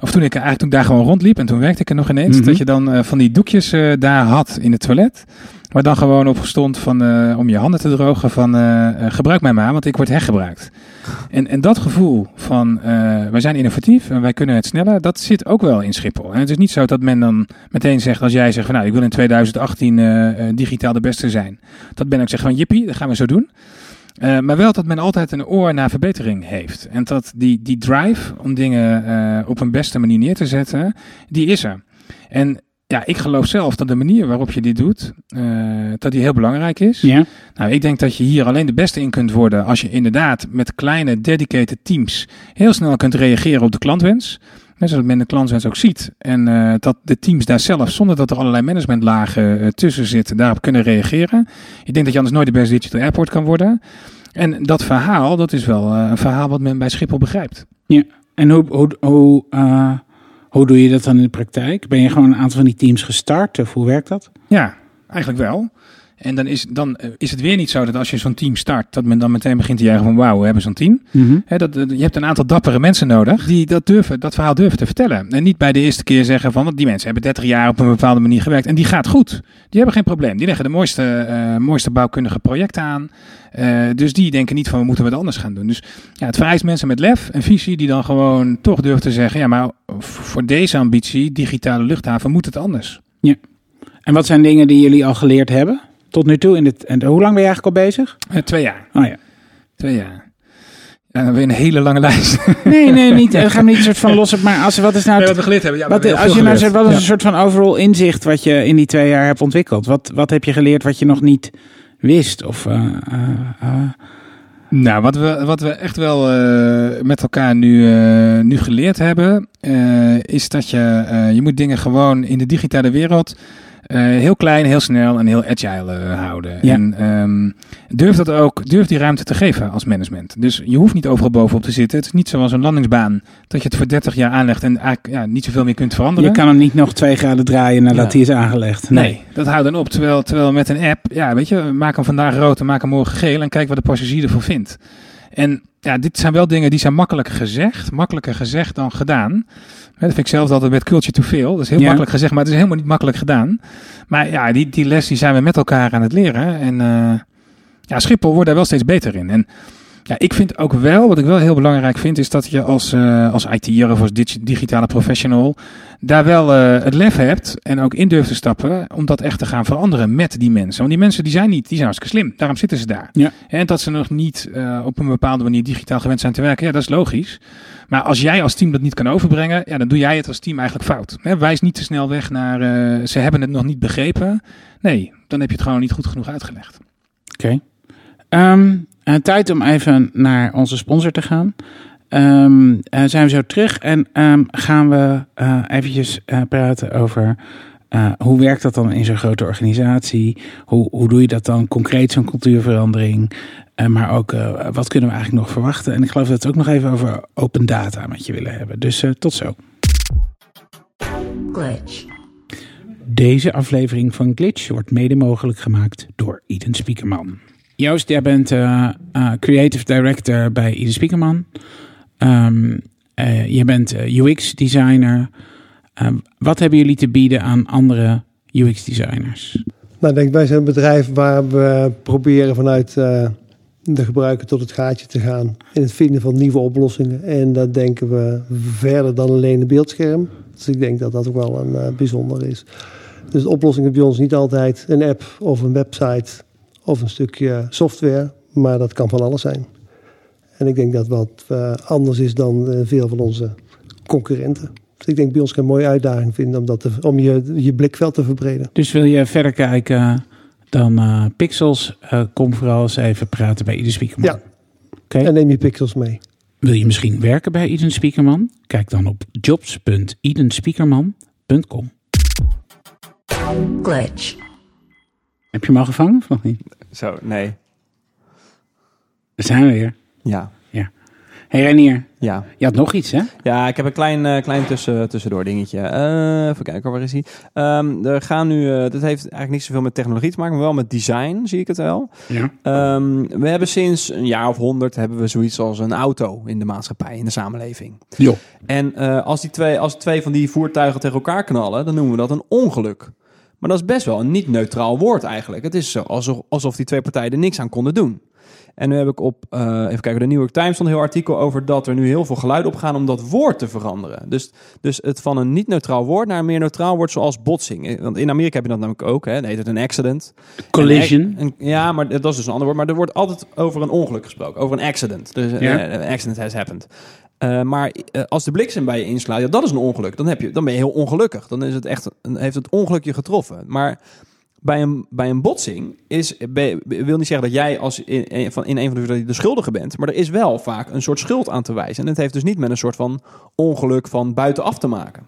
Of toen ik eigenlijk toen ik daar gewoon rondliep en toen werkte ik er nog ineens. Mhm. Dat je dan eh, van die doekjes eh, daar had in het toilet. Waar dan gewoon op stond van, eh, om je handen te drogen van gebruik mij maar, want ik word hergebruikt. En, en dat gevoel van wij zijn innovatief en wij kunnen het sneller, dat zit ook wel in Schiphol. En het is niet zo dat men dan meteen zegt als jij zegt van nou ik wil in 2018 eh, eh, digitaal de beste zijn. Dat ben ik zeg van jippie, dat gaan we zo doen. Eh, maar wel dat men altijd een oor naar verbetering heeft. En dat die, die drive om dingen eh, op een beste manier neer te zetten, die is er. En ja, ik geloof zelf dat de manier waarop je dit doet, eh, dat die heel belangrijk is. Ja, Nou, ik denk dat je hier alleen de beste in kunt worden als je inderdaad met kleine dedicated teams heel snel kunt reageren op de klantwens. Zodat men de klantwens ook ziet. En eh, dat de teams daar zelf, zonder dat er allerlei managementlagen eh, tussen zitten, daarop kunnen reageren. Ik denk dat je anders nooit de beste digital airport kan worden. En dat verhaal, dat is wel eh, een verhaal wat men bij Schiphol begrijpt. en hoe, hoe, hoe, hoe doe je dat dan in de praktijk? Ben je gewoon een aantal van die teams gestart of hoe werkt dat? Ja, eigenlijk wel. En dan is, dan eh, is het weer niet zo dat als je zo'n team start, dat men dan meteen begint te juichen van wauw, we hebben zo'n team. Hè, dat, dat- je hebt een aantal dappere mensen nodig die dat, durven, dat verhaal durven te vertellen. En niet bij de eerste keer zeggen van, want die mensen hebben 30 jaar op een bepaalde manier gewerkt en die gaat goed. Die hebben geen probleem. Die leggen de mooiste, eh, mooiste bouwkundige projecten aan. Eh, dus die denken niet van, we moeten wat anders gaan doen. Dus ja, het vereist mensen met lef en visie die dan gewoon toch durven te zeggen, ja, maar voor deze ambitie, digitale luchthaven, moet het anders. En wat zijn dingen die jullie al geleerd hebben tot nu toe? In dit, en hoe lang ben je eigenlijk al bezig? Eh, twee jaar. Oh ja. Twee jaar. Ja, dan weer een hele lange lijst. Nee, nee, niet. We gaan niet een soort van los. Maar als, wat is nou. Nee, het- wat we geleerd hebben. Ja, wat, als je nou zegt, wat is een soort van overal inzicht wat je in die twee jaar hebt ontwikkeld? Wat, wat heb je geleerd wat je nog niet wist? Of, eh, eh, Nou, wat we, wat we echt wel met elkaar nu, nu geleerd hebben, is dat je, je moet dingen gewoon in de digitale wereld heel klein, heel snel en heel agile eh, houden. Ja. En ehm, durf dat ook, durf die ruimte te geven als management. Dus je hoeft niet overal bovenop te zitten. Het is niet zoals een landingsbaan dat je het voor 30 jaar aanlegt en eigenlijk ja, niet zoveel meer kunt veranderen. je kan hem niet nog twee graden draaien nadat Ja. hij is aangelegd. Nee, dat houdt dan op. Terwijl, terwijl met een app, ja, weet je, maak hem vandaag rood en maak hem morgen geel en kijk wat de passagier ervoor vindt. En ja, dit zijn wel dingen die zijn makkelijker gezegd, makkelijker gezegd dan gedaan. Dat vind ik zelf altijd met culture to veel. Dat is heel Ja. makkelijk gezegd, maar het is helemaal niet makkelijk gedaan. Maar ja, die, die les die zijn we met elkaar aan het leren. En eh, ja, Schiphol wordt daar wel steeds beter in. En Ja, ik vind ook wel, wat ik wel heel belangrijk vind, is dat je als, eh, als IT'er of als dig- digitale professional daar wel eh, het lef hebt en ook in durft te stappen om dat echt te gaan veranderen met die mensen. Want die mensen die zijn niet, die zijn hartstikke slim. Daarom zitten ze daar. Ja. En dat ze nog niet eh, op een bepaalde manier digitaal gewend zijn te werken, ja, dat is logisch. Maar als jij als team dat niet kan overbrengen, ja, dan doe jij het als team eigenlijk fout. Hè, wijs niet te snel weg naar ze hebben het nog niet begrepen. Nee, dan heb je het gewoon niet goed genoeg uitgelegd. Oké. Ehm, eh, tijd om even naar onze sponsor te gaan. Ehm, eh, zijn we zo terug en ehm, gaan we eh, eventjes praten over hoe werkt dat dan in zo'n grote organisatie? Hoe, hoe doe je dat dan concreet, zo'n cultuurverandering? Maar ook wat kunnen we eigenlijk nog verwachten? En ik geloof dat we het ook nog even over open data met je willen hebben. Dus tot zo. Glitch. Deze aflevering van Glitch wordt mede mogelijk gemaakt door Eden Spiekerman. Joost, jij bent eh, eh, creative director bij Eden Spiekerman. Eh, je bent eh, UX-designer. Ehm, wat hebben jullie te bieden aan andere UX-designers? Nou, ik denk, wij zijn een bedrijf waar we proberen vanuit de gebruiker tot het gaatje te gaan in het vinden van nieuwe oplossingen. En dat denken we verder dan alleen een beeldscherm. Dus ik denk dat dat ook wel een bijzonder is. Dus de oplossing is bij ons niet altijd een app of een website of een stukje software, maar dat kan van alles zijn. En ik denk dat wat eh, anders is dan eh, veel van onze concurrenten. Dus ik denk bij ons kan een mooie uitdaging vinden om, dat te, om je, je blikveld te verbreden. Dus wil je verder kijken dan eh, Pixels? eh, kom vooral eens even praten bij Eden Spiekerman. Ja. Oké. En neem je pixels mee. Wil je misschien werken bij Eden Spiekerman? Kijk dan op jobs.edenspiekerman.com. Glitch. Heb je hem al gevangen of nog niet? Zo, nee. Daar zijn we weer. Ja. Hey Renier, Ja. je had nog iets hè? Ja, ik heb een klein, eh, klein tussen, tussendoor dingetje. Eh, even kijken, waar is hij? Ehm, er gaan nu, dat heeft eigenlijk niet zoveel met technologie te maken, maar wel met design, zie ik het wel. Ja. Ehm, we hebben sinds een jaar of honderd hebben we zoiets als een auto in de maatschappij, in de samenleving. Jo. En als, die twee, als twee van die voertuigen tegen elkaar knallen, dan noemen we dat een ongeluk. Maar dat is best wel een niet-neutraal woord eigenlijk. Het is zo alsof, alsof die twee partijen er niks aan konden doen. En nu heb ik op, eh, even kijken, de New York Times stond een heel artikel over dat er nu heel veel geluid opgaan om dat woord te veranderen. Dus, dus het van een niet-neutraal woord naar een meer neutraal woord zoals botsing. Eh, Want in Amerika heb je dat namelijk ook, hè? Dan heet het een accident. Collision. Ja, maar dat is dus een ander woord. Maar er wordt altijd over een ongeluk gesproken, over een accident. Dus een accident has happened. Eh, maar eh, als de bliksem bij je inslaat, ja, dat is een ongeluk. Dan, heb je, dan ben je heel ongelukkig. Dan is het echt, een- heeft het ongeluk je getroffen. Maar bij een, bij een botsing is, wil niet zeggen dat jij als in, van, in een van de de schuldige bent. Maar er is wel vaak een soort schuld aan te wijzen. En het heeft dus niet met een soort van ongeluk van buitenaf te maken.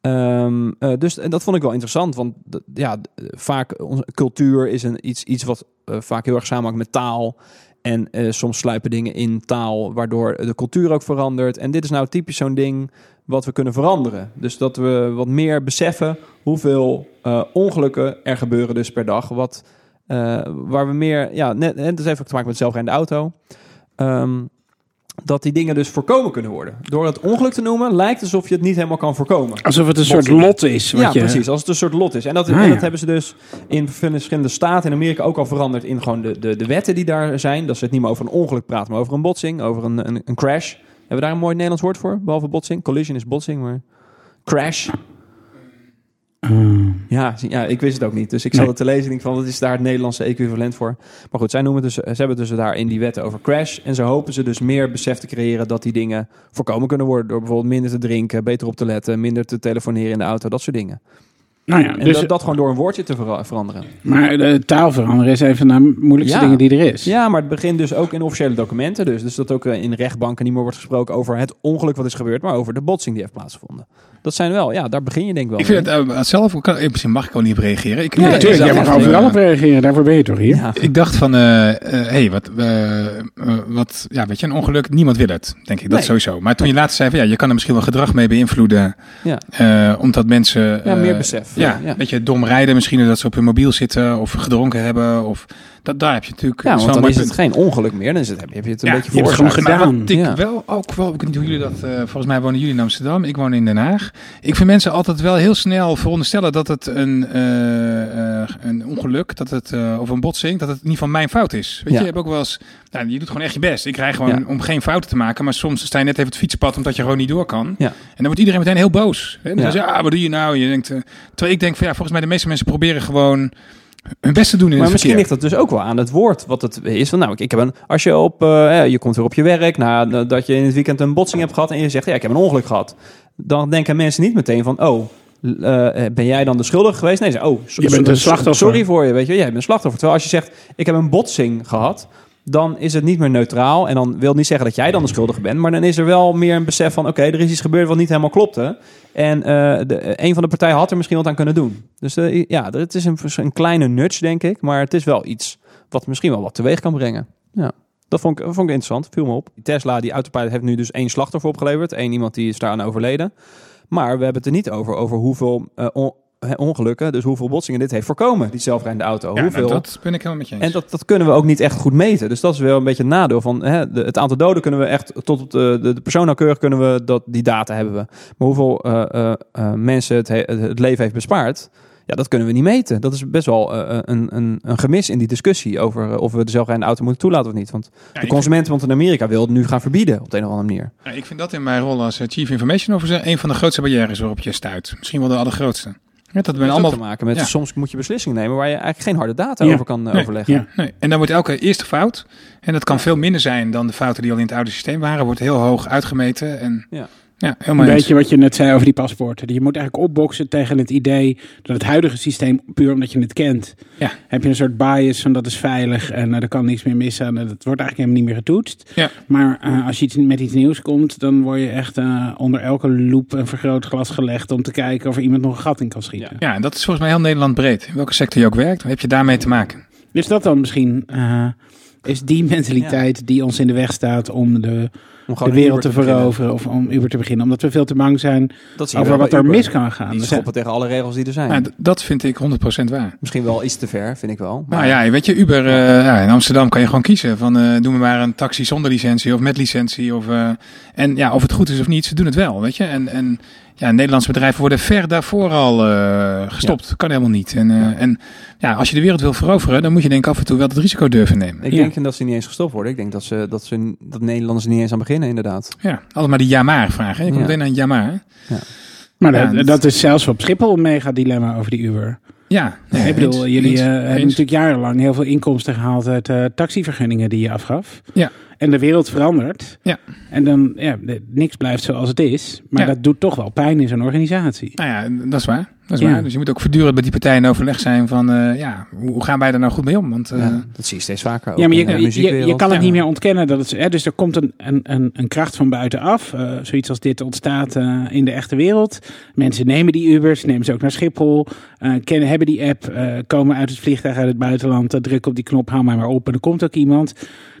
Ehm, eh, dus en dat vond ik wel interessant, want ja, vaak onze cultuur is een, iets, iets wat vaak heel erg samenhangt met taal. En eh, soms sluipen dingen in taal, waardoor de cultuur ook verandert. En dit is nou typisch zo'n ding wat we kunnen veranderen. Dus dat we wat meer beseffen hoeveel eh, ongelukken er gebeuren dus per dag. Wat, eh, waar we meer, ja, net, dat heeft ook te maken met zelfrijdende auto. Ehm, dat die dingen dus voorkomen kunnen worden. Door het ongeluk te noemen, lijkt alsof je het niet helemaal kan voorkomen. Alsof het een soort lot is. Wat Ja, je, precies. Als het een soort lot is. En dat, Ah, en ja. dat hebben ze dus in verschillende staten in Amerika ook al veranderd in gewoon de, de, de wetten die daar zijn. Dat ze het niet meer over een ongeluk praten, maar over een botsing, over een, een, een crash. Hebben we daar een mooi Nederlands woord voor? Behalve botsing. Collision is botsing, maar crash. Ja, ja, ik wist het ook niet. Dus ik zat Nee. het te lezen en van, wat is daar het Nederlandse equivalent voor? Maar goed, zij noemen het dus, ze hebben dus daar in die wetten over crash. En ze hopen ze dus meer besef te creëren dat die dingen voorkomen kunnen worden. Door bijvoorbeeld minder te drinken, beter op te letten, minder te telefoneren in de auto, dat soort dingen. nou ja, En dus, dat, dat gewoon door een woordje te vera- veranderen. maar de taal veranderen is even de moeilijkste Ja. dingen die er is. Ja, maar het begint dus ook in officiële documenten. Dus, dus dat ook eh, in rechtbanken niet meer wordt gesproken over het ongeluk wat is gebeurd, maar over de botsing die heeft plaatsgevonden. Dat zijn wel, ja, daar begin je denk ik wel Ik vind het uh, zelf, kan, in principe mag ik ook niet op reageren. Ik, Ja, natuurlijk. Jij mag overal eh, op reageren. Daarvoor ben je toch hier? Ja. Ik dacht van, eh eh, hey, wat, eh, eh, wat, ja, weet je, een ongeluk, niemand wil het, denk ik, dat Nee. sowieso. Maar toen je laatst zei van, ja, je kan er misschien wel gedrag mee beïnvloeden, Ja. eh, omdat mensen... Ja, eh, meer besef. Ja, ja. weet je, dom rijden misschien dat ze op hun mobiel zitten of gedronken hebben. Of, dat, daar heb je natuurlijk... Ja, want dan is het geen ongeluk meer. Dan is het, heb je je het een Ja, beetje je veroorzaakt. gedaan. Wat ik Ja. wel ook wel, ik weet niet hoe jullie dat, eh, volgens mij wonen jullie in Amsterdam, ik woon in Den Haag. Ik vind mensen altijd wel heel snel veronderstellen dat het een, eh, eh, een ongeluk, dat het, of een botsing, dat het niet van mijn fout is. Weet Ja. je, je hebt ook wel eens, nou, je doet gewoon echt je best. Ik rij gewoon om geen fouten te maken, maar soms sta je net even het fietspad omdat je gewoon niet door kan. En dan wordt iedereen meteen heel boos. Hè? Dan Ja. ze, ja, wat doe je nou? Je denkt, terwijl ik denk van ja, volgens mij de meeste mensen proberen gewoon hun best te doen in Maar het misschien verkeer. ligt dat dus ook wel aan het woord wat het is. Van, nou, ik, ik heb een, als je op, eh, eh, je komt weer op je werk, nadat je in het weekend een botsing hebt gehad en je zegt, ja, ik heb een ongeluk gehad. Dan denken mensen niet meteen van, oh, eh, ben jij dan de schuldige geweest? Nee, ze zeggen, oh, so- Je bent een slachtoffer. Sorry voor je, weet je, jij bent een slachtoffer. Terwijl als je zegt, ik heb een botsing gehad, dan is het niet meer neutraal. En dan wil niet zeggen dat jij dan de schuldige bent, maar dan is er wel meer een besef van, oké, er is iets gebeurd wat niet helemaal klopte. En eh, de, een van de partijen had er misschien wat aan kunnen doen. Dus eh, ja, het is een, een kleine nudge, denk ik. Maar het is wel iets wat misschien wel wat teweeg kan brengen. Ja, dat vond ik, vond ik interessant. Viel me op. Die Tesla, die autopilot, heeft nu dus één slachtoffer opgeleverd. Eén iemand die is daaraan overleden. Maar we hebben het er niet over, over hoeveel eh, hè, ongelukken, dus hoeveel botsingen dit heeft voorkomen, die zelfrijdende auto. Ja, hoeveel... nou, dat ben ik helemaal met je eens. En dat, dat kunnen we ook niet echt goed meten. Dus dat is wel een beetje het nadeel van hè, de, het aantal doden kunnen we echt tot op de, de, de persoon nauwkeurig kunnen we dat die data hebben we. Maar hoeveel eh, eh, eh, mensen het, he- het leven heeft bespaard, ja, dat kunnen we niet meten. Dat is best wel eh, een, een, een gemis in die discussie over eh, of we de zelfrijdende auto moeten toelaten of niet. Want Ja, de consumentenbond in Amerika wil het nu gaan verbieden op de een of andere manier. Ja, ik vind dat in mijn rol als eh, Chief Information Officer een van de grootste barrières waarop je stuit. Misschien wel de allergrootste. Ja, dat heeft allemaal. te maken met ja. soms moet je beslissingen nemen waar je eigenlijk geen harde data Ja. over kan eh, Nee. overleggen. Nee. En dan wordt elke eerste fout, en dat kan veel minder zijn dan de fouten die al in het oude systeem waren, wordt heel hoog uitgemeten. En Ja. Ja, helemaal Weet eens. je wat je net zei over die paspoorten? Je moet eigenlijk opboksen tegen het idee dat het huidige systeem, puur omdat je het kent, Ja. heb je een soort bias van dat is veilig en eh, er kan niks meer missen en dat wordt eigenlijk helemaal niet meer getoetst. Ja. Maar eh, als je iets, met iets nieuws komt, dan word je echt eh, onder elke loep een vergrootglas gelegd om te kijken of er iemand nog een gat in kan schieten. Ja, en dat is volgens mij heel Nederland breed. In welke sector je ook werkt, heb je daarmee te maken. Is dat dan misschien, eh, is die mentaliteit die ons in de weg staat om de, de gewoon wereld te veroveren of om Uber te beginnen? Omdat we veel te bang zijn over wat er Uber. mis kan gaan. Die We schoppen tegen alle regels die er zijn. Dat vind ik 100% waar. Misschien wel iets te ver, vind ik wel. Nou ja, weet je, Uber, eh, ja, in Amsterdam kan je gewoon kiezen van eh doe me maar een taxi zonder licentie of met licentie. Of, eh, en ja, of het goed is of niet, ze doen het wel, weet je. En, en ja, Nederlandse bedrijven worden ver daarvoor al eh, gestopt. Kan helemaal niet. En, eh, en ja, als je de wereld wil veroveren, dan moet je denk ik af en toe wel het risico durven nemen. Ik Ja. denk dat ze niet eens gestopt worden. Ik denk dat, ze, dat, ze, dat Nederlanders er niet eens aan beginnen, inderdaad. Ja, altijd maar die ja-maar vragen. Je komt Ja. meteen aan ja maar. Maar Ja, dat, dat- dat is zelfs op Schiphol een mega dilemma over die Uber. Ja, nee, ik bedoel, eens, jullie eens, eh, hebben natuurlijk jarenlang heel veel inkomsten gehaald uit eh, taxivergunningen die je afgaf. Ja. En de wereld verandert. Ja. En dan, ja, niks blijft zoals het is. Maar Ja. dat doet toch wel pijn in zo'n organisatie. Nou ja, dat is waar. Dat is Ja. waar. Dus je moet ook voortdurend met die partijen in overleg zijn van, eh, ja, hoe gaan wij daar nou goed mee om? Want eh, Ja, dat zie je steeds vaker ook Ja, maar je, in de je- je, kan het Ja. niet meer ontkennen. Dat het, hè, dus er komt een, een, een, een kracht van buitenaf. eh, zoiets als dit ontstaat eh, in de echte wereld. Mensen nemen die Ubers, nemen ze ook naar Schiphol. eh, kennen, hebben die app, eh, komen uit het vliegtuig uit het buitenland. drukken op die knop, hou mij maar op. En er komt ook iemand.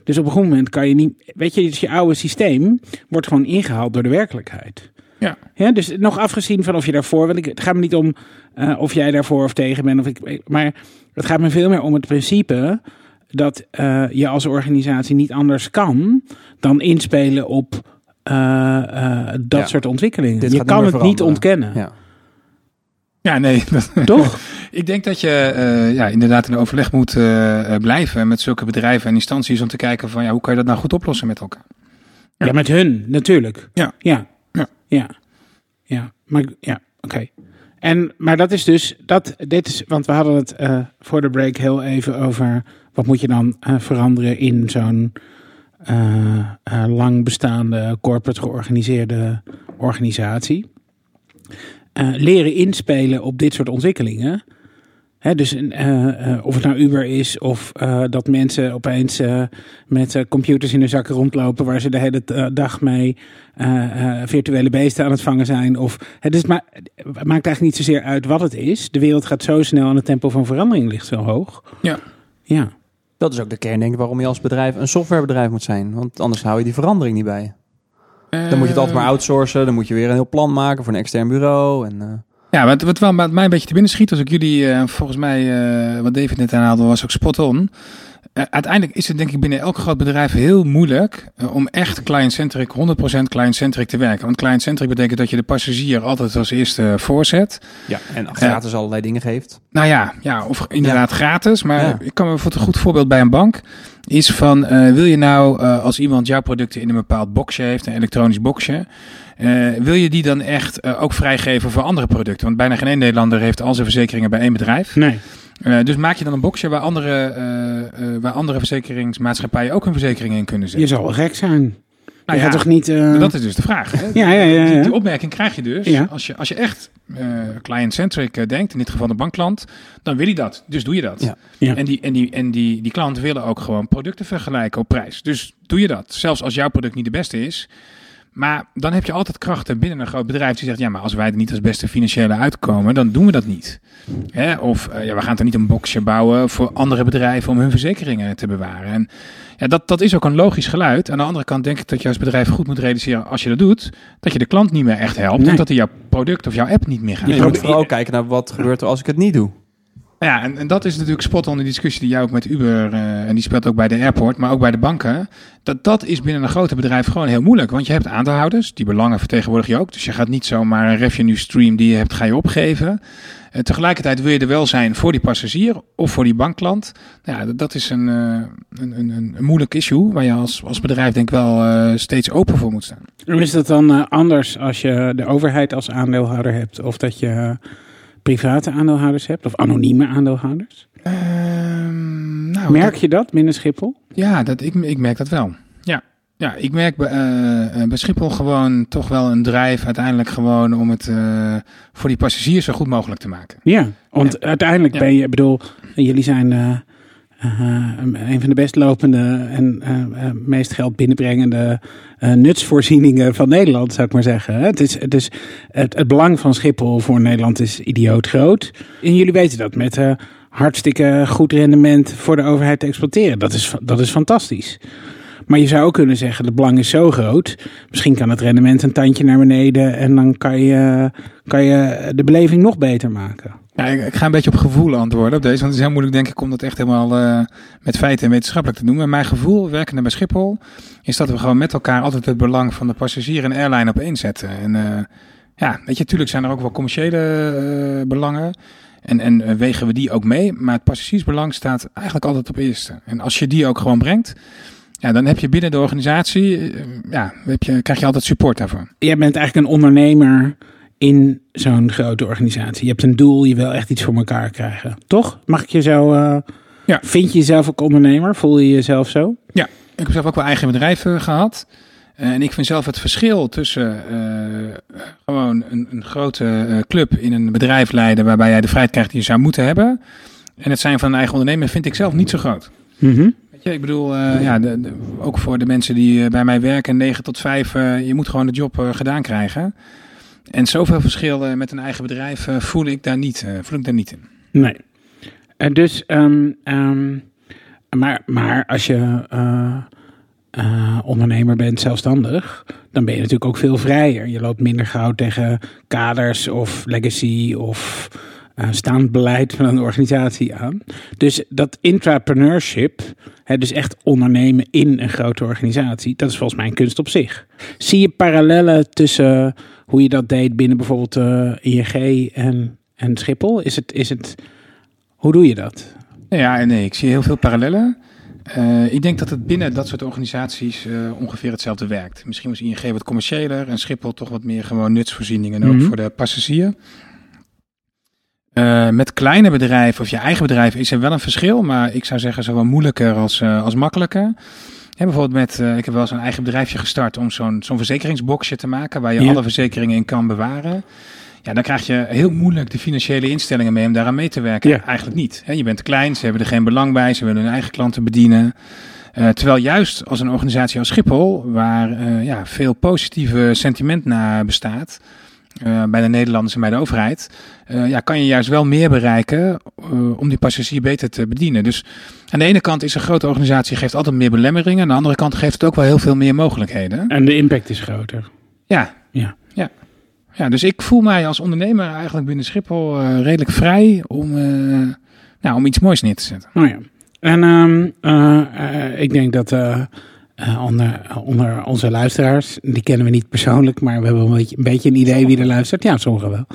Dus op een goed moment kan je niet... Weet je, dus je oude systeem wordt gewoon ingehaald door de werkelijkheid. Ja. Ja, dus nog afgezien van of je daarvoor... Want ik, het gaat me niet om eh, of jij daarvoor of tegen bent. Of ik, maar het gaat me veel meer om het principe dat eh, je als organisatie niet anders kan dan inspelen op eh, eh, dat Ja. soort ontwikkelingen. Dit je kan niet het niet ontkennen. Ja. ja, nee. Toch? Ik denk dat je eh, ja, inderdaad in overleg moet blijven met zulke bedrijven en instanties om te kijken van ja, hoe kan je dat nou goed oplossen met elkaar. Ja, met hun natuurlijk. Ja. Ja. Ja. Ja. Ja. Maar ja, oké. En, maar dat is dus, dat, dit is, want we hadden het eh, voor de break heel even over wat moet je dan eh, veranderen in zo'n eh, lang bestaande corporate georganiseerde organisatie. Leren inspelen op dit soort ontwikkelingen. Hè, dus eh, eh, of het nou Uber is of eh, dat mensen opeens eh, met eh, computers in hun zakken rondlopen waar ze de hele dag mee eh, eh, virtuele beesten aan het vangen zijn. Of, het, is maar, het maakt eigenlijk niet zozeer uit wat het is. De wereld gaat zo snel en het tempo van verandering ligt zo hoog. Ja. Ja. Dat is ook de kern, denk ik, waarom je als bedrijf een softwarebedrijf moet zijn. Want anders hou je die verandering niet bij. Dan moet je het altijd maar outsourcen. Dan moet je weer een heel plan maken voor een extern bureau. En, eh, Ja, wat, wat wel wat mij een beetje te binnen schiet, als ik jullie, eh, volgens mij, eh, wat David net aanhaalde, was ook spot on. Eh, uiteindelijk is het denk ik binnen elk groot bedrijf heel moeilijk om echt client-centric, 100% client-centric te werken. Want client-centric betekent dat je de passagier altijd als eerste voorzet. Ja, en gratis allerlei dingen geeft. Nou ja, ja of inderdaad gratis. Maar Ja. ik kan me bijvoorbeeld een goed voorbeeld bij een bank. Is van, wil je nou als iemand jouw producten in een bepaald boxje heeft, een elektronisch boxje. Eh, wil je die dan echt eh, ook vrijgeven voor andere producten? Want bijna geen één Nederlander heeft al zijn verzekeringen bij één bedrijf. Nee. Eh, dus maak je dan een boxje waar andere, waar andere verzekeringsmaatschappijen ook hun versekeringen in kunnen Je zetten. zal wel gek zijn. Nou je ja, toch niet... Dat is dus de vraag. Hè? Ja, ja, ja. Die, ja. die opmerking krijg je dus. Ja. Als, je, als je echt client-centric denkt, in dit geval de bankklant, dan wil hij dat. Dus doe je dat. Ja. Ja. En, die, en, die, en die, die klanten willen ook gewoon producten vergelijken op prijs. Dus doe je dat. Zelfs als jouw product niet de beste is. Maar dan heb je altijd krachten binnen een groot bedrijf die zegt: ja, maar als wij er niet als beste financiële uitkomen, dan doen we dat niet. Hè? Of eh, ja, we gaan toch niet een boxje bouwen voor andere bedrijven om hun verzekeringen te bewaren. En ja, dat, dat is ook een logisch geluid. Aan de andere kant denk ik dat je als bedrijf goed moet realiseren als je dat doet, dat je de klant niet meer echt helpt. Nee. Of dat hij jouw product of jouw app niet meer gaat Je moet vooral kijken naar wat gebeurt er als ik het niet doe. Ja, en, en dat is natuurlijk spot on de discussie die jij ook met Uber, eh, en die speelt ook bij de airport, maar ook bij de banken. Dat, dat is binnen een grote bedrijf gewoon heel moeilijk. Want je hebt aandeelhouders, die belangen vertegenwoordig je ook. Dus je gaat niet zomaar een revenue stream die je hebt, ga je opgeven. Eh, tegelijkertijd wil je er wel zijn voor die passagier of voor die bankklant. Nou Ja, dat, is een, eh, een, een, een, een moeilijk issue waar je als, als bedrijf denk ik wel steeds open voor moet staan. En Is dat dan anders als je de overheid als aandeelhouder hebt? Of dat je private aandeelhouders hebt? Of anonieme aandeelhouders? Ehm, nou, Merk dat- je dat binnen Schiphol? Ja, dat, ik, ik merk dat wel. Ja, ja ik merk bij, eh, eh, bij Schiphol gewoon toch wel een drijf uiteindelijk gewoon om het eh, voor die passagiers zo goed mogelijk te maken. Ja, want uiteindelijk Ja. ben je, ik bedoel, jullie zijn eh, een van de best lopende en eh, eh, meest geld binnenbrengende nutsvoorzieningen van Nederland, zou ik maar zeggen. Het, is, het, is, het, belang van Schiphol voor Nederland is idioot groot. En jullie weten dat met hartstikke goed rendement voor de overheid te exploiteren. Dat is, dat is fantastisch. Maar je zou ook kunnen zeggen, het belang is zo groot. Misschien kan het rendement een tandje naar beneden en dan kan je, kan je de beleving nog beter maken. Ja, ik, ga een beetje op gevoel antwoorden op deze, want het is heel moeilijk denk ik om dat echt helemaal eh, met feiten en wetenschappelijk te doen. Maar mijn gevoel, werkende bij Schiphol, is dat we gewoon met elkaar altijd het belang van de passagier en airline op één zetten. En eh, ja, weet je, natuurlijk zijn er ook wel commerciële eh, belangen. En, en wegen we die ook mee. Maar het passagiersbelang staat eigenlijk altijd op eerste. En als je die ook gewoon brengt, ja, dan heb je binnen de organisatie, ja, heb je, krijg je altijd support daarvoor. Jij bent eigenlijk een ondernemer in zo'n grote organisatie. Je hebt een doel, je wil echt iets voor elkaar krijgen. Toch? Mag ik je zo... eh, Ja. Vind je jezelf ook ondernemer? Voel je jezelf zo? Ik heb zelf ook wel eigen bedrijven gehad. Eh, en ik vind zelf het verschil tussen eh, gewoon een, een grote club in een bedrijf leiden waarbij jij de vrijheid krijgt die je zou moeten hebben. En het zijn van een eigen ondernemer vind ik zelf niet zo groot. Mhm. Weet je, ik bedoel, ja, de, de- ook voor de mensen die bij mij werken, 9 tot 5, eh, je moet gewoon de job gedaan krijgen. En zoveel verschil met een eigen bedrijf eh, voel ik daar niet, eh, voel ik daar niet in. Nee. En dus, ehm, ehm, maar, maar als je eh, ondernemer bent, zelfstandig, dan ben je natuurlijk ook veel vrijer. Je loopt minder gauw tegen kaders of legacy of eh, staand beleid van een organisatie aan. Dus dat intrapreneurship, hè, dus echt ondernemen in een grote organisatie, dat is volgens mij een kunst op zich. Zie je parallellen tussen hoe je dat deed binnen bijvoorbeeld eh ING en, en Schiphol? Is het, is het, hoe doe je dat? Ja, en nee, ik zie heel veel parallellen. Eh, ik denk dat het binnen dat soort organisaties ongeveer hetzelfde werkt. Misschien was ING wat commerciëler en Schiphol toch wat meer gewoon nutsvoorzieningen ook Mhm. voor de passagier. Eh, met kleine bedrijven of je eigen bedrijf is er wel een verschil, maar ik zou zeggen zowel moeilijker als, eh, als makkelijker. Hè, bijvoorbeeld met, eh, ik heb wel eens een eigen bedrijfje gestart om zo'n zo'n verzekeringsboxje te maken waar je Ja. alle verzekeringen in kan bewaren. Ja, dan krijg je heel moeilijk de financiële instellingen mee om daaraan mee te werken. Ja. Eigenlijk niet. Hè, je bent klein, ze hebben er geen belang bij, ze willen hun eigen klanten bedienen. Terwijl juist als een organisatie als Schiphol, waar ja, veel positieve sentiment naar bestaat, eh, bij de Nederlanders en bij de overheid, eh, ja, kan je juist wel meer bereiken eh, om die passagier beter te bedienen. Dus aan de ene kant is een grote organisatie geeft altijd meer belemmeringen, aan de andere kant geeft het ook wel heel veel meer mogelijkheden. En de impact is groter. Ja. Ja. ja. Ja, dus ik voel mij als ondernemer eigenlijk binnen Schiphol redelijk vrij om, nou, om iets moois neer te zetten. Nou ja. En ehm, eh, eh, ik denk dat eh, onder, onder onze luisteraars, die kennen we niet persoonlijk, maar we hebben een beetje een, beetje een idee wie er luistert. Ja, sommigen wel.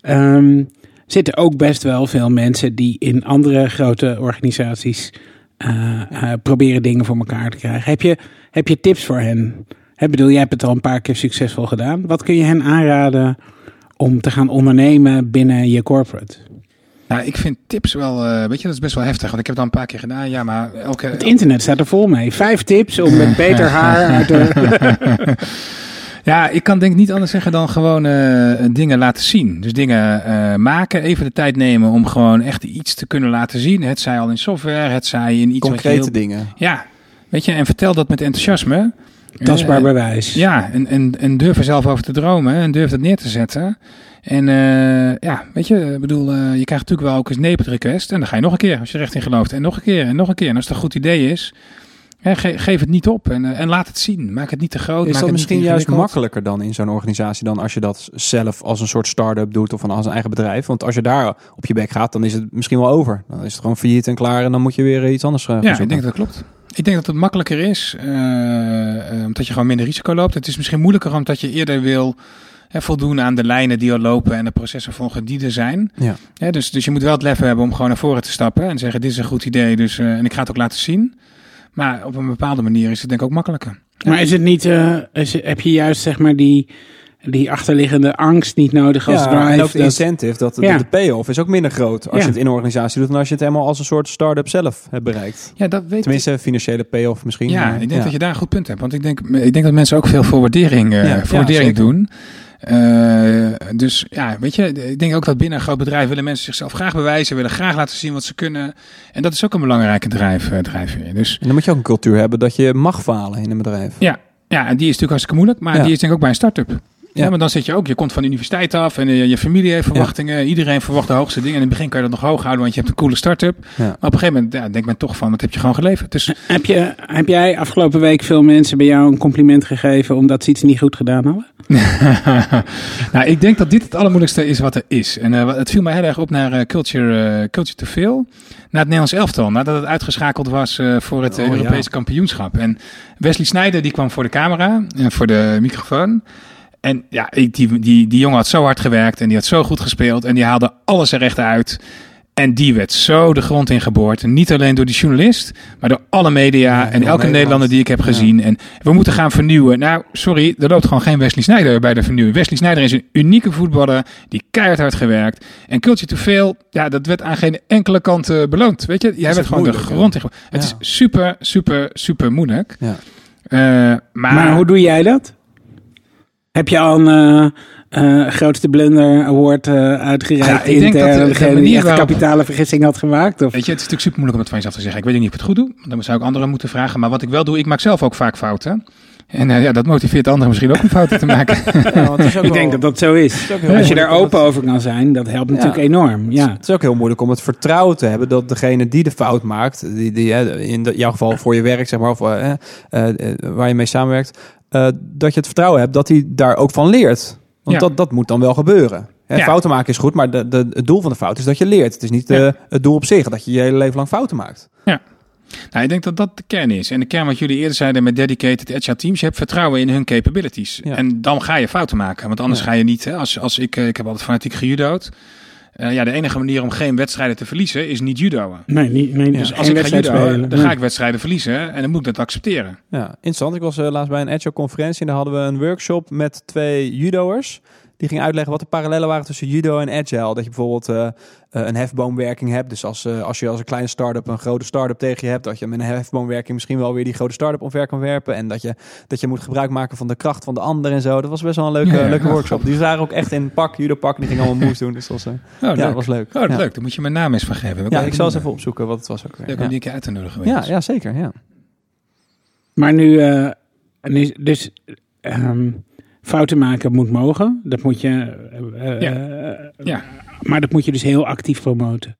Ehm, zitten ook best wel veel mensen die in andere grote organisaties eh, eh, proberen dingen voor elkaar te krijgen. Heb je, heb je tips voor hen? Ik bedoel, jij hebt het al een paar keer succesvol gedaan. Wat kun je hen aanraden om te gaan ondernemen binnen je corporate? Nou, ik vind tips wel, eh, weet je, dat is best wel heftig. Want ik heb het al een paar keer gedaan. Ja, maar elke... Het internet staat er vol mee. Vijf tips om met beter haar uit de... Ja, ik kan denk ik niet anders zeggen dan gewoon eh, dingen laten zien. Dus dingen eh, maken, even de tijd nemen om gewoon echt iets te kunnen laten zien. Het zij al in software, het zij in iets wat je Concrete heel- dingen. Ja, weet je, en vertel dat met enthousiasme. Tastbaar bewijs. Ja, en, en, en durf er zelf over te dromen en durf dat neer te zetten. En eh, ja, weet je, ik bedoel, eh, je krijgt natuurlijk wel ook eens nepet request. En dan ga je nog een keer, als je er echt in gelooft. En nog een keer, en nog een keer. En als het een goed idee is, hè, ge- geef het niet op. En, eh, en laat het zien. Maak het niet te groot. Is maak dat het misschien juist makkelijker dan in zo'n organisatie dan als je dat zelf als een soort start-up doet of als een eigen bedrijf? Want als je daar op je bek gaat, dan is het misschien wel over. Dan is het gewoon failliet en klaar en dan moet je weer iets anders gaan Ja, ik denk dat dat klopt. Ik denk dat het makkelijker is, omdat je gewoon minder risico loopt. Het is misschien moeilijker omdat je eerder wil hè, voldoen aan de lijnen die al lopen en de processen volgen die er zijn. Ja. Hè, dus, dus je moet wel het lef hebben om gewoon naar voren te stappen en zeggen dit is een goed idee dus, eh, en ik ga het ook laten zien. Maar op een bepaalde manier is het denk ik ook makkelijker. Maar is het niet, eh, is, heb je juist zeg maar die, die achterliggende angst niet nodig als Ja, drive? en ook de dat- incentive, dat, Ja. de payoff is ook minder groot als Ja. je het in een organisatie doet dan als je het helemaal als een soort start-up zelf hebt bereikt. Ja, dat weet ik. Tenminste, financiële payoff misschien. Ja, maar ik denk dat je daar een goed punt hebt. Want ik denk, ik denk dat mensen ook veel voor waardering, eh, Ja, voor ja, waardering zeker. doen. Eh, dus ja, weet je, ik denk ook dat binnen een groot bedrijf willen mensen zichzelf graag bewijzen, willen graag laten zien wat ze kunnen. En dat is ook een belangrijke drijf, eh, drijfveer. Dus En dan moet je ook een cultuur hebben dat je mag falen in een bedrijf. ja, ja, en die is natuurlijk hartstikke moeilijk, maar Ja. die is denk ik ook bij een start-up. Ja. Ja. maar dan zit je ook, je komt van de universiteit af en eh, je familie heeft verwachtingen. Iedereen verwacht de hoogste dingen. In het begin kan je dat nog hoog houden, want je hebt een coole start-up. Ja. Maar op een gegeven moment ja, denkt men toch van, wat heb je gewoon geleverd. Dus Heb, je, heb jij afgelopen week veel mensen bij jou een compliment gegeven omdat ze iets niet goed gedaan hadden? nou, ik denk dat dit het allermoeilijkste is wat er is. En eh, het viel mij heel erg op naar eh, Culture, Culture to Veel. Naar het Nederlands elftal. Nadat het uitgeschakeld was voor het Oh. Europese kampioenschap. En Wesley Sneijder die kwam voor de camera en voor de microfoon. En ja, ik, die, die, die jongen had zo hard gewerkt en die had zo goed gespeeld. En die haalde alles er echt uit. En die werd zo de grond ingeboord. En niet alleen door die journalist, maar door alle media Ja, en elke Nederland. Nederlander die ik heb Ja. gezien. En we moeten gaan vernieuwen. Nou, sorry, er loopt gewoon geen Wesley Sneijder bij de vernieuwing. Wesley Sneijder is een unieke voetballer die keihard hard gewerkt. En Culture to Veel, ja, dat werd aan geen enkele kant eh, beloond. Weet je, jij werd gewoon de grond ingeboord. Het Ja. is super, super, super moeilijk. Ja. Eh, maar, Maar, hoe doe jij dat? Heb je al een eh, eh, grootste blunder award eh, uitgereikt Ja, ik denk dat de degene manier die echt een waarop- kapitale vergissing had gemaakt? Of? Weet je, het is natuurlijk super moeilijk om het van jezelf te zeggen. Ik weet niet of ik het goed doe. Dan zou ik anderen moeten vragen. Maar wat ik wel doe, ik maak zelf ook vaak fouten. En eh, ja, dat motiveert anderen misschien ook om fouten te maken. Ja, Ik wel- denk dat dat zo is. Als je daar open over kan zijn, dat helpt natuurlijk enorm. Ja. Het is ook heel moeilijk om het vertrouwen te hebben dat degene die de fout maakt, die, die hè, in jouw geval voor je werk, zeg maar, of waar je mee samenwerkt, eh, dat je het vertrouwen hebt dat hij daar ook van leert. Want Ja. dat, dat moet dan wel gebeuren. Hè, Ja. Fouten maken is goed, maar de, de, het doel van de fout is dat je leert. Het is niet Ja. het doel op zich, dat je je hele leven lang fouten maakt. Nou, ik denk dat dat de kern is. En de kern wat jullie eerder zeiden met dedicated agile teams. Je hebt vertrouwen in hun capabilities. Ja. En dan ga je fouten maken. Want anders Ja. ga je niet. Hè, als, als ik, eh, ik heb altijd fanatiek gejudo'd. Eh, ja, de enige manier om geen wedstrijden te verliezen is niet judoën. Nee, niet, nee, Dus als ik ga judoën, dan ga ik wedstrijden verliezen. En dan moet ik dat accepteren. Ja, interessant. Ik was eh, laatst bij een Agile conferentie en daar hadden we een workshop met twee judo'ers. Die gingen uitleggen wat de parallellen waren tussen judo en agile. Dat je bijvoorbeeld eh, eh, een hefboomwerking hebt. Dus als, eh, als je als een kleine start-up een grote start-up tegen je hebt, dat je met een hefboomwerking misschien wel weer die grote start-up omver kan werpen. En dat je, dat je moet gebruik maken van de kracht van de ander en zo. Dat was best wel een leuke, Ja, ja. leuke workshop. Die waren ook echt in pak, judo-pak. en Die gingen allemaal moves doen. Dus dat was, Oh, ja, leuk. dat was leuk. Oh, dat ja. leuk. Dan moet je mijn naam eens van geven. Ja, ik zal eens even opzoeken wat het was ook weer. Leuk om die een keer uit te nodigen. Ja, ja, zeker. Ja. Maar nu, eh, nu dus ehm, fouten maken moet mogen. Dat moet je. eh, eh, Ja. Ja. Maar dat moet je dus heel actief promoten.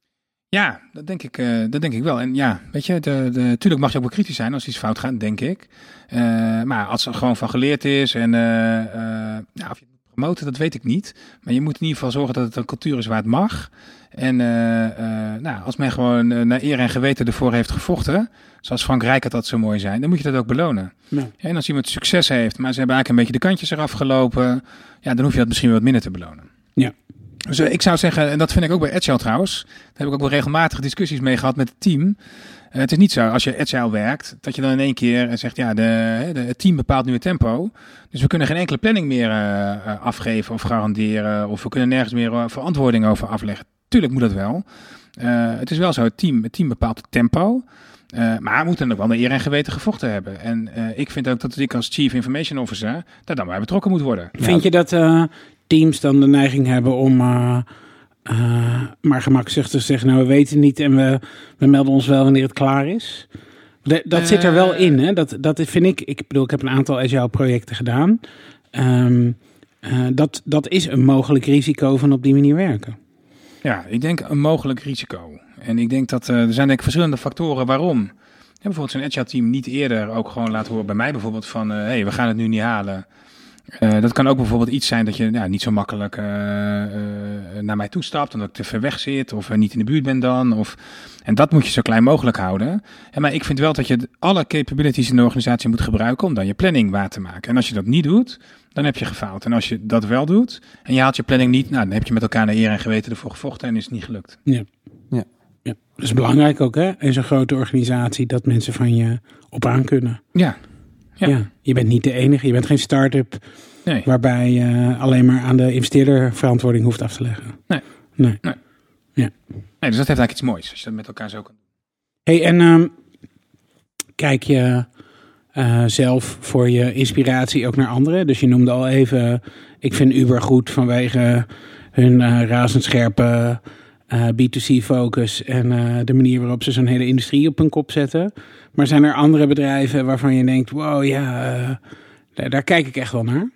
Ja, dat denk ik, eh, dat denk ik wel. En ja, weet je, de, de, tuurlijk mag je ook wel kritisch zijn als iets fout gaat, denk ik. Maar als er gewoon van geleerd is en of je moet promoten, dat weet ik niet. Maar je moet in ieder geval zorgen dat het een cultuur is waar het mag. En eh, eh, nou, als men gewoon eh, naar eer en geweten ervoor heeft gevochten, zoals Frank Rijkaard dat zo mooi zijn, dan moet je dat ook belonen. Ja. En als iemand succes heeft, maar ze hebben eigenlijk een beetje de kantjes eraf gelopen, ja, dan hoef je dat misschien wat minder te belonen. Ja. Dus ik zou zeggen, en dat vind ik ook bij Agile trouwens, daar heb ik ook wel regelmatig discussies mee gehad met het team. Eh, het is niet zo, als je Agile werkt, dat je dan in één keer eh, zegt, ja, de, het team bepaalt nu het tempo. Dus we kunnen geen enkele planning meer eh, afgeven of garanderen, of we kunnen nergens meer verantwoording over afleggen. Tuurlijk moet dat wel. Het is wel zo, het team, het team bepaalt het tempo. Maar we moeten ook wel naar eer en geweten gevochten hebben. En ik vind ook dat ik als Chief Information Officer daar dan bij betrokken moet worden. Vind je dat teams dan de neiging hebben om eh, maar te zeggen, nou we weten niet en we, we melden ons wel wanneer het klaar is? De- dat zit er wel Eh. in, hè? Dat, dat vind ik. Ik bedoel, ik heb een aantal agile projecten gedaan. Ehm, eh, dat, dat is een mogelijk risico van op die manier werken. Ja, ik denk een mogelijk risico. En ik denk dat er zijn denk ik verschillende factoren waarom. Ja, bijvoorbeeld zo'n agile team niet eerder ook gewoon laten horen bij mij bijvoorbeeld van, hé, hey, we gaan het nu niet halen. Eh, dat kan ook bijvoorbeeld iets zijn dat je ja, niet zo makkelijk eh, eh, naar mij toestapt, omdat ik te ver weg zit of niet in de buurt ben dan. Of, en dat moet je zo klein mogelijk houden. En maar ik vind wel dat je alle capabilities in de organisatie moet gebruiken om dan je planning waar te maken. En als je dat niet doet, dan heb je gefaald. En als je dat wel doet en je haalt je planning niet, nou, dan heb je met elkaar naar eer en geweten ervoor gevochten en is het niet gelukt. Ja. Ja. ja. Dat is belangrijk ook, hè? In zo'n grote organisatie dat mensen van je op aan kunnen. Ja, Ja. Ja. Je bent niet de enige. Je bent geen start-up nee. waarbij je alleen maar aan de investeerder verantwoording hoeft af te leggen. Nee. Nee. nee. Dus dat heeft eigenlijk iets moois, als je dat met elkaar zo kan doen. Hey, en ehm, kijk je eh, zelf voor je inspiratie ook naar anderen? Dus je noemde al even, ik vind Uber goed vanwege hun eh, razendscherpe eh, B2C-focus en eh, de manier waarop ze zo'n hele industrie op hun kop zetten. Maar zijn er andere bedrijven waarvan je denkt, wow, ja, eh, daar, kijk ik echt wel naar?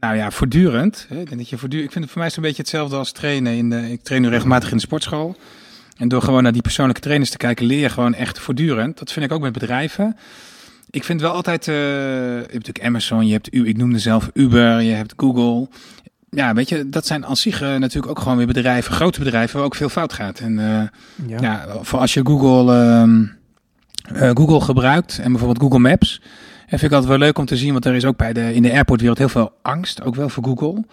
Nou ja, voortdurend. Ik, denk dat je voortdurend ik vind het voor mij zo'n beetje hetzelfde als trainen. In de, ik train nu regelmatig in de sportschool. En door gewoon naar die persoonlijke trainers te kijken, leer je gewoon echt voortdurend. Dat vind ik ook met bedrijven. Ik vind wel altijd, je hebt natuurlijk Amazon, je hebt, U- ik noemde zelf Uber, je hebt Google. Ja, weet je, dat zijn aan zich eh, natuurlijk ook gewoon weer bedrijven, grote bedrijven, waar ook veel fout gaat. En eh, Ja. ja, voor als je Google, ehm, eh, Google gebruikt en bijvoorbeeld Google Maps. En vind ik altijd wel leuk om te zien, want er is ook bij de, in de airportwereld heel veel angst, ook wel voor Google.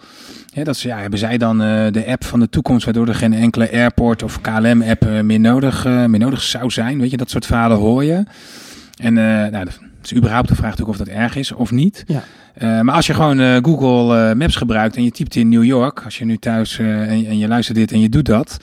Ja, dat ze, ja, hebben zij dan de app van de toekomst, waardoor er geen enkele airport of KLM-app meer, nodig, meer nodig zou zijn? Weet je, dat soort verhalen hoor je. En nou, dat is überhaupt de vraag natuurlijk of dat erg is of niet. Ja. Eh, maar als je gewoon eh, Google eh, Maps gebruikt en je typt in New York, als je nu thuis en je luistert dit en je doet dat,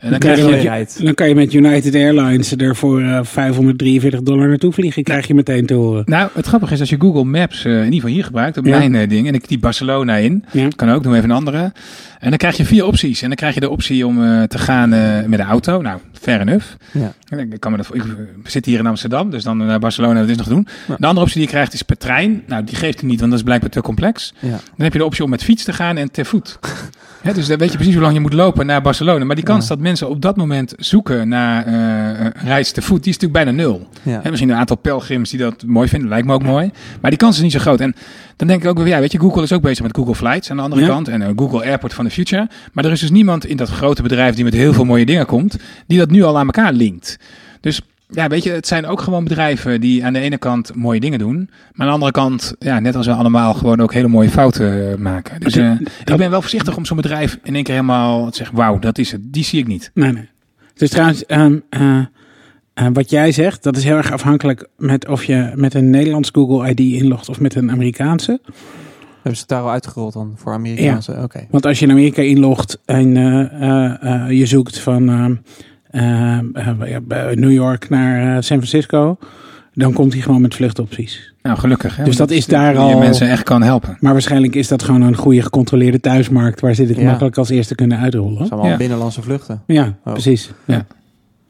eh, dan kan krijg je. Dan kan je met United Airlines er voor eh, 543 dollar naartoe vliegen, krijg je meteen te horen. Nou, het grappige is als je Google Maps eh, in ieder geval hier gebruikt, op Ja. mijn eh, ding, en ik typ Barcelona in, Ja. kan ook, doen even een andere. En dan krijg je vier opties. En dan krijg je de optie om eh, te gaan met de auto. Nou, fair enough. Ja. En Ik, kan me dat, ik zit hier in Amsterdam, dus dan naar Barcelona, dat is nog doen. Ja. De andere optie die je krijgt is per trein. Nou, die geeft hij niet, want dat is blijkbaar te complex. Dan heb je de optie om met fiets te gaan en te voet. Dus dan weet je precies hoe lang je moet lopen naar Barcelona. Maar die kans dat mensen op dat moment zoeken naar een reis te voet, die is natuurlijk bijna nul. Ja. Misschien een aantal pelgrims die dat mooi vinden, lijkt me ook mooi. Maar die kans is niet zo groot. En dan denk ik ook weer, ja, weet je, Google is ook bezig met Google Flights aan de andere Ja. kant. En eh, Google Airport van the Future. Maar er is dus niemand in dat grote bedrijf die met heel veel mooie dingen komt, die dat nu al aan elkaar linkt. Dus ja, weet je, het zijn ook gewoon bedrijven die aan de ene kant mooie dingen doen. Maar aan de andere kant, ja, net als we allemaal, gewoon ook hele mooie fouten eh, maken. Dus eh, ik ben wel voorzichtig om zo'n bedrijf in één keer helemaal te zeggen, wauw, dat is het. Die zie ik niet. Nee, nee. Dus trouwens, ehm, eh, eh, wat jij zegt, dat is heel erg afhankelijk met of je met een Nederlands Google ID inlogt of met een Amerikaanse. Hebben ze het daar al uitgerold dan voor Amerikaanse? Oké. Want als je in Amerika inlogt en eh, eh, eh, je zoekt van eh, bij New York naar eh, San Francisco, dan komt hij gewoon met vluchtopties. Nou, gelukkig. Hè, Dus dat is daar die al- je mensen echt kan helpen. Maar waarschijnlijk is dat gewoon een goede gecontroleerde thuismarkt waar ze dit Ja. makkelijk als eerste kunnen Dat uitrollen. zijn allemaal Ja. binnenlandse vluchten. Ja, Oh. precies. Ja.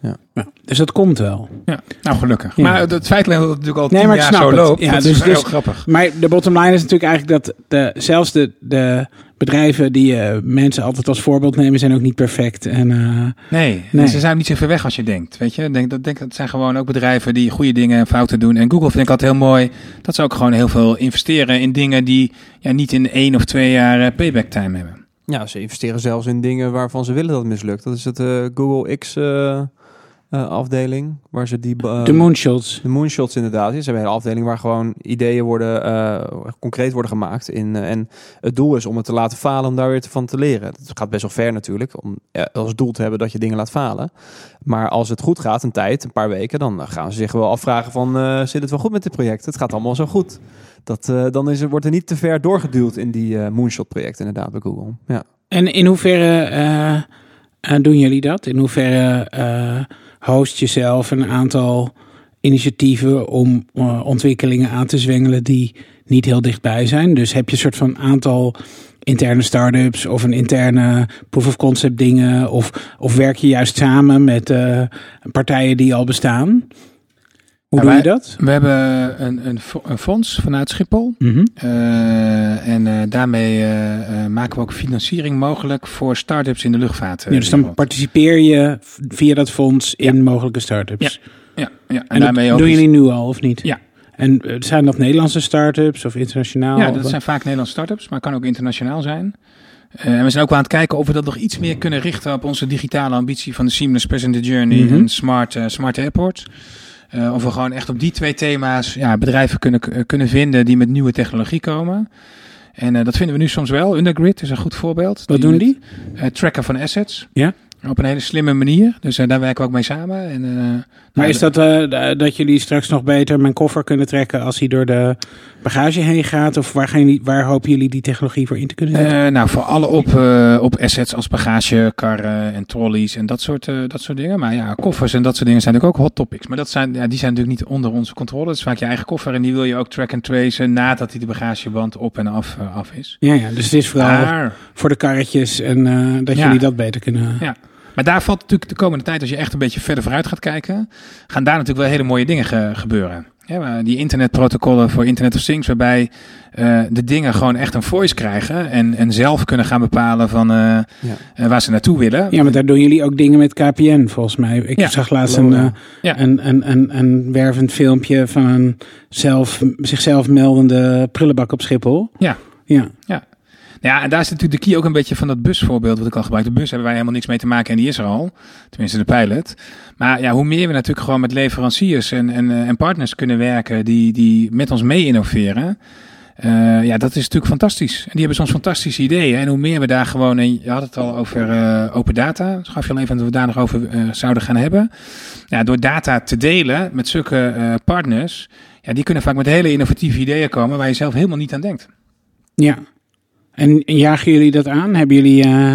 Ja. Ja. Dus dat komt wel. Ja, nou gelukkig. Ja. Maar het feit dat het natuurlijk al Nee, maar jaar zo het. loopt, Ja, dat dus- is heel dus- grappig. Maar de bottom line is natuurlijk eigenlijk dat de, zelfs de, de bedrijven die eh, mensen altijd als voorbeeld nemen, zijn ook niet perfect. En, eh, Nee, Nee. ze zijn niet zo ver weg als je denkt. Weet je, denk, dat, denk, dat zijn gewoon ook bedrijven die goede dingen en fouten doen. En Google vind ik altijd heel mooi dat ze ook gewoon heel veel investeren in dingen die ja, niet in één of twee jaar eh, payback time hebben. Ja, ze investeren zelfs in dingen waarvan ze willen dat het mislukt. Dat is het eh, Google X eh, afdeling, waar ze die... eh, de moonshots. De moonshots inderdaad. Ze hebben een hele afdeling waar gewoon ideeën worden, eh, concreet worden gemaakt. In, en het doel is om het te laten falen, om daar weer van te leren. Het gaat best wel ver natuurlijk, om als doel te hebben dat je dingen laat falen. Maar als het goed gaat, een tijd, een paar weken, dan gaan ze zich wel afvragen van, zit het wel goed met dit project? Het gaat allemaal zo goed. Dat, dan is wordt er niet te ver doorgeduwd in die moonshot projecten inderdaad bij Google. Ja. En in hoeverre doen jullie dat? In hoeverre host je zelf een aantal initiatieven om eh, ontwikkelingen aan te zwengelen die niet heel dichtbij zijn? Dus heb je een soort van aantal interne start-ups of een interne proof of concept dingen? Of, of werk je juist samen met eh, partijen die al bestaan? Hoe doe je dat? We hebben een, een, een fonds vanuit Schiphol. Mhm. Eh, en eh, daarmee eh, maken we ook financiering mogelijk voor start-ups in de luchtvaart. Ja, dus dan participeer je via dat fonds in mogelijke start-ups. ja, ja. En, En, daarmee ook doen jullie nu al, of niet? Ja. En zijn dat Nederlandse start-ups of internationaal? Ja, dat zijn vaak Nederlandse start-ups, maar kan ook internationaal zijn. En we zijn ook aan het kijken of we dat nog iets meer kunnen richten op onze digitale ambitie van de Seamless Passenger Journey Mhm. en Smart, smart Airports. Eh, of we gewoon echt op die twee thema's ja, bedrijven kunnen, k- kunnen vinden die met nieuwe technologie komen. En eh, dat vinden we nu soms wel. Undergrid is een goed voorbeeld. Wat doen die? eh, tracken van assets. Ja. Op een hele slimme manier. Dus eh, daar werken we ook mee samen. En, eh, Maar nou, is dat eh, dat jullie straks nog beter mijn koffer kunnen trekken als hij door de bagage heen gaat? Of waar, gaan jullie, waar hopen jullie die technologie voor in te kunnen zetten? Nou, voor alle op, op assets als bagage, karren en trolleys en dat soort, dat soort dingen. Maar ja, koffers en dat soort dingen zijn natuurlijk ook hot topics. Maar dat zijn, ja, die zijn natuurlijk niet onder onze controle. Het is vaak je eigen koffer en die wil je ook track and tracen nadat hij de bagageband op en af, af is. ja, ja, dus het is vooral Maar, voor de karretjes en dat Ja. jullie dat beter kunnen. Ja. Maar daar valt natuurlijk de komende tijd, als je echt een beetje verder vooruit gaat kijken, gaan daar natuurlijk wel hele mooie dingen ge- gebeuren. Ja, die internetprotocollen voor Internet of Things, waarbij eh, de dingen gewoon echt een voice krijgen en, en zelf kunnen gaan bepalen van eh, Ja. eh, waar ze naartoe willen. Ja, maar daar doen jullie ook dingen met KPN volgens mij. Ik Ja. zag laatst een, eh, een, een, een, een wervend filmpje van een zelf, zichzelf meldende prullenbak op Schiphol. Ja. Ja. Ja, en daar is natuurlijk de key ook een beetje van dat busvoorbeeld wat ik al gebruik. De bus hebben wij helemaal niks mee te maken en die is er al. Tenminste de pilot. Maar ja, hoe meer we natuurlijk gewoon met leveranciers en, en, eh, en partners kunnen werken die, die met ons mee innoveren. eh, ja, dat is natuurlijk fantastisch. En die hebben soms fantastische ideeën. En hoe meer we daar gewoon, en je had het al over eh, open data. Dus je al even dat we daar nog over zouden gaan hebben. Ja, door data te delen met zulke partners. Ja, die kunnen vaak met hele innovatieve ideeën komen waar je zelf helemaal niet aan denkt. Ja. En jagen jullie dat aan? Hebben jullie, eh,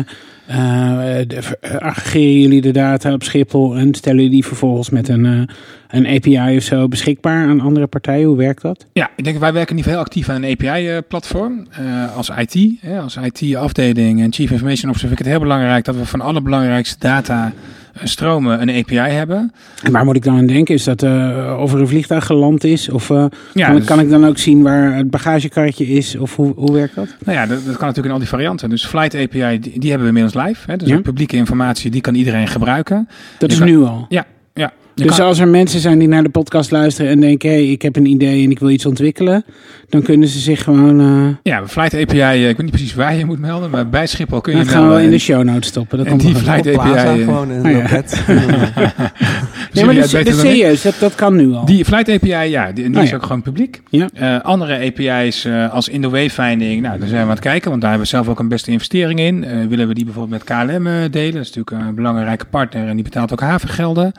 aggregeren jullie de data op Schiphol en stellen jullie die vervolgens met een, een API of zo beschikbaar aan andere partijen? Hoe werkt dat? Ja, ik denk wij werken niet heel actief aan een API-platform. als IT, hè, als IT-afdeling en Chief Information Officer vind ik het heel belangrijk dat we van alle belangrijkste data stromen een API hebben. En waar moet ik dan aan denken? Is dat eh, of er een vliegtuig geland is? Of eh, Ja, kan, dus- kan ik dan ook zien waar het bagagekarretje is? Of hoe, hoe werkt dat? Nou ja, dat, dat kan natuurlijk in al die varianten. Dus Flight API, die, die hebben we inmiddels live. Hè, dus Ja. publieke informatie, die kan iedereen gebruiken. Dat Je is kan- nu al. Ja, Dus kan- als er mensen zijn die naar de podcast luisteren en denken: hé, hey, ik heb een idee en ik wil iets ontwikkelen, dan kunnen ze zich gewoon. eh ja, Flight API, eh, ik weet niet precies waar je moet melden, maar bij Schiphol kun je dat gaan we in de show notes stoppen. Dat en komt die. Flight Plaza API, eh, gewoon in Oh, ja. Nee, maar dat, dat is serieus, dat, dat kan nu al. Die Flight API, ja, die, en die Oh, is ja. ook gewoon publiek. Ja. Eh, andere API's eh, als in the wayfinding, nou, daar zijn we aan het kijken, want daar hebben we zelf ook een beste investering in. Eh, willen we die bijvoorbeeld met KLM delen? Dat is natuurlijk een belangrijke partner en die betaalt ook havengelden.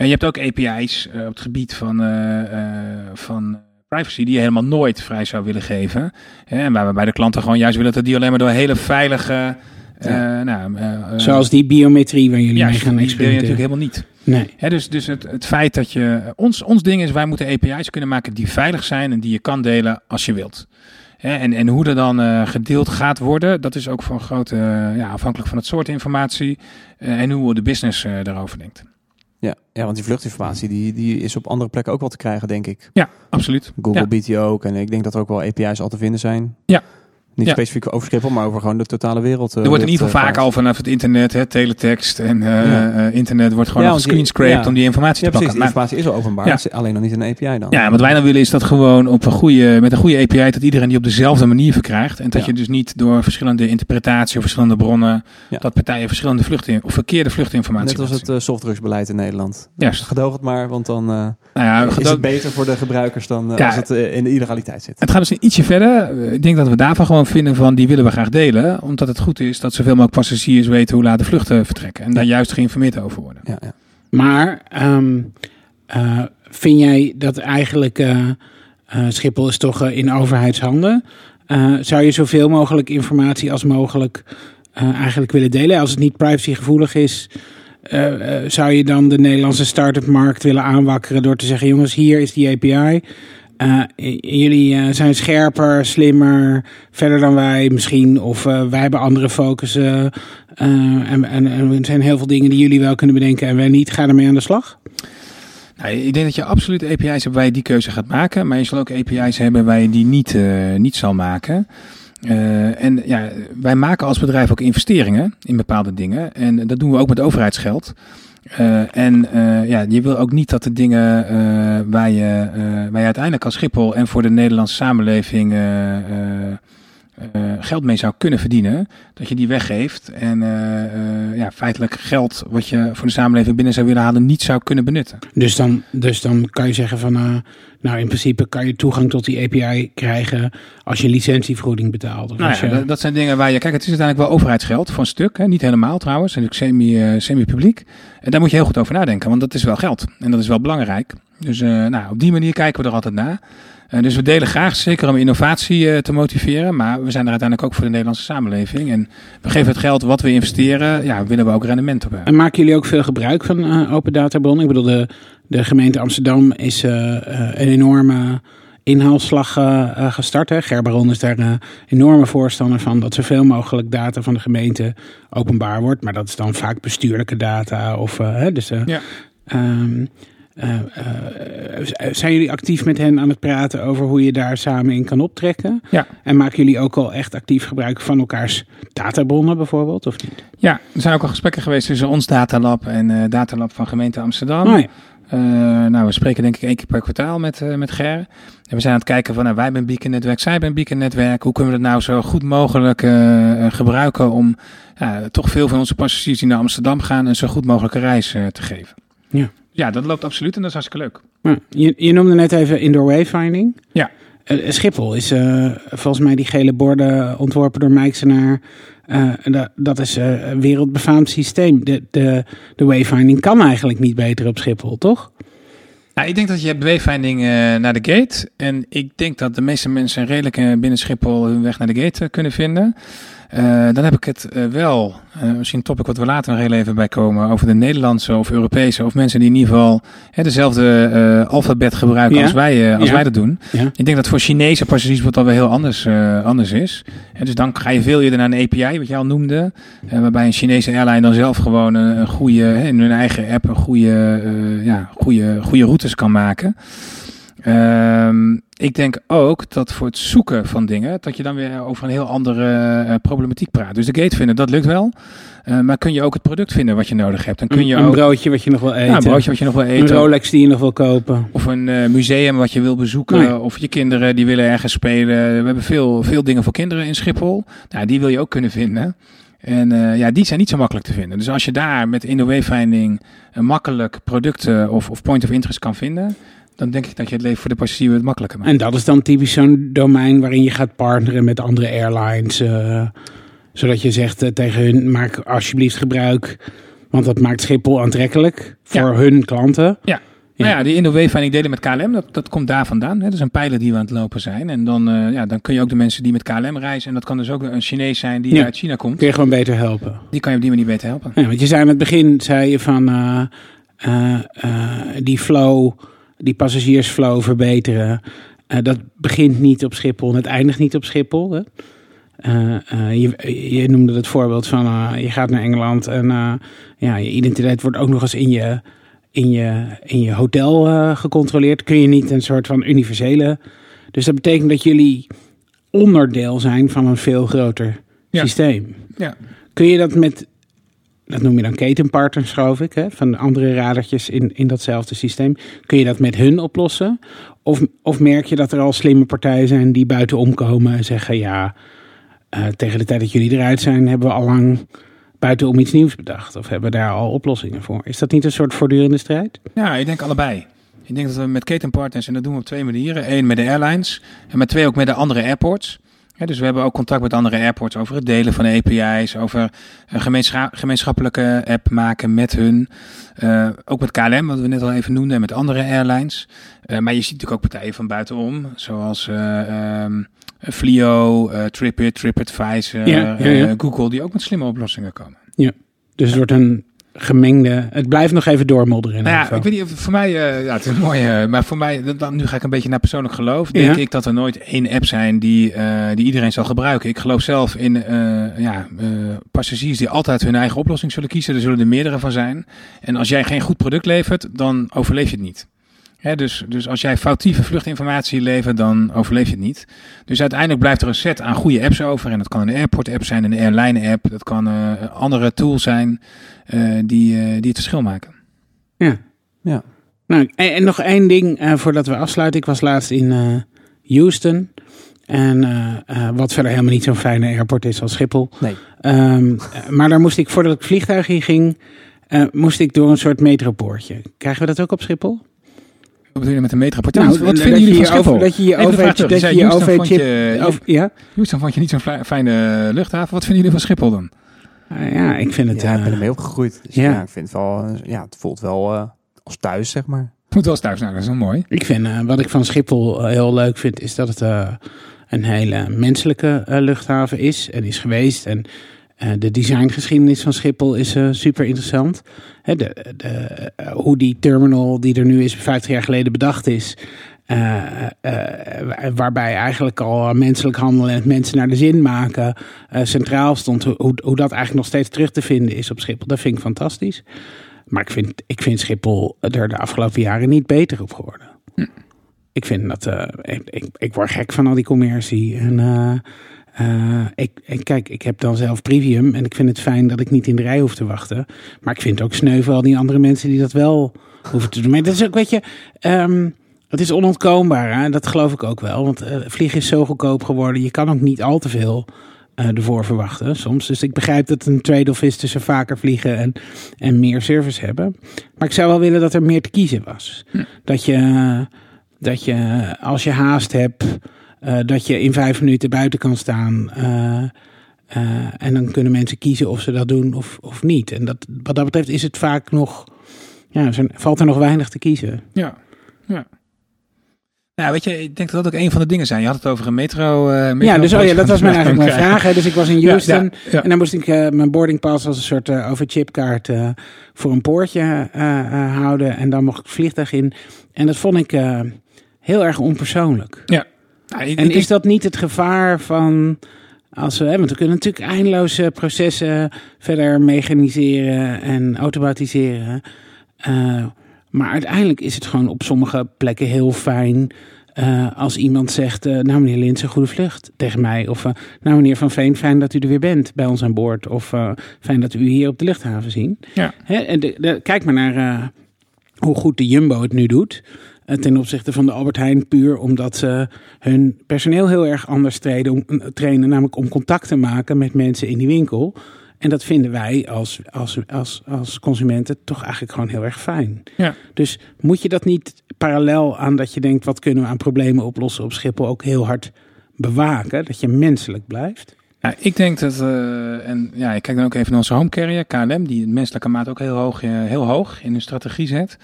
Eh, je hebt ook API's eh, op het gebied van, eh, eh, van privacy die je helemaal nooit vrij zou willen geven. En waar we bij de klanten gewoon juist willen dat die alleen maar door hele veilige... nou, Zoals die biometrie waar jullie ja, mee die gaan wil je natuurlijk experimenteren. helemaal niet. Nee. Hè, dus dus het, het feit dat je. Ons, ons ding is, wij moeten API's kunnen maken die veilig zijn en die je kan delen als je wilt. Hè, en, en hoe er dan gedeeld gaat worden, dat is ook een grote. ja, afhankelijk van het soort informatie en hoe de business daarover denkt. Ja, ja, want die vluchtinformatie die, die is op andere plekken ook wel te krijgen, denk ik. Ja, absoluut. Google Ja. biedt die ook. En ik denk dat er ook wel API's al te vinden zijn. Ja. Niet Ja. specifiek over Schiphol, maar over gewoon de totale wereld. eh, Er wordt in ieder geval luchtvaart. vaak al vanaf het internet, hè, teletext en eh, Ja. eh, internet wordt gewoon Ja, ja. om die informatie Ja, te pakken. De Maar- informatie is al openbaar. Ja. Alleen nog niet in een API dan. Ja, wat wij dan willen is dat gewoon op een goede, met een goede API dat iedereen die op dezelfde manier verkrijgt. En dat Ja. je dus niet door verschillende interpretaties of verschillende bronnen, Ja. dat partijen verschillende vluchten of verkeerde vluchtinformatie Net als het eh, softdrugsbeleid in Nederland. Juist. Gedoog het maar, want dan eh, Nou ja, is het beter voor de gebruikers dan eh, Ja. als het eh, in de illegaliteit zit. Het gaat dus ietsje verder. Ik denk dat we daarvan gewoon vinden van die willen we graag delen. Omdat het goed is dat zoveel mogelijk passagiers weten hoe laat de vluchten vertrekken. En daar juist geïnformeerd over worden. Ja, ja. Maar ehm, eh, vind jij dat eigenlijk eh, eh, Schiphol is toch in overheidshanden? Eh, zou je zoveel mogelijk informatie als mogelijk eh, eigenlijk willen delen? Als het niet privacygevoelig is, eh, eh, zou je dan de Nederlandse start-up markt willen aanwakkeren door te zeggen: jongens, hier is die API. Eh, jullie eh, zijn scherper, slimmer, verder dan wij misschien. Of eh, wij hebben andere focussen. en, en, en er zijn heel veel dingen die jullie wel kunnen bedenken en wij niet. Ga ermee aan de slag. Nou, ik denk dat je absoluut API's hebt waar je die keuze gaat maken. Maar je zal ook API's hebben waar je die niet, niet zal maken. En ja, wij maken als bedrijf ook investeringen in bepaalde dingen. En dat doen we ook met overheidsgeld. Eh, en eh, ja, je wil ook niet dat de dingen eh, waar, je, waar je uiteindelijk als Schiphol en voor de Nederlandse samenleving eh, geld mee zou kunnen verdienen, dat je die weggeeft en eh, eh, ja, feitelijk geld wat je voor de samenleving binnen zou willen halen niet zou kunnen benutten. Dus dan, dus dan kan je zeggen van, nou in principe kan je toegang tot die API krijgen als je licentievergoeding betaalt. Of Nou ja, je, dat, dat zijn dingen waar je... Kijk, het is uiteindelijk wel overheidsgeld voor een stuk. Hè? Niet helemaal trouwens. Natuurlijk semi, semi-publiek. En daar moet je heel goed over nadenken. Want dat is wel geld. En dat is wel belangrijk. Dus nou, op die manier kijken we er altijd naar. Eh, dus we delen graag, zeker om innovatie eh, te motiveren. Maar we zijn er uiteindelijk ook voor de Nederlandse samenleving. En we geven het geld wat we investeren. Ja, willen we ook rendement op hebben. En maken jullie ook veel gebruik van eh, open databronnen? Ik bedoel, de, de gemeente Amsterdam is een enorme inhaalslag gestart. Hè. Gerberon is daar een enorme voorstander van dat zoveel mogelijk data van de gemeente openbaar wordt. Maar dat is dan vaak bestuurlijke data. Of, hè, dus, Ja. ehm, eh, eh, zijn jullie actief met hen aan het praten over hoe je daar samen in kan optrekken? Ja. En maken jullie ook al echt actief gebruik van elkaars databronnen bijvoorbeeld? Of niet? Ja, er zijn ook al gesprekken geweest tussen ons datalab en eh datalab van gemeente Amsterdam. Oh ja. Eh, nou, we spreken denk ik één keer per kwartaal met, eh, met Ger. En we zijn aan het kijken van, nou, wij hebben een beacon-netwerk, zij hebben een beacon-netwerk. Hoe kunnen we dat nou zo goed mogelijk eh, eh, gebruiken om toch veel van onze passagiers die naar Amsterdam gaan een zo goed mogelijke reis eh, te geven. Ja. Ja, dat loopt absoluut en dat is hartstikke leuk. Ja, je, je noemde net even indoor wayfinding. Ja. Eh, Schiphol is eh, volgens mij die gele borden ontworpen door Mijksenaar. Eh, dat, dat is eh, een wereldbefaamd systeem. De, de, de wayfinding kan eigenlijk niet beter op Schiphol, toch? Nou, ik denk dat je hebt wayfinding eh, naar de gate. En ik denk dat de meeste mensen redelijk eh, binnen Schiphol hun weg naar de gate eh, kunnen vinden. Eh, dan heb ik het eh, wel, eh, misschien een topic wat we later nog heel even bij komen, over de Nederlandse of Europese of mensen die in ieder geval hè, dezelfde alfabet gebruiken Ja. als, wij, als Ja. wij dat doen. Ja. Ik denk dat voor Chinese passagiers wat alweer heel anders, anders is. En dus dan ga je veel eerder naar een API, wat jij al noemde. waarbij een Chinese airline dan zelf gewoon een, een goede, hè, in hun eigen app, een goede, ja, goede, goede routes kan maken. Ehm, ik denk ook dat voor het zoeken van dingen, dat je dan weer over een heel andere eh, problematiek praat. Dus de gate vinden, dat lukt wel. Eh, maar kun je ook het product vinden wat je nodig hebt. Dan kun je een, een ook broodje wat je nog wil eten. ja, een broodje wat je nog wil Een eten. Rolex die je nog wil kopen. Of een eh, museum wat je wil bezoeken. Nee. Of je kinderen die willen ergens spelen. We hebben veel, veel dingen voor kinderen in Schiphol. Nou, die wil je ook kunnen vinden. En ja, die zijn niet zo makkelijk te vinden. Dus als je daar met InnoWayfinding een makkelijk producten of, of point of interest kan vinden, dan denk ik dat je het leven voor de passagier wat makkelijker maakt. En dat is dan typisch zo'n domein waarin je gaat partneren met andere airlines. eh, zodat je zegt eh, tegen hun, maak alsjeblieft gebruik. Want dat maakt Schiphol aantrekkelijk voor hun klanten. Ja. Nou ja, die InnoWayfinding delen met KLM, dat, dat komt daar vandaan. Hè. Dat is een pijler die we aan het lopen zijn. En dan, eh, ja, dan kun je ook de mensen die met KLM reizen, en dat kan dus ook een Chinees zijn die Ja. uit China komt, Kun je gewoon beter helpen. die kan je op die manier beter helpen. Ja, want je zei aan het begin, zei je van die flow, die passagiersflow verbeteren. Eh, dat begint niet op Schiphol en het eindigt niet op Schiphol. Hè? Eh, eh, je, je noemde het voorbeeld van je gaat naar Engeland en ja, je identiteit wordt ook nog eens in je, in je, in je hotel gecontroleerd. Kun je niet een soort van universele. Dus dat betekent dat jullie onderdeel zijn van een veel groter Ja. systeem. Ja. Kun je dat met, dat noem je dan ketenpartners, geloof ik, hè, van de andere radertjes in, in datzelfde systeem. Kun je dat met hun oplossen? Of, of merk je dat er al slimme partijen zijn die buitenom komen en zeggen: ja, eh, tegen de tijd dat jullie eruit zijn, hebben we al lang buitenom iets nieuws bedacht? Of hebben we daar al oplossingen voor? Is dat niet een soort voortdurende strijd? Ja, ik denk allebei. Ik denk dat we met ketenpartners, en dat doen we op twee manieren. Eén met de airlines en met twee ook met de andere airports. Ja, dus we hebben ook contact met andere airports over het delen van API's, over een gemeenschap, gemeenschappelijke app maken met hun. Eh, ook met KLM, wat we net al even noemden, en met andere airlines. Eh, maar je ziet natuurlijk ook partijen van buitenom, zoals eh, ehm, Flio, eh, Tripit, TripAdvisor, Ja, ja, ja. eh, Google, die ook met slimme oplossingen komen. Dus het wordt een gemengde. Het blijft nog even doormodderen. Nou ja, ik weet niet, of- voor mij, eh, ja, het is mooi, eh, maar voor mij, dan, nu ga ik een beetje naar persoonlijk geloof. Denk Ja. ik dat er nooit één app zijn die, eh, die iedereen zal gebruiken. Ik geloof zelf in ja, passagiers die altijd hun eigen oplossing zullen kiezen. Er zullen er meerdere van zijn. En als jij geen goed product levert, dan overleef je het niet. Dus, dus als jij foutieve vluchtinformatie levert, dan overleef je het niet. Dus uiteindelijk blijft er een set aan goede apps over. En dat kan een airport app zijn, een airline app. Dat kan eh, andere tools zijn eh, die, eh, die het verschil maken. Ja. Ja. Nou, en, en nog één ding eh, voordat we afsluiten. Ik was laatst in eh, Houston. En eh, eh, wat verder helemaal niet zo'n fijne airport is als Schiphol. Nee. Ehm, eh, maar daar moest ik, voordat ik het vliegtuig in ging, eh, moest ik door een soort metropoortje. Krijgen we dat ook op Schiphol? Wat bedoel je met de metroport? Nou, wat vinden jullie van je Schiphol? over- Dat je je Even de vraag OV terug. dat Je je Ja? Houston vond je niet zo'n fijne luchthaven. Wat vinden jullie van Schiphol dan? Ah, ja, ik vind het... Ja, ik eh, ben ermee opgegroeid. Dus ja. ja. ik vind het wel, eh, ja, het voelt wel eh, als thuis, zeg maar. Moet wel eens thuis nou, dat is wel mooi. Ik vind, eh, wat ik van Schiphol eh, heel leuk vind, is dat het eh, een hele menselijke eh, luchthaven is en is geweest. En eh, de designgeschiedenis van Schiphol is eh, super interessant. Hè, de, de, eh, hoe die terminal die er nu is, 50 jaar geleden bedacht is. eh, eh, waarbij eigenlijk al menselijk handelen en het mensen naar de zin maken eh, centraal stond. Hoe, hoe dat eigenlijk nog steeds terug te vinden is op Schiphol. Dat vind ik fantastisch. Maar ik vind, ik vind Schiphol er de afgelopen jaren niet beter op geworden. Ik vind dat. eh, ik, ik, ik word gek van al die commercie. En eh, eh, ik, ik, kijk, ik heb dan zelf premium. En ik vind het fijn dat ik niet in de rij hoef te wachten. Maar ik vind het ook sneu voor al die andere mensen die dat wel hoeven te doen. Maar dat is ook, weet je. ehm, het is onontkoombaar. Hè? Dat geloof ik ook wel. Want eh, vliegen is zo goedkoop geworden. Je kan ook niet al te veel eh, ervoor verwachten soms. Dus ik begrijp dat het een trade-off is tussen vaker vliegen en, en meer service hebben. Maar ik zou wel willen dat er meer te kiezen was. Dat je, dat je als je haast hebt, dat je in vijf minuten buiten kan staan. eh, eh, en dan kunnen mensen kiezen of ze dat doen of, of niet. En dat, wat dat betreft is het vaak nog, ja, valt er nog weinig te kiezen. Ja. ja. Nou, weet je, ik denk dat dat ook een van de dingen zijn. Je had het over een metro. eh, metro Ja, dus oh ja, dat was mijn, eigenlijk mijn vraag. Hè. Dus ik was in Ja, Houston. ja, ja. En dan moest ik eh, mijn boardingpass als een soort uh, overchipkaart eh, voor een poortje eh, eh, houden. En dan mocht ik het vliegtuig in. En dat vond ik eh, heel erg onpersoonlijk. Nou, ik- En ik is dat niet het gevaar van... Als we, hè, want we kunnen natuurlijk eindeloze processen verder mechaniseren en automatiseren. Eh, maar uiteindelijk is het gewoon op sommige plekken heel fijn... eh, als iemand zegt, eh, nou meneer Lins, een goede vlucht tegen mij. Of nou meneer Van Veen, fijn dat u er weer bent bij ons aan boord. Of fijn dat we u hier op de luchthaven zien. Ja. Hè, en de, de- kijk maar naar hoe goed de Jumbo het nu doet. Eh, ten opzichte van de Albert Heijn puur omdat ze hun personeel heel erg anders trainen, om, eh, trainen. Namelijk om contact te maken met mensen in die winkel. En dat vinden wij als, als, als, als consumenten toch eigenlijk gewoon heel erg fijn. Ja. Dus moet je dat niet parallel aan dat je denkt... wat kunnen we aan problemen oplossen op Schiphol ook heel hard bewaken? Dat je menselijk blijft? Ja, ik denk dat, eh, en ja, ik kijk dan ook even naar onze home carrier, KLM, die het menselijke maat ook heel hoog, heel hoog in hun strategie zet.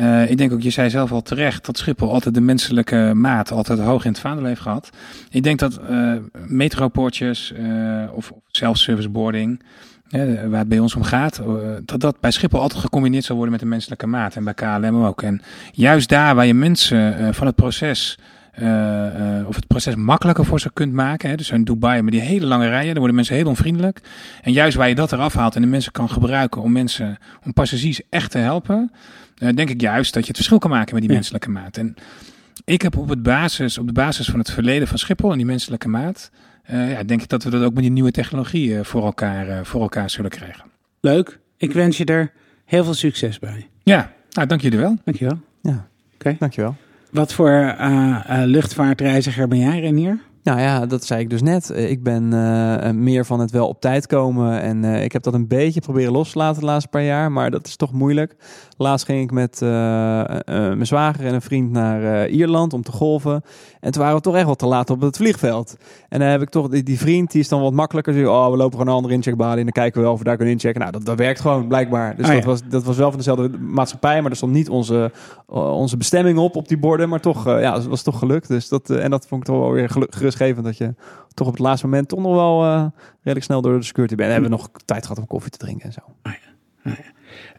Eh, ik denk ook, je zei zelf al terecht, dat Schiphol altijd de menselijke maat altijd hoog in het vaandel heeft gehad. Ik denk dat eh metropoortjes eh, of, self-service boarding, waar het bij ons om gaat, dat dat bij Schiphol altijd gecombineerd zal worden met de menselijke maat. En bij KLM ook. En juist daar waar je mensen van het proces of het proces makkelijker voor ze kunt maken. Hè. Dus in Dubai met die hele lange rijen, dan worden mensen heel onvriendelijk. En juist waar je dat eraf haalt en de mensen kan gebruiken om mensen, om passagiers echt te helpen, denk ik juist dat je het verschil kan maken met die Ja. menselijke maat. En ik heb op, het basis, op de basis van het verleden van Schiphol en die menselijke maat, eh, ja, denk ik dat we dat ook met die nieuwe technologie eh, voor, elkaar, eh, voor elkaar zullen krijgen. Leuk. Ik wens je er heel veel succes bij. Ja, nou, dank jullie wel. Dankjewel. Ja, Oké. dankjewel. Wat voor eh, eh, luchtvaartreiziger ben jij, Renier? Nou ja, dat zei ik dus net. Eh, Ik ben eh, eh, meer van het wel op tijd komen. En ik heb dat een beetje proberen los te laten de laatste paar jaar. Maar dat is toch moeilijk. Laatst ging ik met mijn zwager en een vriend naar Ierland om te golven. En toen waren we toch echt wat te laat op het vliegveld. En dan heb ik toch die, die vriend, die is dan wat makkelijker. Die, oh, we lopen gewoon een andere incheckbalie en dan kijken we wel of we daar kunnen inchecken. Nou, dat, dat werkt gewoon blijkbaar. Dus Ah, dat, ja. was, dat was wel van dezelfde maatschappij. Maar er stond niet onze, onze bestemming op, op die borden. Maar toch, ja, het was toch gelukt. Dus dat, en dat vond ik toch wel weer gelu- gerustgevend. Dat je toch op het laatste moment toch nog wel eh, redelijk snel door de security bent. En hebben we nog tijd gehad om koffie te drinken en zo.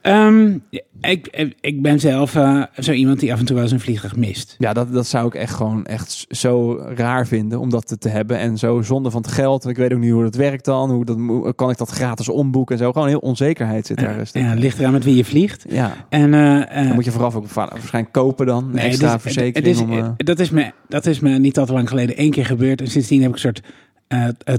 Ehm, ik, ik ben zelf eh, zo iemand die af en toe wel eens een vliegtuig mist. Ja, dat, dat zou ik echt gewoon echt zo raar vinden om dat te, te hebben. En zo zonde van het geld. Ik weet ook niet hoe dat werkt dan. Hoe dat, kan ik dat gratis omboeken en zo. Gewoon heel onzekerheid zit daar. Ja, ligt eraan met wie je vliegt. ja. En, eh, eh, Dan moet je vooraf ook waarschijnlijk kopen dan. Een nee, extra is- verzekering. het is- om, dat, is me, dat is me niet al te lang geleden één keer gebeurd. En sindsdien heb ik een soort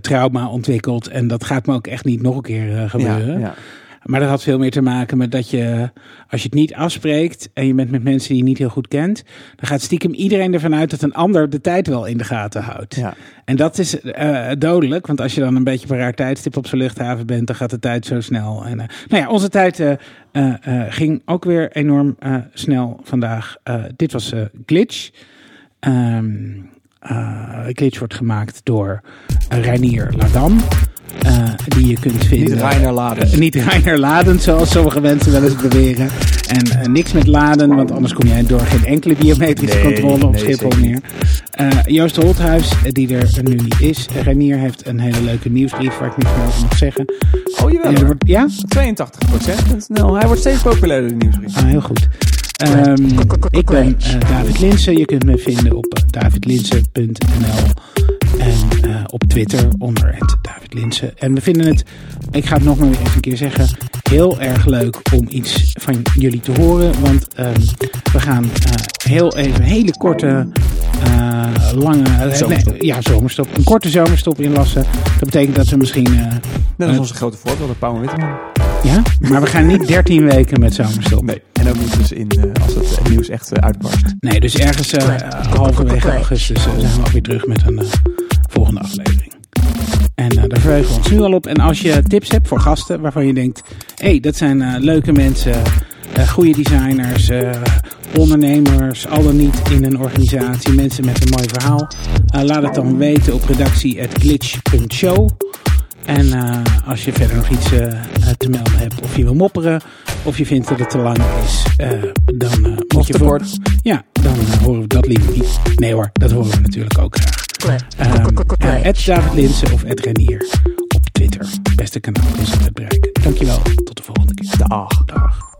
trauma ontwikkeld. En dat gaat me ook echt niet nog een keer gebeuren. ja. Maar dat had veel meer te maken met dat je, als je het niet afspreekt en je bent met mensen die je niet heel goed kent, dan gaat stiekem iedereen ervan uit dat een ander de tijd wel in de gaten houdt. Ja. En dat is eh, dodelijk, want als je dan een beetje op een raar tijdstip op zo'n luchthaven bent, dan gaat de tijd zo snel. En, eh, nou ja, onze tijd eh, ging ook weer enorm snel vandaag. Dit was Glitch. Eh, Glitch wordt gemaakt door Reinier Ladam. Eh, die je kunt vinden. Niet Reiner Laden. Eh, niet Reiner Laden, zoals sommige mensen wel eens beweren. En eh, niks met laden, want anders kom jij door geen enkele biometrische Nee, controle op nee, Schiphol meer. Joost Holthuis, die er nu niet is. Renier heeft een hele leuke nieuwsbrief waar ik niks meer over mag zeggen. Oh jawel. Er wordt- ja? 82%. Hij wordt steeds populairder, de nieuwsbrief. Ah, heel goed. Ehm, ik ben David Linsen. Je kunt me vinden op davidlinsen.nl en eh, op Twitter onder het David Linsen. En we vinden het, ik ga het nog maar weer even een keer zeggen, heel erg leuk om iets van jullie te horen. Want ehm, we gaan eh, heel even een hele korte, eh, lange, Zomerstop. nee, ja, zomerstop. Een korte zomerstop inlassen. Dat betekent dat we misschien, eh, Net als onze grote voorbeelden, Pauw en Witteman. ja, maar we gaan niet 13 weken met zomerstop. Nee. En ook niet dus in, eh, als het nieuws echt uitbarst. Nee, dus ergens eh, halverwege augustus zijn we alweer terug met een eh, volgende aflevering. En eh, daar verheugen we ons nu al op. En als je tips hebt voor gasten waarvan je denkt... hé, hey, dat zijn eh, leuke mensen, eh goede designers, ondernemers... al dan niet in een organisatie, mensen met een mooi verhaal... laat het dan weten op redactie.glitch.show... En als je verder nog iets te melden hebt, of je wil mopperen, of je vindt dat het te lang is, dan moet Of je voor-. Ja, dan horen we dat liever niet. Nee hoor, dat horen we natuurlijk ook graag. Ehm eh, Ed David Linsen of Ed Renier op Twitter. Beste kanaal is het bereiken. Dankjewel, tot de volgende keer. Dag. Dag.